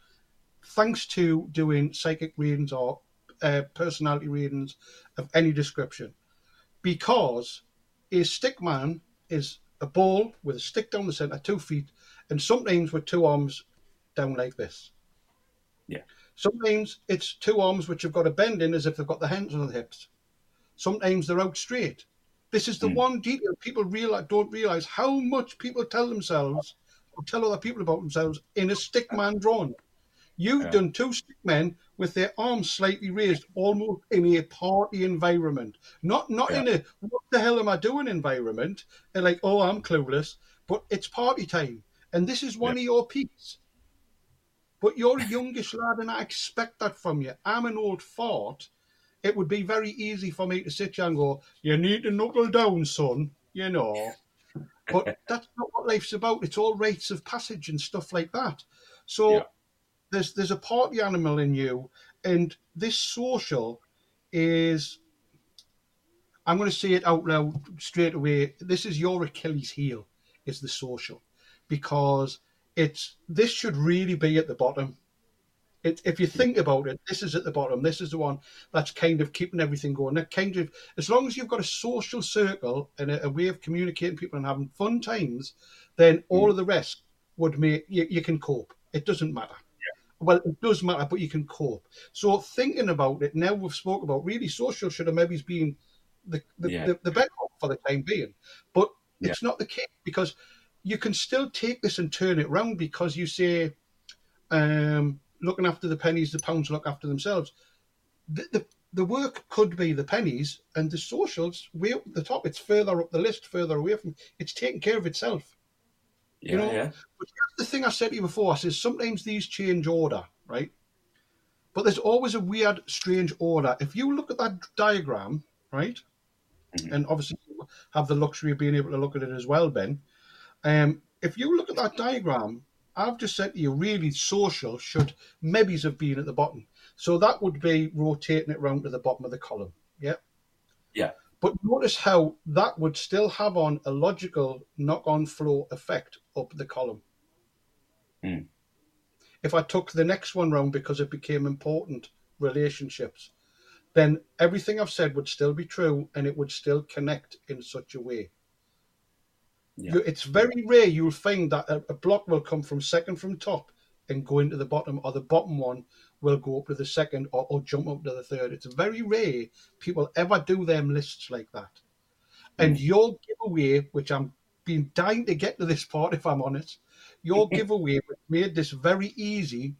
thanks to doing psychic readings or uh, personality readings of any description, because a stick man is a ball with a stick down the center, two feet, and sometimes with two arms down like this. Yeah. Sometimes it's two arms which have got a bend in as if they've got the hands on the hips. Sometimes they're out straight. This is the Hmm. one detail people realize don't realize how much people tell themselves tell other people about themselves in a stick man drawn. You've Yeah. done two stick men with their arms slightly raised, almost in a party environment. Not not in a what the hell am I doing environment. And like, oh, I'm clueless. But it's party time. And this is one of your peaks. But you're a youngish lad, and I expect that from you. I'm an old fart. It would be very easy for me to sit here and go, You need to knuckle down, son, you know. But that's not what life's about. It's all rates of passage and stuff like that. So Yeah. there's there's a party animal in you, and this social is I'm going to say it out loud straight away. This is your Achilles heel, is the social, because it's this should really be at the bottom. It, if you think about it, this is at the bottom. This is the one that's kind of keeping everything going. That kind of, as long as you've got a social circle and a, a way of communicating people and having fun times, then all of the rest would make you, you can cope. It doesn't matter. Well, it does matter, but you can cope. So thinking about it now, we've spoke about really social should have maybe been the the, Yeah. the, the better for the time being, but Yeah. it's not the case because you can still take this and turn it round because you say, um, looking after the pennies, the pounds look after themselves. The, the the work could be the pennies and the socials way up the top. It's further up the list, further away from. It's taking care of itself. Yeah, You know, yeah. But here's the thing I said to you before. I says sometimes these change order, right? But there's always a weird, strange order. If you look at that diagram, right, Mhm. and obviously you have the luxury of being able to look at it as well, Ben. Um, if you look at that diagram, I've just said to you, really social should maybes have been at the bottom. So that would be rotating it round to the bottom of the column. Yeah. Yeah. But notice how that would still have on a logical knock-on flow effect up the column. Hmm. If I took the next one round because it became important relationships, then everything I've said would still be true and it would still connect in such a way. Yeah. You, it's very rare you'll find that a, a block will come from second from top and go into the bottom, or the bottom one will go up to the second or, or jump up to the third. It's very rare people ever do them lists like that. And hmm. your giveaway, which I'm been dying to get to this part if I'm honest, your giveaway which made this very easy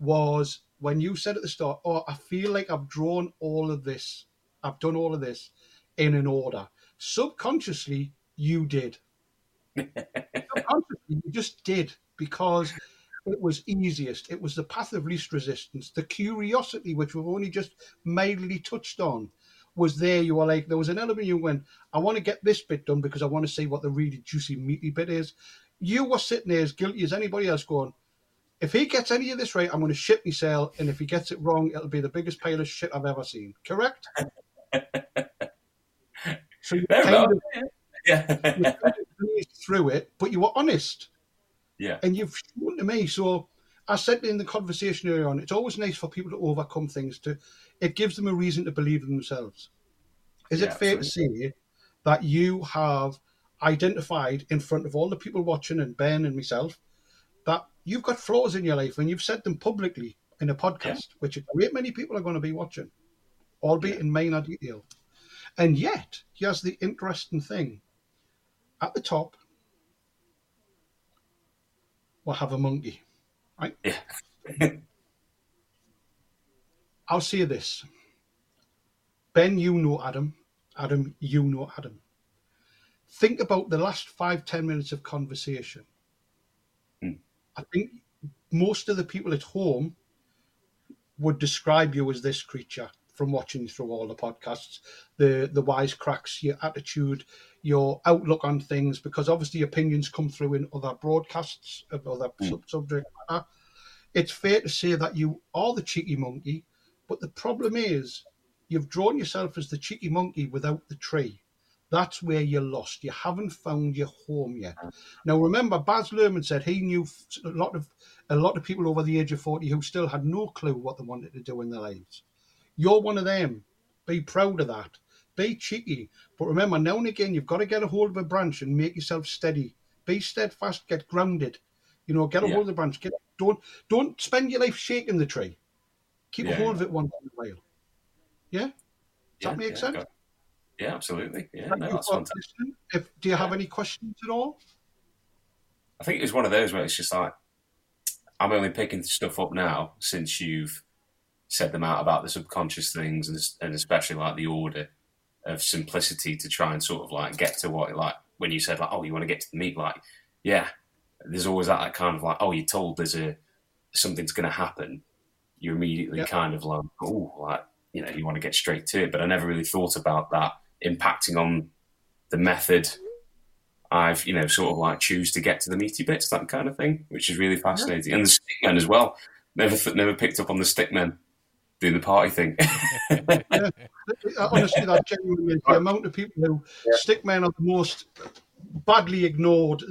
was when you said at the start, Oh, I feel like I've drawn all of this, I've done all of this in an order. Subconsciously, you did. You just did because it was easiest. It was the path of least resistance. The curiosity, which we've only just mildly touched on, was there. You were like, there was an element you went, I want to get this bit done because I want to see what the really juicy, meaty bit is. You were sitting there as guilty as anybody else going, if he gets any of this right, I'm going to shit myself. And if he gets it wrong, it'll be the biggest pile of shit I've ever seen. Correct? so you kind of Yeah. you kind of breezed through it, but you were honest. yeah. And you've shown to me. So I said in the conversation earlier on, it's always nice for people to overcome things. To it gives them a reason to believe in themselves. Is Yeah, it fair to say that you have identified in front of all the people watching and Ben and myself that you've got flaws in your life and you've said them publicly in a podcast, which a great many people are going to be watching, albeit Yeah. in minor detail. And yet, here's the interesting thing: at the top, we'll have a monkey. right? Yeah. I'll say this. Ben, you know Adam. Adam, you know Adam. Think about the last five, ten minutes of conversation. Hmm. I think most of the people at home would describe you as this creature from watching through all the podcasts, the the wisecracks, your attitude, your outlook on things, because obviously opinions come through in other broadcasts of other Hmm. sub subject matter. It's fair to say that you are the cheeky monkey, but the problem is you've drawn yourself as the cheeky monkey without the tree. That's where you're lost. You haven't found your home yet. Now, remember, Baz Luhrmann said he knew a lot of a lot of people over the age of forty who still had no clue what they wanted to do in their lives. You're one of them. Be proud of that. Be cheeky, but remember, now and again, you've got to get a hold of a branch and make yourself steady. Be steadfast. Get grounded. You know, get a Yeah. hold of the branch. Get don't don't spend your life shaking the tree. Keep a Yeah, hold of it once in a while. Yeah. Does yeah, that make yeah, sense? got- Yeah, absolutely. Yeah, Thank no, that's fantastic. If do you have any questions at all? I think it was one of those where it's just like I'm only picking stuff up now since you've said them out about the subconscious things and, and especially like the order of simplicity to try and sort of like get to what like when you said like oh you want to get to the meat like yeah there's always that kind of like oh you're told there's a something's going to happen you immediately yep. kind of like oh like you know you want to get straight to it but I never really thought about that impacting on the method I've you know sort of like choose to get to the meaty bits that kind of thing which is really fascinating yeah. and the stickmen as well never never picked up on the stickmen doing the party thing. yeah. Honestly, that genuinely the amount of people who yeah. stickmen are the most badly ignored.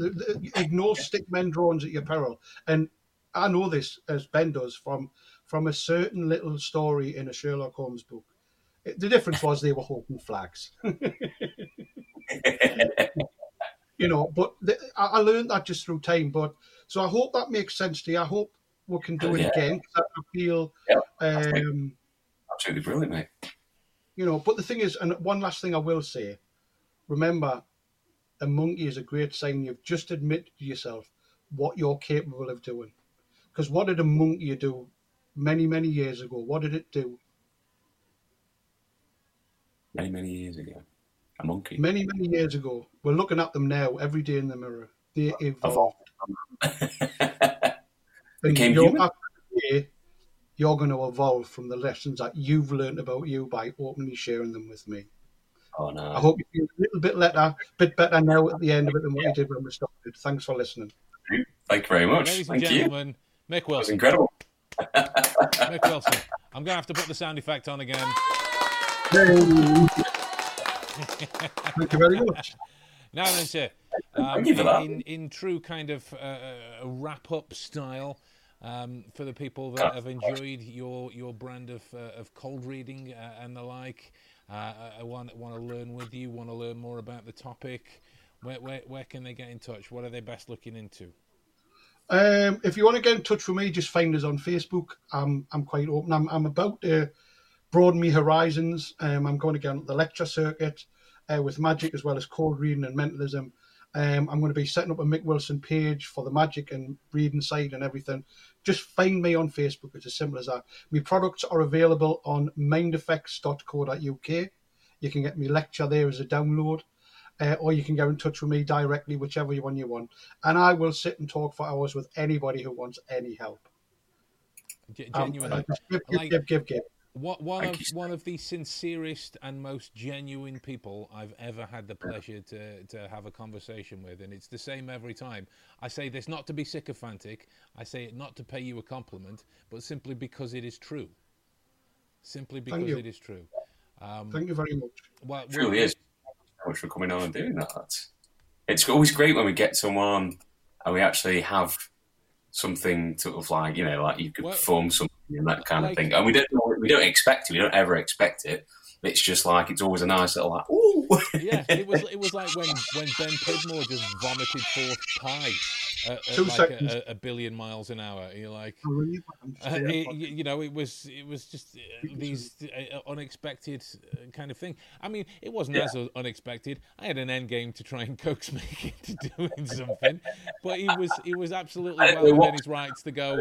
Ignore stick men drawings at your peril. And I know this as Ben does from from a certain little story in a Sherlock Holmes book. The difference was they were holding flags. you know, but the, I learned that just through time. But so I hope that makes sense to you. I hope we can do it yeah. again. I feel yeah, um, absolutely brilliant, mate. You know, but the thing is, and one last thing I will say: remember, a monkey is a great sign you've just admitted to yourself what you're capable of doing. Because what did a monkey do many, many years ago? What did it do? Many, many years ago. A monkey. Many, many years ago. We're looking at them now every day in the mirror. They evolved. became you're, human. Year, you're going to evolve from the lessons that you've learned about you by openly sharing them with me. Oh no! I hope you feel a little bit better, bit better now at the end of it than what yeah. you did when we started. Thanks for listening. Thank you very much. Ladies and Thank gentlemen, you. Mick Wilson. incredible. Mick Wilson. I'm going to have to put the sound effect on again. Thank you very much. Now then, sir, um, in, in, true kind of uh, uh wrap up style, um, for the people that have enjoyed your your brand of uh, of cold reading uh, and the like. Uh, I want want to learn with you. Want to learn more about the topic. Where, where where can they get in touch? What are they best looking into? Um, if you want to get in touch with me, just find us on Facebook. I'm I'm quite open. I'm I'm about to broaden my horizons. Um, I'm going to get on the lecture circuit uh, with magic as well as cold reading and mentalism. Um, I'm going to be setting up a Mick Wilson page for the magic and reading side and everything. Just find me on Facebook. It's as simple as that. My products are available on mindeffects.co.uk. You can get me lecture there as a download, uh, or you can get in touch with me directly, whichever one you want. And I will sit and talk for hours with anybody who wants any help. Genuinely, um, give, give, give, give, give. What, one of one of the sincerest and most genuine people I've ever had the pleasure to, to have a conversation with, and it's the same every time. I say this not to be sycophantic. I say it not to pay you a compliment, but simply because it is true. Simply because it is true. Um, Thank you very much. Well, it truly is. so much for coming on and doing that. It's always great when we get someone and we actually have something sort of like you know like you could well, perform something and that kind like, of thing and we don't we don't expect it we don't ever expect it it's just like it's always a nice little like ooh yeah it was it was like when when ben pidmore just vomited forth pie at, at like a, a, billion miles an hour. You're like, uh, it, you know, it was it was just uh, these uh, unexpected uh, kind of thing. I mean, it wasn't yeah. as unexpected. I had an end game to try and coax me into doing something, but he was he was absolutely well within his rights to go.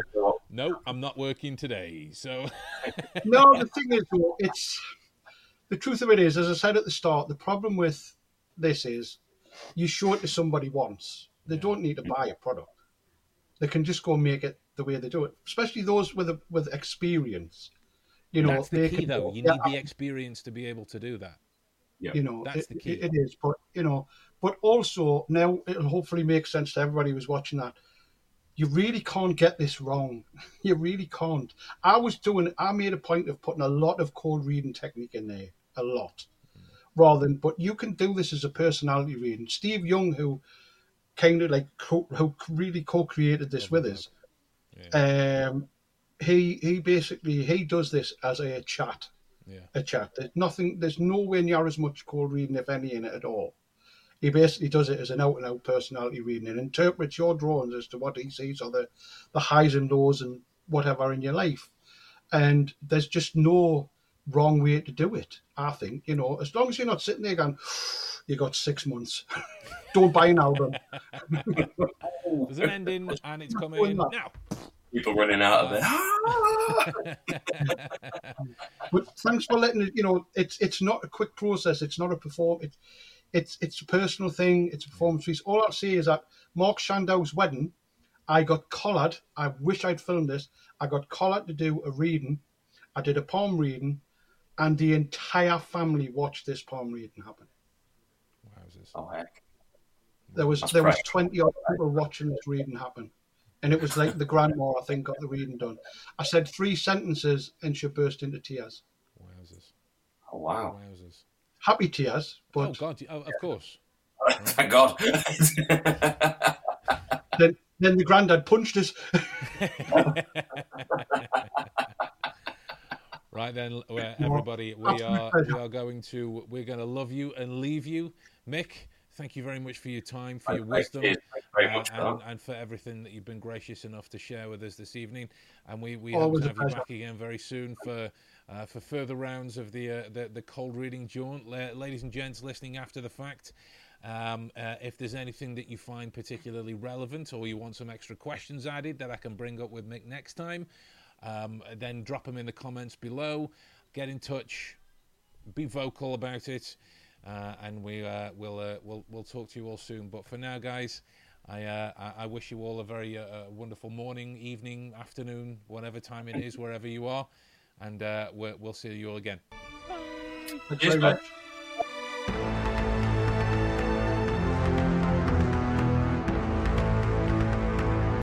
No, I'm not working today. So no, the thing is, it's the truth of it is, as I said at the start, the problem with this is you show it to somebody once they yeah. don't need to buy a product. They can just go and make it the way they do it. Especially those with a, with experience. You know, that's the key though. Go, you need the experience to be able to do that. Yeah. You know, that's it, the key. it is, but you know, but also now it'll hopefully make sense to everybody who's watching that. You really can't get this wrong. You really can't. I was doing. I made a point of putting a lot of cold reading technique in there, a lot, mm. rather than. But you can do this as a personality reading. Steve Young, who kind of like co- who really co-created this with us. Yeah. Um, he he basically he does this as a chat, yeah. a chat. There's nothing. There's nowhere near as much cold reading, if any, in it at all. He basically does it as an out and out personality reading and interprets your drawings as to what he sees or the the highs and lows and whatever in your life. And there's just no wrong way to do it. I think you know, as long as you're not sitting there going, "You got six months." don't buy an album. There's an ending, and it's coming now. People running out of it. but thanks for letting it. You know, it's it's not a quick process. It's not a perform. It's it's it's a personal thing. It's a performance piece. All I'll say is that Mark Shandow's wedding, I got collared. I wish I'd filmed this. I got collared to do a reading. I did a palm reading, and the entire family watched this palm reading happen. Wowzers. Oh heck. There was That's there was twenty odd people watching this reading happen, and it was like the grandma I think got the reading done. I said three sentences and she burst into tears, Wowzers. Oh wow. Wowzers. Happy tears, But, Oh but God! Oh, of course. Thank God. then then the granddad punched us. Right then, uh, everybody, we are we are going to we're going to love you and leave you, Mick. Thank you very much for your time, for your wisdom, Thank very uh, much for and, and for everything that you've been gracious enough to share with us this evening. And we, we Always hope to have you back again very soon for uh, for further rounds of the, uh, the the cold reading jaunt, La- ladies and gents listening after the fact. Um, uh, if there's anything that you find particularly relevant, or you want some extra questions added that I can bring up with Mick next time, um, then drop them in the comments below. Get in touch, be vocal about it, uh, and we uh, will uh, we'll we'll talk to you all soon. But for now, guys, I uh, I, wish you all a very uh, wonderful morning, evening, afternoon, whatever time it is, wherever you are, and uh, we'll, we'll see you all again. Thanks Cheers, very mate. much.